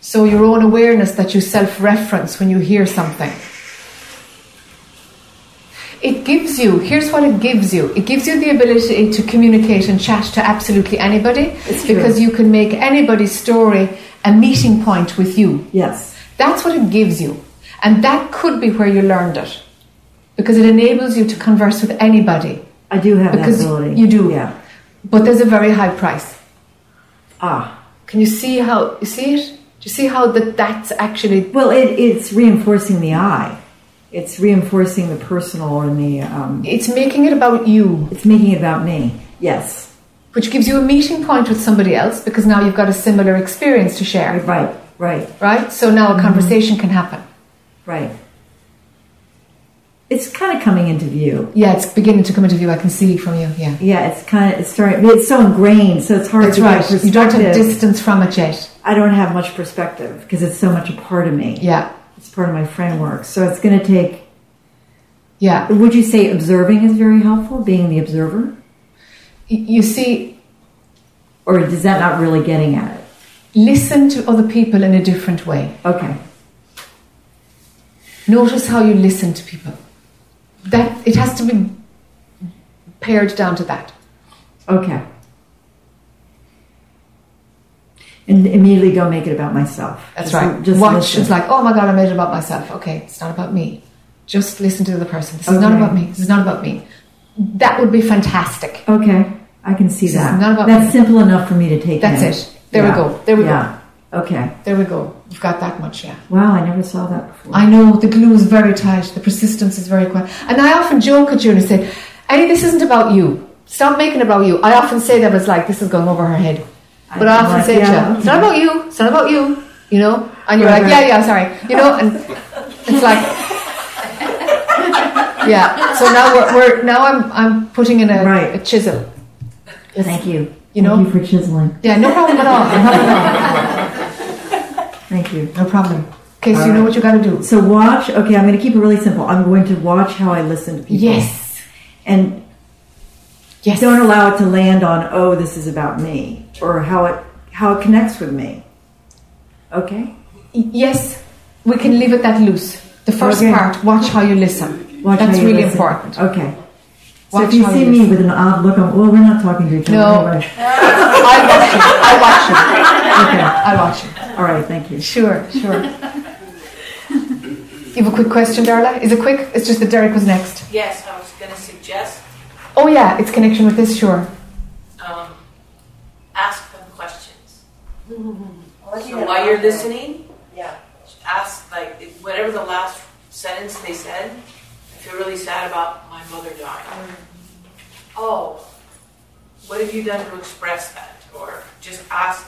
So your own awareness that you self-reference when you hear something. It gives you, here's what it gives you it gives you the ability to communicate and chat to absolutely anybody It's true. because you can make anybody's story a meeting point with you. Yes. That's what it gives you. And that could be where you learned it because it enables you to converse with anybody. I do have because that ability. You do. Yeah. But there's a very high price. Ah. Can you see how, you see it? Do you see how that that's actually. Well, it, it's reinforcing the I. It's reinforcing the personal and the. Um, It's making it about you. It's making it about me. Yes. Which gives you a meeting point with somebody else because now you've got a similar experience to share. Right, right. Right? So now a conversation can happen. Right. It's kind of coming into view. Yeah, it's beginning to come into view. I can see from you. Yeah. Yeah, it's kind of it's starting. It's so ingrained, so it's hard That's to right. You don't have distance from it yet. I don't have much perspective because it's so much a part of me. Yeah. It's part of my framework. So it's going to take. Yeah. Would you say observing is very helpful? Being the observer, You see, or is that not really getting at it? listen to other people in a different way. Okay. Notice how you listen to people. That it has to be pared down to that. Okay. And immediately go make it about myself. That's Just- right. Just Watch. listen. It's like, oh my god, I made it about myself. Okay, it's not about me. Just listen to the person. This is not about me. This is not about me. That would be fantastic. Okay, I can see This is that. not about That's me. simple enough for me to take. That's in. it. There Yeah. we go. There we Yeah. go. Okay. There we go. You've got that much, yeah. Wow, I never saw that before. I know the glue is very tight, the persistence is very quiet. And I often joke at you and say, Annie, this isn't about you. Stop making it about you. I often say that it's like this is going over her head. But I, often like, say to yeah, you, it's not about you, it's not about you, you know? And you're Right, like, right. yeah, yeah, sorry. You know, and it's like Yeah. So now we're, we're now I'm I'm putting in a, a chisel. Thank you. You know? Thank you for chiseling. Yeah, no problem at all. No problem at all. Thank you. No problem. Okay, so you know what you got to do. So watch. Okay, I'm going to keep it really simple. I'm going to watch how I listen to people. Yes. And yes. don't allow it to land on oh this is about me or how it how it connects with me. Okay. Yes, we can leave it that loose. The first Okay. part, watch how you listen. Watch That's you really listen. important. Okay. So Watch if you see you me listen. with an odd look, I'm, well, we're not talking to each other. No. anyway. I'll watch you. I'll watch you. Okay. I'll watch you. All right. Thank you. Sure, sure. You have a quick question, Darla? Is it quick? It's just that Derek was next. Yes, I was going to suggest Oh yeah, it's connection with this, sure. um, ask them questions. So while you're listening, Yeah. ask like if- whatever the last sentence they said. I feel really sad about my mother dying. Oh, what have you done to express that? Or just ask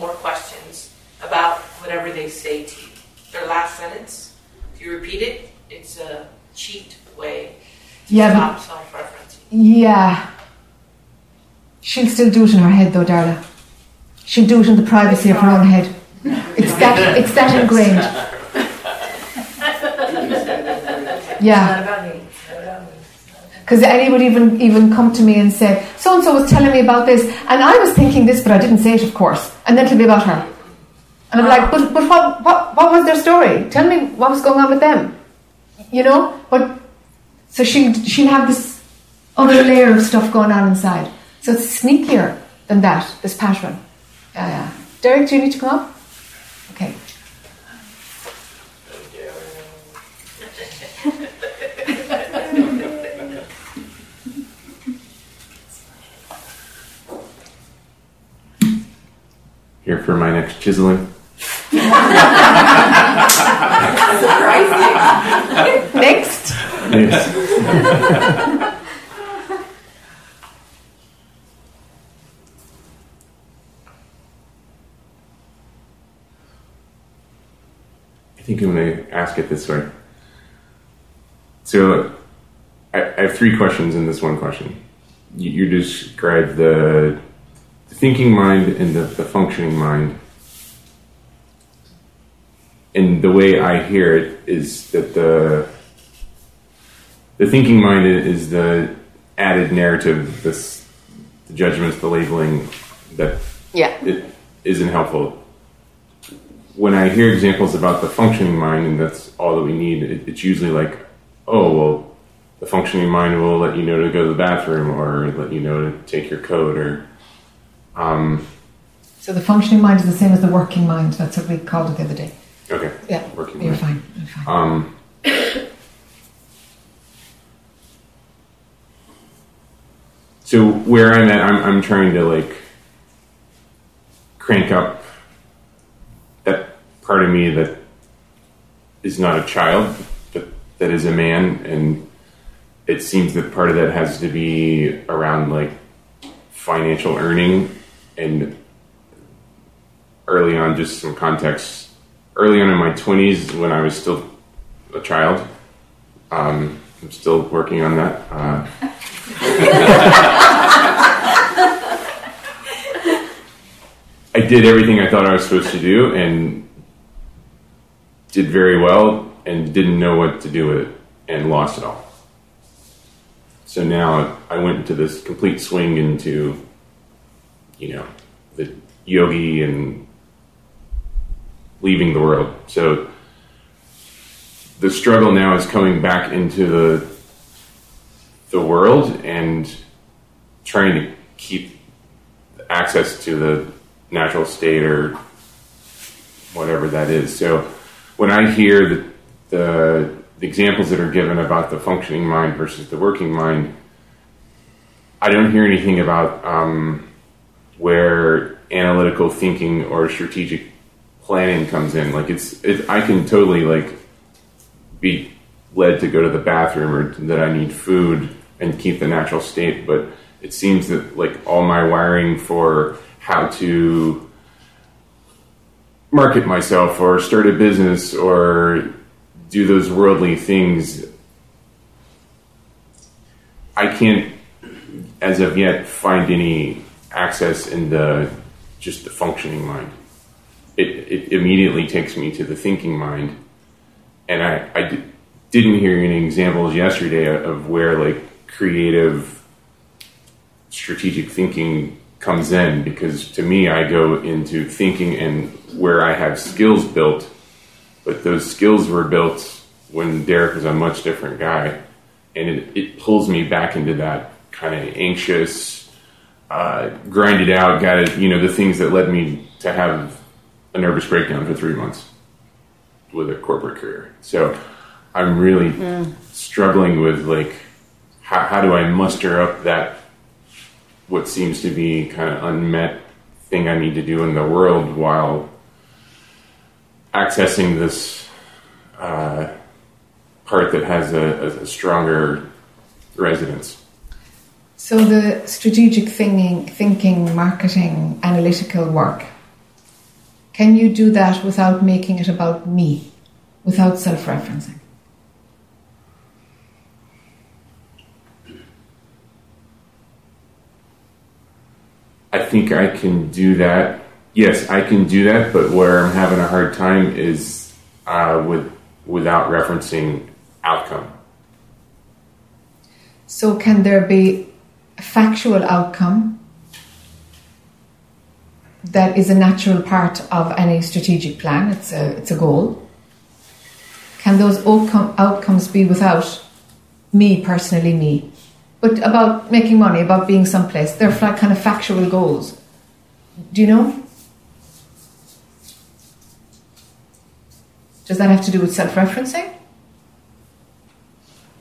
more questions about whatever they say to you. Their last sentence. If you repeat it, it's a cheat way to Yeah, stop but- self-referencing. Yeah. She'll still do it in her head though, Darla. She'll do it in the privacy of her own head. It's that it's that ingrained. Yeah. Because would even even come to me and say, so and so was telling me about this, and I was thinking this, but I didn't say it, of course. And then it'll be about her. And I'm like, but but what what what was their story? Tell me what was going on with them. You know? But so she she'll have this other layer of stuff going on inside. So it's sneakier than that, this pattern. Yeah, yeah. Derek, do you need to come up? Okay. Here for my next chiseling. Surprising. Next. Yes. I think I'm going to ask it this way. So, I, I have three questions in this one question. You, you described the, the thinking mind and the, the functioning mind. And the way I hear it is that the the thinking mind is the added narrative, this the judgments, the labeling that Yeah. it isn't helpful. When I hear examples about the functioning mind, and that's all that we need, it, it's usually like, oh well, the functioning mind will let you know to go to the bathroom or let you know to take your coat or um, So the functioning mind is the same as the working mind. That's what we called it the other day. okay Yeah, working you're mind. fine. You're fine. Um, so where I'm at, I'm, I'm trying to like crank up part of me that is not a child, but that is a man, and it seems that part of that has to be around like financial earning and early on just some context. Early on in my 20s when i was still a child um, i'm still working on that uh, i did everything i thought i was supposed to do and did very well and didn't know what to do with it and lost it all so now i went into this complete swing into you know the yogi and leaving the world. So the struggle now is coming back into the the world and trying to keep access to the natural state or whatever that is. So when I hear the, the, the examples that are given about the functioning mind versus the working mind, I don't hear anything about um, where analytical thinking or strategic planning comes in. Like it's, it, I can totally like be led to go to the bathroom or that I need food and keep the natural state. But it seems that like all my wiring for how to market myself or start a business or do those worldly things, I can't, as of yet, find any access in the just the functioning mind. It, it immediately takes me to the thinking mind, and I, I didn't hear any examples yesterday of where like creative, strategic thinking comes in because to me I go into thinking and where I have skills built, but those skills were built when Derek was a much different guy, and it, it pulls me back into that kind of anxious, uh, grinded out, got it, you know, the things that led me to have a nervous breakdown for three months with a corporate career. So I'm really Mm. struggling with like, how, how do I muster up that what seems to be kind of unmet thing I need to do in the world while accessing this uh, part that has a, a, stronger resonance. So the strategic thinking, thinking, marketing, analytical work. Can you do that without making it about me, without self-referencing? I think I can do that. Yes, I can do that, but where I'm having a hard time is uh, with without referencing outcome. So can there be a factual outcome that is a natural part of any strategic plan? It's a it's a goal. Can those outcome, outcomes be without me personally, me, but about making money, about being someplace? They're kind of factual goals. Do you know? Does that have to do with self-referencing?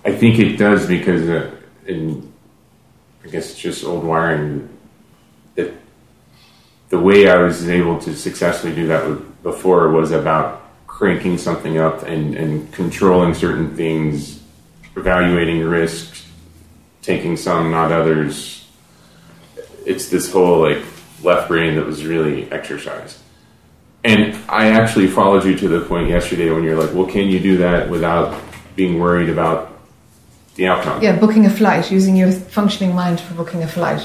I think it does because, uh, in I guess it's just old wiring. That the way I was able to successfully do that before was about cranking something up and, and controlling certain things, evaluating risks, taking some, not others. It's this whole like left brain that was really exercised. And I actually followed you to the point yesterday when you're like, well, can you do that without being worried about the outcome? Yeah, booking a flight, using your functioning mind for booking a flight.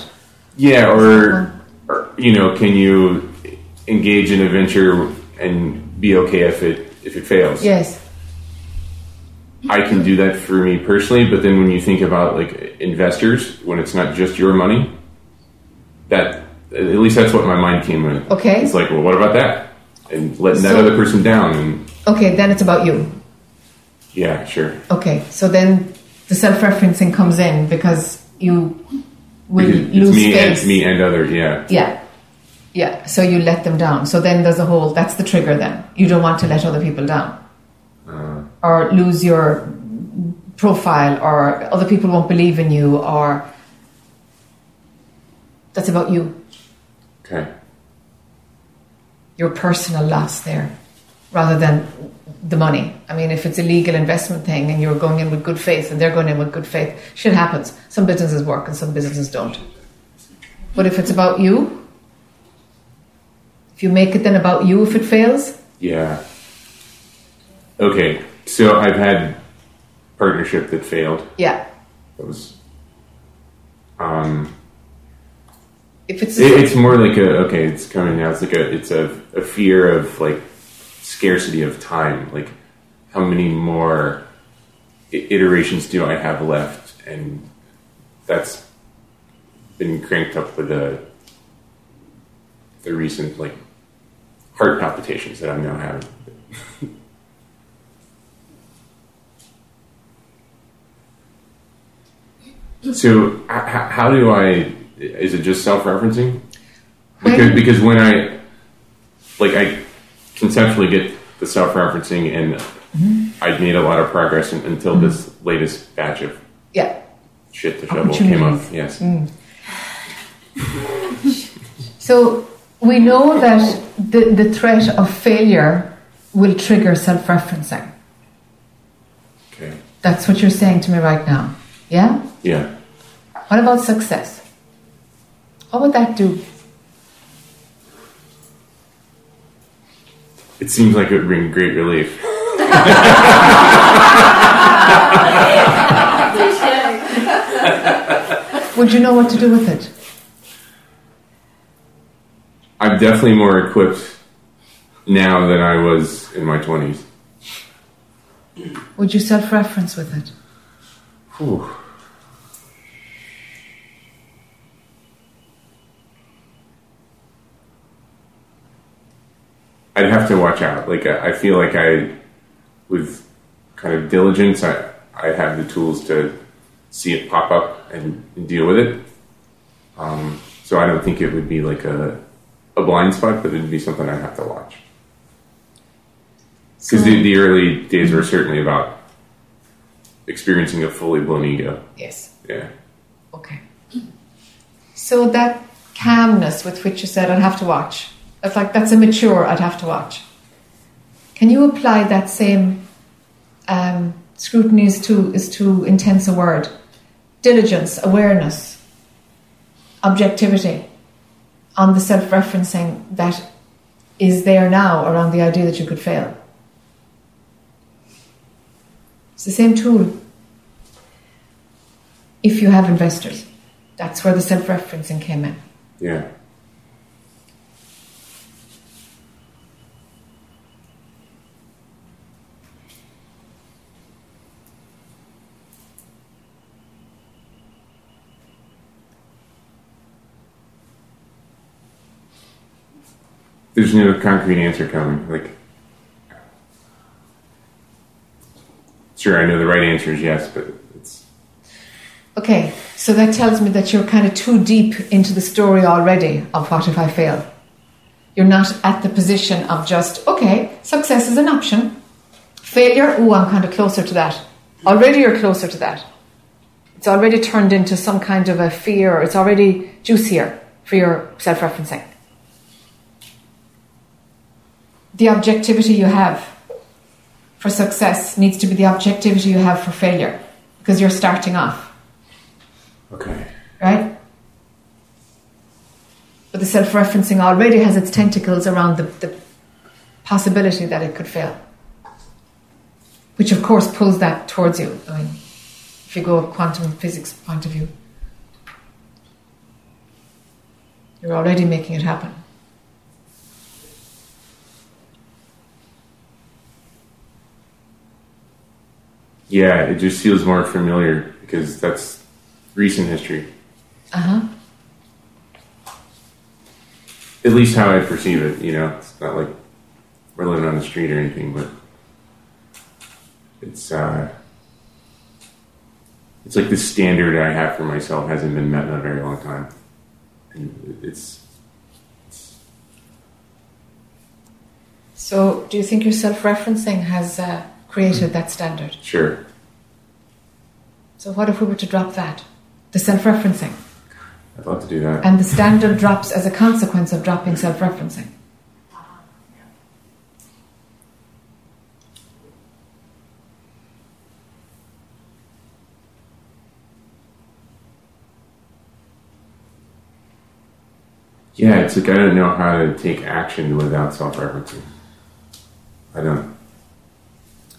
Yeah, or, or you know, can you engage in a venture and be okay if it if it fails? Yes. I can do that for me personally, but then when you think about like investors, when it's not just your money, that at least that's what my mind came with. Okay. It's like, well, what about that? And letting that other person down, and Okay, then it's about you. yeah, sure. Okay, so then The self-referencing comes in because you will Because lose me face. and me and others. Yeah. Yeah. Yeah. So you let them down. So then there's a whole, that's the trigger then. You don't want to let other people down Uh, or lose your profile or other people won't believe in you or that's about you. okay. Your personal loss there rather than the money. I mean, if it's a legal investment thing and you're going in with good faith and they're going in with good faith, shit happens. Some businesses work and some businesses don't. But if it's about you, if you make it then about you if it fails, Yeah. Okay. So I've had partnership that failed. yeah. That was. Um. If it's It, it's more like a okay. It's coming now. It's like a it's a, a fear of like scarcity of time. Like how many more iterations do I have left? And that's been cranked up with the the recent like heart palpitations that I'm now having. so how do I? Is it just self-referencing? Because because when I like I conceptually get the self-referencing and I'd made a lot of progress un- until this latest batch of yeah. shit the shovel came up. Yes. Mm. So we know that the, the threat of failure will trigger self referencing. Okay. That's what you're saying to me right now. Yeah? Yeah. What about success? What would that do? It seems like it would bring great relief. Would you know what to do with it? I'm definitely more equipped now than I was in my 20s. Would you self reference with it? Whew. I'd have to watch out. Like I I feel like I, with kind of diligence, I I have the tools to see it pop up and, and deal with it. Um, so I don't think it would be like a a blind spot, but it'd be something I'd have to watch. Because the, the early days were certainly about experiencing a fully blown ego. Yes. Yeah. Okay. So that calmness with which you said I'd have to watch. It's like that's a mature I'd have to watch. Can you apply that same um, scrutiny is too is too intense a word. Diligence, awareness, objectivity on the self referencing that is there now around the idea that you could fail. It's the same tool if you have investors. That's where the self referencing came in. Yeah. There's no concrete answer coming. Like, sure, I know the right answer is yes, but it's Okay, so that tells me that you're kind of too deep into the story already of what if I fail. You're not at the position of just, okay, success is an option. Failure, oh, I'm kind of closer to that. Already you're closer to that. It's already turned into some kind of a fear, it's already juicier for your self referencing. The objectivity you have for success needs to be the objectivity you have for failure because you're starting off okay. right? But the self referencing already has its tentacles around the, the possibility that it could fail, which of course pulls that towards you. I mean, if you go a quantum physics point of view, you're already making it happen. Yeah, it just feels more familiar because that's recent history. Uh huh. At least how I perceive it, you know. It's not like we're living on the street or anything, but it's uh it's like the standard I have for myself hasn't been met in a very long time, and it's So, do you think your self-referencing has uh, created that standard? sure. So, what if we were to drop that, the self-referencing, I'd love to do that. and the standard drops as a consequence of dropping self-referencing? Yeah, it's like I don't know how to take action without self-referencing. I don't.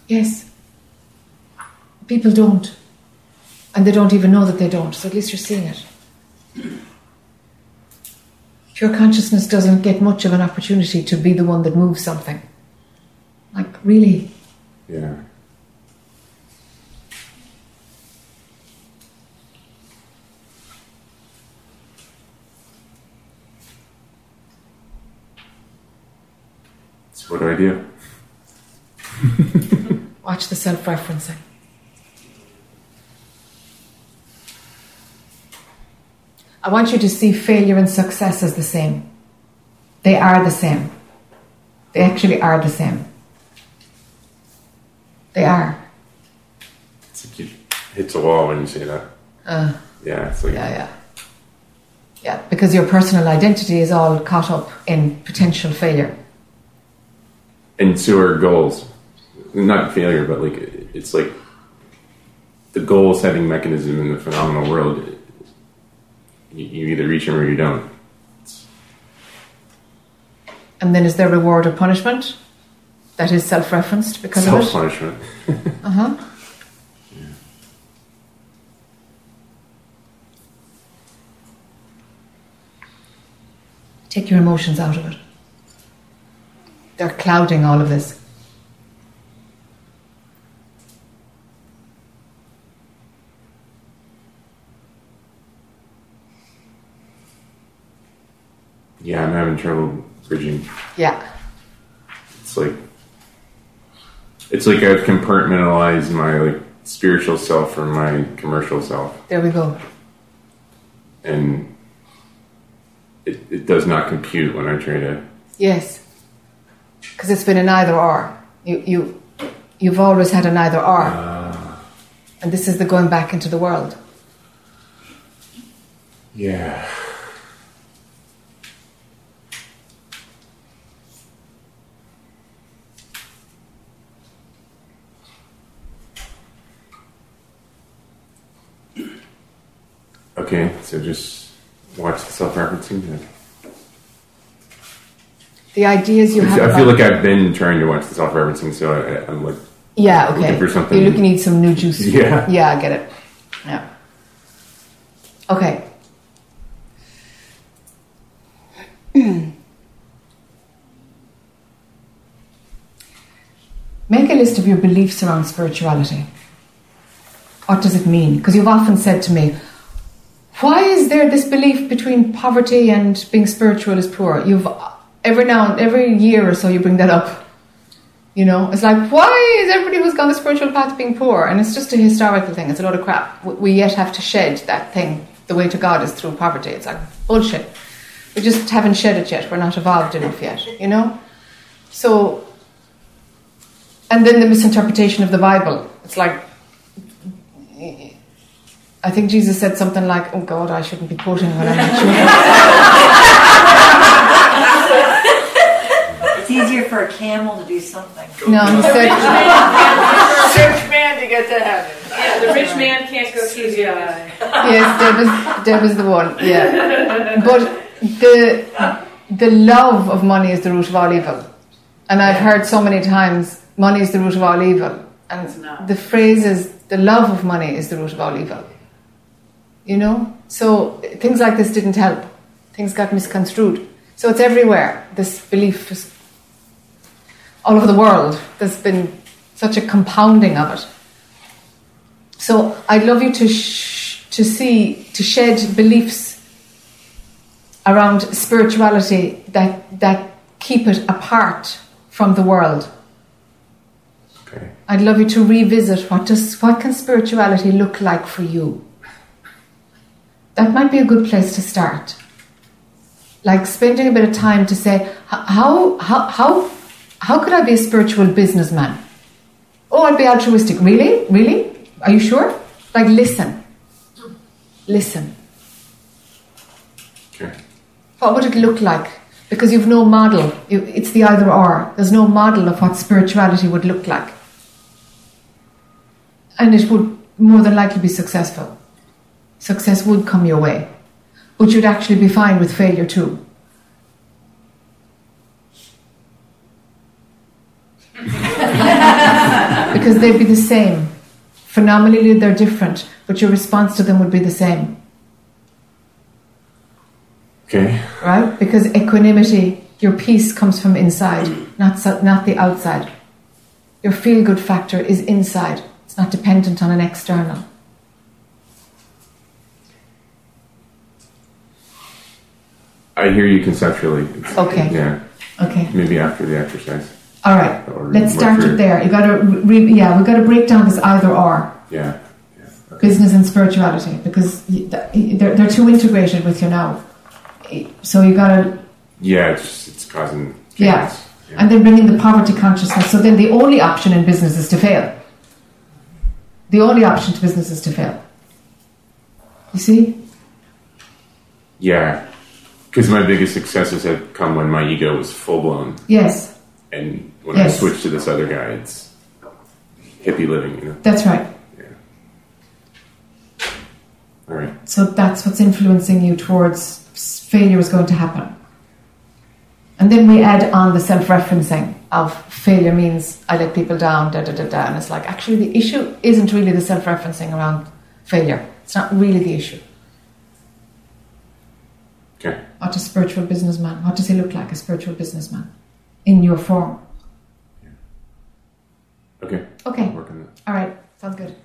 Yes. People don't. And they don't even know that they don't, so at least you're seeing it. Pure consciousness doesn't get much of an opportunity to be the one that moves something. Like, really. Yeah. So what do I do? Watch the self referencing. I want you to see failure and success as the same. They are the same. They actually are the same. They are. It's like you hits a wall when you say that. Uh, Yeah, it's like yeah, yeah. Yeah, because your personal identity is all caught up in potential failure. and so are goals. Not failure, but like it's like the goal setting mechanism in the phenomenal world. You, you either reach them or you don't. And then is there reward or punishment? That is self referenced because Self of it? punishment. Uh huh. Take your emotions out of it. They're clouding all of this. Yeah, I'm having trouble bridging. Yeah. It's like it's like I've compartmentalized my like spiritual self from my commercial self, There we go. and it, it does not compute when I try to. Yes. Because it's been an either or. You, you, you've always had an either or. Ah. And this is the going back into the world. Yeah. Okay, so just watch the self-referencing. then. The ideas you have. I feel like I've been trying to watch the self-referencing, so I, I'm like, Yeah, okay. looking for something. You look need some new juice. Yeah. Yeah, I get it. Yeah. Okay. Make a list of your beliefs around spirituality. What does it mean? Because you've often said to me, why is there this belief between poverty and being spiritual is poor? You've every now and every year or so you bring that up. You know, it's like, why is everybody who's gone the spiritual path being poor? And it's just a historical thing. It's a load of crap. We- We yet have to shed that thing. The way to God is through poverty. It's like bullshit. We just haven't shed it yet. We're not evolved enough yet. You know. So, and then the misinterpretation of the Bible. It's like, I think Jesus said something like, "Oh God, I shouldn't be quoting when I'm not sure." It's easier for a camel to do something. No, he said- Rich man to get to heaven. Yeah, the rich man can't go through the eye. yes, Deb is, Deb is the one. Yeah, but the the love of money is the root of all evil, and I've heard so many times, money is the root of all evil, and the phrase is the love of money is the root of all evil. You know, so things like this didn't help. Things got misconstrued. So it's everywhere. This belief is all over the world. There's been such a compounding of it. So I'd love you to sh- to see to shed beliefs around spirituality that that keep it apart from the world. Okay. I'd love you to revisit what does what can spirituality look like for you. That might be a good place to start. Like spending a bit of time to say, how how how how could I be a spiritual businessman? Oh, I'd be altruistic. Really? Really? Are you sure? Like listen. Listen. Okay. What would it look like? Because you've no model. It's the either or. There's no model of what spirituality would look like. And it would more than likely be successful. Success would come your way. But you'd actually be fine with failure too. because they'd be the same. Phenomenally, they're different, but your response to them would be the same. Okay. right? Because equanimity, your peace comes from inside, not so, not the outside. Your feel good factor is inside. It's not dependent on an external. I hear you conceptually. It's- Okay. Yeah. Okay. Maybe after the exercise. All right. Or Let's start it there. You got to re- yeah, we got to break down this either or Yeah. business and spirituality because they're they're too integrated with you now. So you got to Yeah, it's just, it's causing Chaos. yeah. chaos. And then bring in the poverty consciousness. So then the only option in business is to fail. The only option to business is to fail. You see? Yeah. Because my biggest successes had come when my ego was full blown. Yes. And when I switched to this other guy, it's hippie living, you know? That's right. Yeah. All right. So that's what's influencing you towards failure is going to happen. And then we add on the self referencing of failure means I let people down, da da da da. And it's like, actually, the issue isn't really the self referencing around failure. It's not really the issue. What a spiritual businessman. What does he look like, a spiritual businessman? In your form. Yeah. Okay. Okay. Work on that. All right. Sounds good.